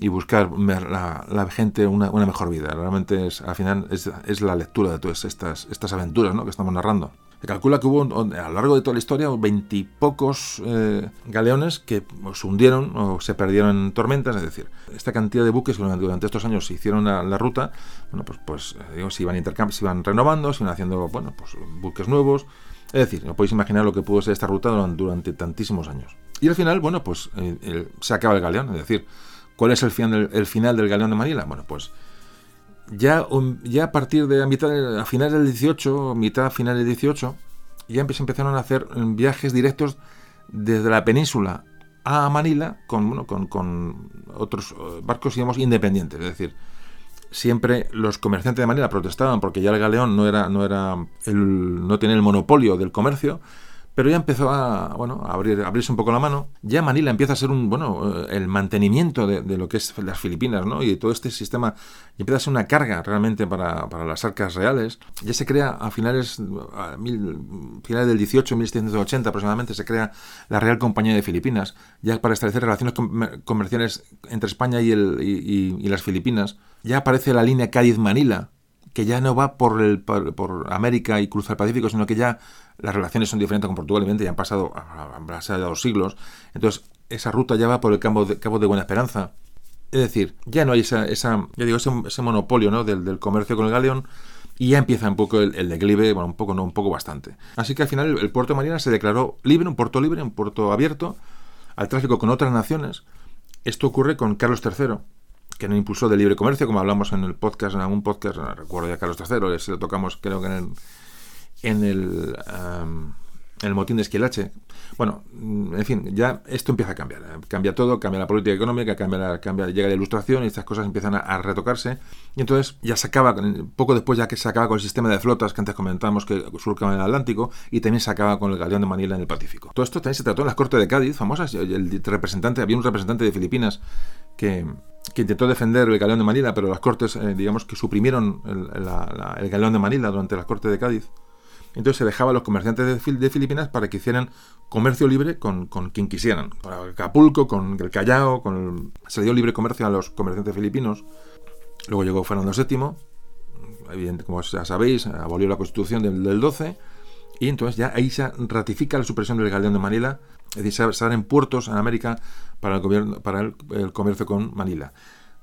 Speaker 1: y buscar la, gente una, una, mejor vida. Realmente es, al final es, es la lectura de todas estas, estas aventuras ¿no? que estamos narrando. Se calcula que hubo a lo largo de toda la historia veintipocos eh, galeones que se hundieron o se perdieron en tormentas, es decir, esta cantidad de buques que durante estos años se hicieron la, ruta, bueno, pues, pues eh, digo, se iban, se iban renovando, se iban haciendo bueno, pues, buques nuevos, es decir, no podéis imaginar lo que pudo ser esta ruta durante, tantísimos años. Y al final, bueno, pues eh, se acaba el galeón, es decir, ¿cuál es el final del, el final del galeón de Manila? Bueno, pues ya, ya a partir de a, mitad, a finales del 18, mitad final del 18, ya empezaron a hacer viajes directos desde la península a Manila con, bueno, con, con otros eh, barcos, digamos, independientes. Es decir, siempre los comerciantes de Manila protestaban porque ya el galeón no era, no era el, no tenía el monopolio del comercio, pero ya empezó a, bueno, abrir, abrirse un poco la mano. Ya Manila empieza a ser un, bueno, eh, el mantenimiento de, lo que es las Filipinas, ¿no? Y todo este sistema empieza a ser una carga realmente para, las arcas reales. Ya se crea a finales, a finales del 18, 1780 aproximadamente, se crea la Real Compañía de Filipinas, ya para establecer relaciones comerciales entre España y, el, y las Filipinas. Ya aparece la línea Cádiz-Manila, que ya no va por, el, por, América y cruza el Pacífico, sino que ya las relaciones son diferentes con Portugal, y ya han pasado, han pasado dos siglos. Entonces, esa ruta ya va por el Cabo de, Cabo de Buena Esperanza. Es decir, ya no hay esa, esa digo, ese, monopolio ¿no? del, comercio con el galeón y ya empieza un poco el, declive, bueno, un poco, no, un poco bastante. Así que al final el, puerto de Marina se declaró libre, un puerto libre, un puerto abierto al tráfico con otras naciones. Esto ocurre con Carlos III, que no impulsó de libre comercio, como hablamos en el podcast, en algún podcast, recuerdo ya Carlos III, ese lo tocamos creo que en el, en el, el motín de Esquilache. Bueno, mm, en fin, ya esto empieza a cambiar. ¿eh? Cambia todo, cambia la política económica, cambia, cambia llega la ilustración y estas cosas empiezan a, retocarse. Y entonces ya se acaba, poco después ya que se acaba con el sistema de flotas que antes comentamos que surcaban en el Atlántico y también se acaba con el galeón de Manila en el Pacífico. Todo esto también se trató en las Cortes de Cádiz, famosas. El representante, había un representante de Filipinas que, intentó defender el galeón de Manila, pero las Cortes, eh, digamos que suprimieron el, galeón de Manila durante las Cortes de Cádiz. Entonces se dejaba a los comerciantes de, Filipinas para que hicieran comercio libre con, quien quisieran. Para Acapulco, con el Callao, con se dio libre comercio a los comerciantes filipinos. Luego llegó Fernando VII, evidente, como ya sabéis, abolió la constitución del, del 12 y entonces ya ahí se ratifica la supresión del galeón de Manila, es decir, se abren puertos en América para el, el, comercio con Manila.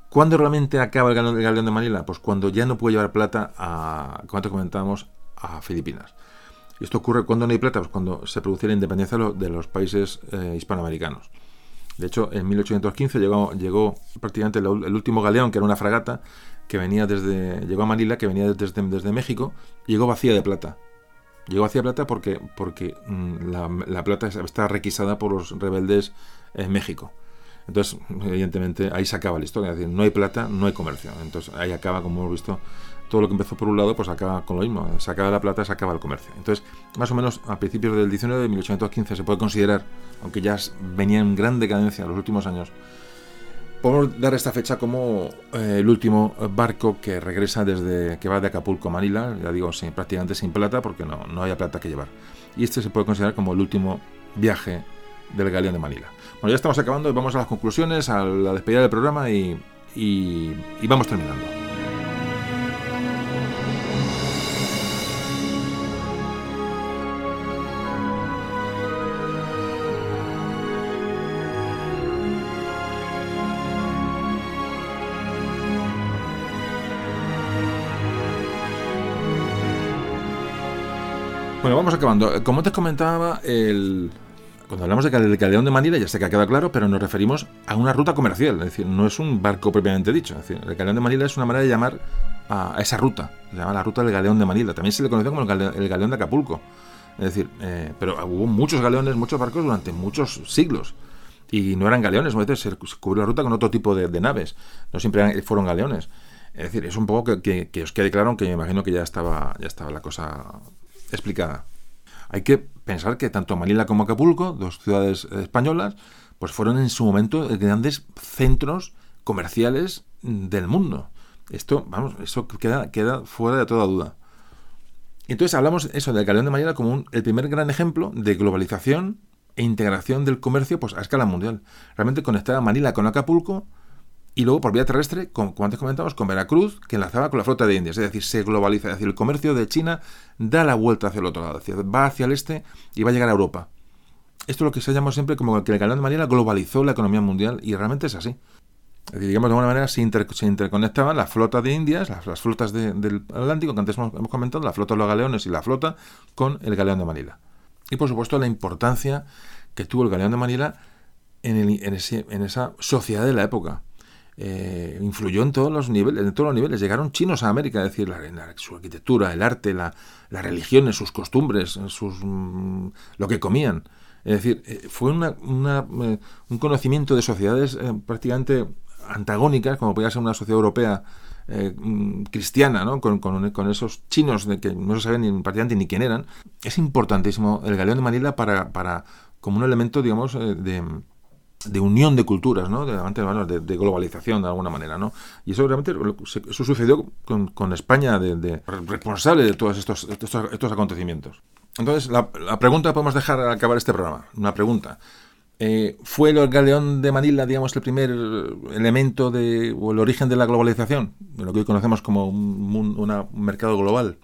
Speaker 1: ¿Cuándo realmente acaba el galeón, de Manila? Pues cuando ya no puede llevar plata a, antes comentábamos, a Filipinas. Esto ocurre cuando no hay plata, pues cuando se produce la independencia de los países eh, hispanoamericanos. De hecho, en 1815 llegó, llegó prácticamente el, último galeón, que era una fragata, que venía desde, llegó a Manila, que venía desde, México, llegó vacía de plata. Llegó vacía de plata porque, porque mm, la, plata está requisada por los rebeldes en México. Entonces, evidentemente, ahí se acaba la historia. Es decir, no hay plata, no hay comercio. Entonces, ahí acaba, como hemos visto, todo lo que empezó por un lado, pues acaba con lo mismo. Se acaba la plata, se acaba el comercio. Entonces, más o menos a principios del 19 de 1815 se puede considerar, aunque ya venía en gran decadencia en los últimos años, podemos dar esta fecha como eh, el último barco que regresa desde que va de Acapulco a Manila, ya digo, sin, prácticamente sin plata, porque no, no plata que llevar. Y este se puede considerar como el último viaje del galeón de Manila. Bueno, ya estamos acabando, vamos a las conclusiones, a la despedida del programa y, y vamos terminando. Bueno, vamos acabando. Como te comentaba, el, cuando hablamos de del de Manila, ya sé que ha quedado claro, pero nos referimos a una ruta comercial, es decir, no es un barco propiamente dicho. El Galeón de Manila es una manera de llamar a esa ruta, se llama la ruta del Galeón de Manila. También se le conoce como el Galeón, de Acapulco. Es decir, eh, pero hubo muchos galeones, muchos barcos durante muchos siglos. Y no eran galeones, a veces se cubrió la ruta con otro tipo de, naves. No siempre fueron galeones. Es decir, es un poco que, os quede claro, que me imagino que ya estaba, ya estaba la cosa explicada. Hay que pensar que tanto Manila como Acapulco, dos ciudades españolas, pues fueron en su momento grandes centros comerciales del mundo. Esto, vamos, eso queda, fuera de toda duda. Entonces hablamos eso del galeón de Manila como el primer gran ejemplo de globalización e integración del comercio pues, a escala mundial. Realmente conectaba Manila con Acapulco y luego por vía terrestre, como, antes comentamos, con Veracruz, que enlazaba con la flota de Indias. Es decir, se globaliza. Es decir, el comercio de China da la vuelta hacia el otro lado. va hacia el este y va a llegar a Europa. Esto es lo que se llama siempre como que el galeón de Manila globalizó la economía mundial y realmente es así digamos, de alguna manera se, interconectaban la flota de Indias, las, flotas del Atlántico, que antes hemos, comentado, la flota de los galeones y la flota con el galeón de Manila. Y por supuesto la importancia que tuvo el galeón de Manila en, esa sociedad de la época. Eh, influyó en todos los niveles, en todos los niveles. Llegaron chinos a América, es decir, la, su arquitectura, el arte, la, las religiones, sus costumbres, sus, mm, lo que comían. Es decir, eh, fue una, eh, un conocimiento de sociedades prácticamente antagónicas, como podía ser una sociedad europea eh, mm, cristiana, ¿no? Con, esos chinos de que no se sabe ni prácticamente ni quién eran, es importantísimo el galeón de Manila para, para como un elemento, digamos, eh, de, de, unión de culturas, ¿no? De, de, globalización, de alguna manera, ¿no? Y eso realmente eso sucedió con, con España de, responsable de todos estos, estos, estos acontecimientos. Entonces, la, la pregunta podemos dejar al acabar este programa. Una pregunta. Eh, ¿Fue el galeón de Manila, digamos, el primer elemento de, o el origen de la globalización? De lo que hoy conocemos como un, mercado global.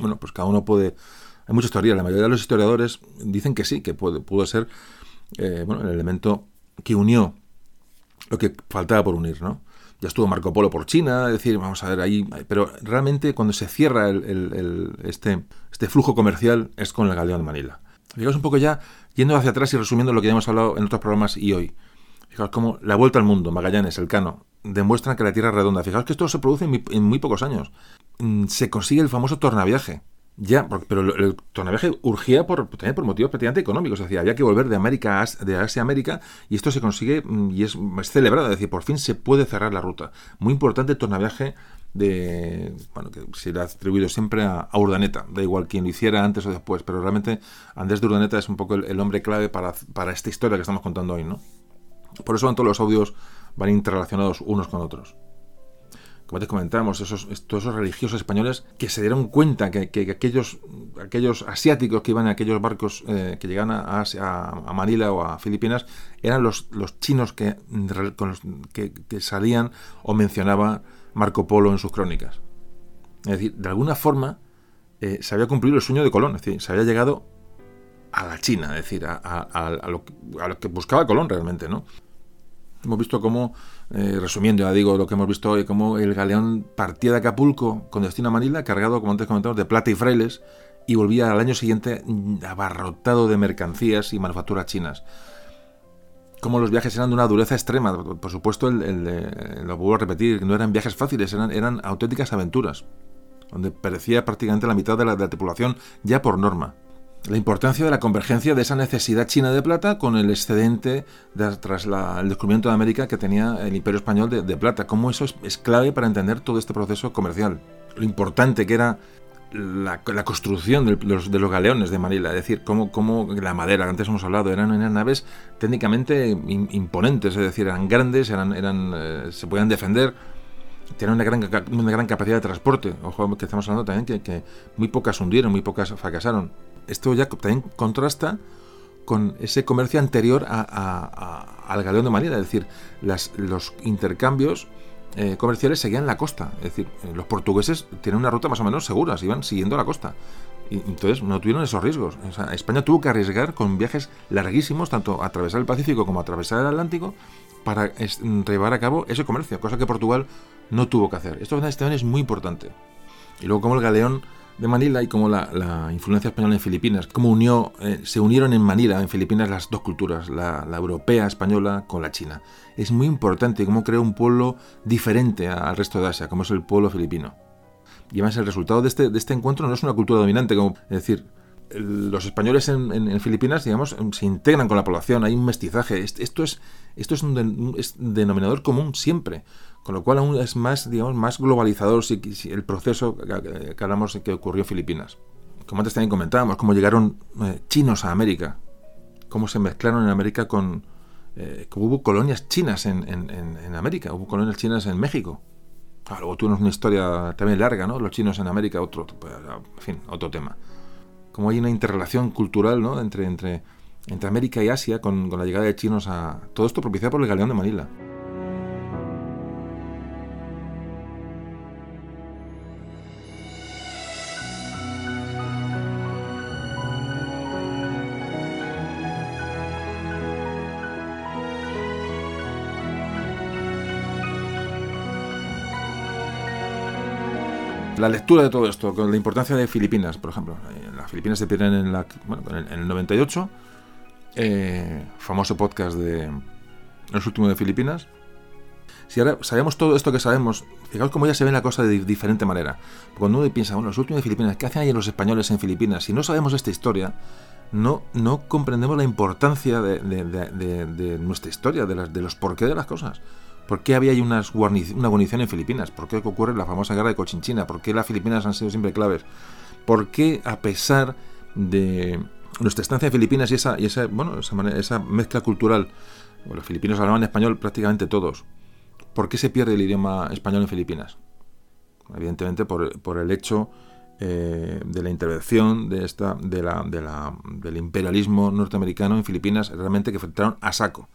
Speaker 1: Bueno, pues cada uno puede... Hay muchas teorías. La mayoría de los historiadores dicen que sí, que puede, pudo ser eh, bueno, el elemento que unió lo que faltaba por unir, ¿no? Ya estuvo Marco Polo por China, decir, vamos a ver ahí, pero realmente cuando se cierra este, este flujo comercial es con el galeón de Manila. Fijaos un poco ya, yendo hacia atrás y resumiendo lo que ya hemos hablado en otros programas y hoy. Fijaos cómo la vuelta al mundo, Magallanes, el Cano, demuestran que la Tierra es redonda. Fijaos que esto se produce en muy, pocos años. Mm, se consigue el famoso tornaviaje. Ya, pero el tornaviaje urgía por, también por motivos prácticamente económicos. Es había que volver de América de Asia a América y esto se consigue mm, y es, celebrado. Es decir, por fin se puede cerrar la ruta. Muy importante el de bueno que se le ha atribuido siempre a, Urdaneta, da igual quién lo hiciera antes o después, pero realmente Andrés de Urdaneta es un poco el, hombre clave para, para, esta historia que estamos contando hoy, ¿no? Por eso todos los audios van interrelacionados unos con otros. Como te comentamos, esos, todos esos religiosos españoles que se dieron cuenta que, que, aquellos, aquellos asiáticos que iban en aquellos barcos eh, que llegaban a, a, Manila o a Filipinas eran los, chinos que, salían o mencionaba Marco Polo en sus crónicas. Es decir, de alguna forma eh, se había cumplido el sueño de Colón, es decir, se había llegado a la China, es decir, a, lo, que buscaba Colón realmente, ¿no? Hemos visto cómo, eh, resumiendo, ya digo lo que hemos visto hoy, cómo el galeón partía de Acapulco con destino a Manila, cargado, como antes comentamos, de plata y frailes, y volvía al año siguiente abarrotado de mercancías y manufacturas chinas como los viajes eran de una dureza extrema. Por supuesto, el, lo vuelvo a repetir, no eran viajes fáciles, eran, eran auténticas aventuras, donde perecía prácticamente la mitad de la, tripulación ya por norma. La importancia de la convergencia de esa necesidad china de plata con el excedente tras el descubrimiento de América que tenía el imperio español de, plata. Cómo eso es, clave para entender todo este proceso comercial. Lo importante que era la, construcción de los, galeones de Manila, es decir, cómo, la madera, antes hemos hablado, eran, naves técnicamente imponentes, es decir, eran grandes, eran, eran, eh, se podían defender, tenían una gran, capacidad de transporte. Ojo, que estamos hablando también que, que muy pocas hundieron, muy pocas fracasaron. Esto ya también contrasta con ese comercio anterior al galeón de Manila, es decir, los intercambios eh, comerciales seguían la costa. Es decir, eh, los portugueses tienen una ruta más o menos segura, iban siguiendo la costa. Y entonces no tuvieron esos riesgos. España tuvo que arriesgar con viajes larguísimos, tanto a atravesar el Pacífico como a atravesar el Atlántico, para llevar a cabo ese comercio, cosa que Portugal no tuvo que hacer. Esto también es muy importante. Y luego como el galeón de Manila y como la, influencia española en Filipinas, cómo unió, eh, se unieron en Manila, en Filipinas, las dos culturas, la, europea española con la china. Es muy importante cómo creó un pueblo diferente al resto de Asia, como es el pueblo filipino. Y además el resultado de este, de este encuentro no es una cultura dominante, como es decir, los españoles en, Filipinas, digamos, se integran con la población, hay un mestizaje. Esto es, esto es un, denominador común siempre, con lo cual aún es más, digamos, más globalizador si, el proceso que, hablamos que ocurrió en Filipinas. Como antes también comentábamos, cómo llegaron eh, chinos a América, cómo se mezclaron en América con... Eh, hubo colonias chinas en, en, América, hubo colonias chinas en México. Ah, luego tuvimos una historia también larga, ¿no? Los chinos en América, otro, en fin, otro tema como hay una interrelación cultural ¿no? entre, entre, entre América y Asia con, con la llegada de chinos a... Todo esto propiciado por el galeón de Manila. La lectura de todo esto, con la importancia de Filipinas, por ejemplo. Las Filipinas se pierden en, la, bueno, en, el, 98, eh, famoso podcast de Los últimos de Filipinas. Si ahora sabemos todo esto que sabemos, fijaos cómo ya se ve la cosa de diferente manera. Cuando uno piensa, bueno, los últimos de Filipinas, ¿qué hacen ahí los españoles en Filipinas? Si no sabemos esta historia, no, no comprendemos la importancia de, de nuestra historia, de, las, de los porqué de las cosas. ¿Por qué había una guarnición en Filipinas? ¿Por qué ocurre la famosa guerra de Cochinchina? ¿Por qué las Filipinas han sido siempre claves? ¿Por qué, a pesar de nuestra estancia en Filipinas y esa, y esa, bueno, esa, mezcla cultural, los filipinos hablaban español prácticamente todos, ¿por qué se pierde el idioma español en Filipinas? Evidentemente por, el hecho eh, de la intervención de esta, del imperialismo norteamericano en Filipinas, realmente que enfrentaron a saco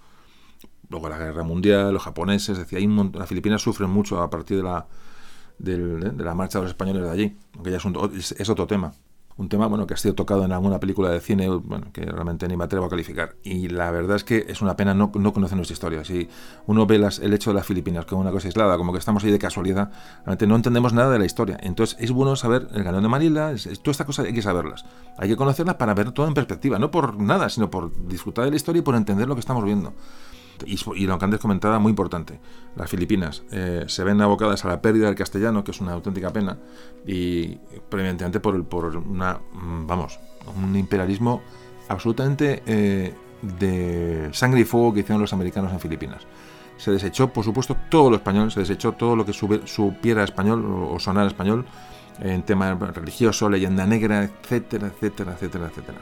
Speaker 1: luego la guerra mundial, los japoneses, decía, hay las Filipinas sufren mucho a partir de la, de la marcha de los españoles de allí, aunque ya es, otro tema. Un tema bueno que ha sido tocado en alguna película de cine, bueno, que realmente ni me atrevo a calificar. Y la verdad es que es una pena no, no conocer nuestra historia. Si uno ve las, el hecho de las Filipinas como una cosa aislada, como que estamos ahí de casualidad, realmente no entendemos nada de la historia. Entonces es bueno saber el ganón de Manila, es, todas estas cosas hay que saberlas. Hay que conocerlas para ver todo en perspectiva, no por nada, sino por disfrutar de la historia y por entender lo que estamos viendo. Y, lo que antes comentaba, muy importante, las Filipinas eh, se ven abocadas a la pérdida del castellano, que es una auténtica pena, y previamente por, por una, mm, vamos, un imperialismo absolutamente eh, de sangre y fuego que hicieron los americanos en Filipinas. Se desechó, por supuesto, todo lo español, se desechó todo lo que supiera español o sonara español en tema religioso, leyenda negra, etcétera, etcétera, etcétera, etcétera.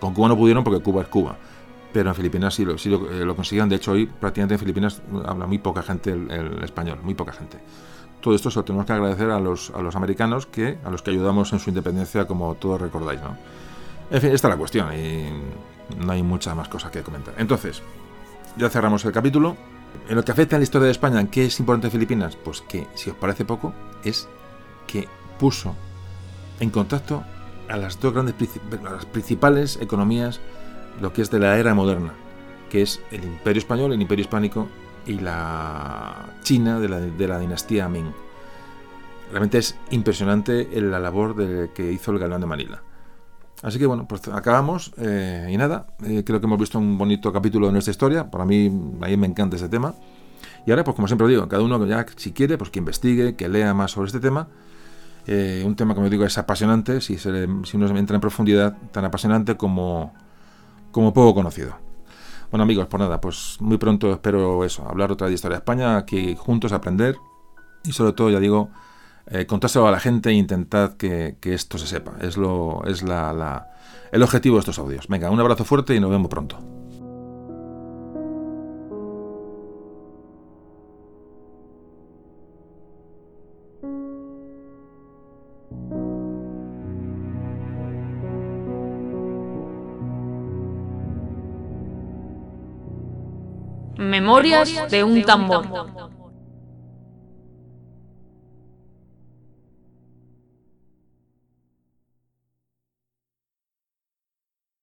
Speaker 1: Con Cuba no pudieron porque Cuba es Cuba pero en Filipinas sí lo, sí lo, eh, consiguieron. De hecho, hoy prácticamente en Filipinas habla muy poca gente el, español, muy poca gente. Todo esto se lo tenemos que agradecer a los, a los americanos, que, a los que ayudamos en su independencia, como todos recordáis. ¿no? En fin, esta es la cuestión y no hay mucha más cosa que comentar. Entonces, ya cerramos el capítulo. En lo que afecta a la historia de España, ¿qué es importante en Filipinas? Pues que, si os parece poco, es que puso en contacto a las dos grandes a las principales economías lo que es de la era moderna, que es el Imperio Español, el Imperio Hispánico y la China de la, dinastía Ming. Realmente es impresionante la labor de, que hizo el galán de Manila. Así que bueno, pues acabamos eh, y nada, eh, creo que hemos visto un bonito capítulo de nuestra historia, para mí, a mí me encanta ese tema. Y ahora, pues como siempre digo, cada uno ya si quiere, pues que investigue, que lea más sobre este tema. Eh, un tema, como digo, es apasionante, si, si uno entra en profundidad, tan apasionante como, como poco conocido. Bueno amigos, por nada, pues muy pronto espero eso, hablar otra de historia de España, aquí juntos aprender y sobre todo, ya digo, eh, contárselo a la gente e intentad que, esto se sepa. Es, lo, es la, el objetivo de estos audios. Venga, un abrazo fuerte y nos vemos pronto.
Speaker 2: Memorias de un tambor.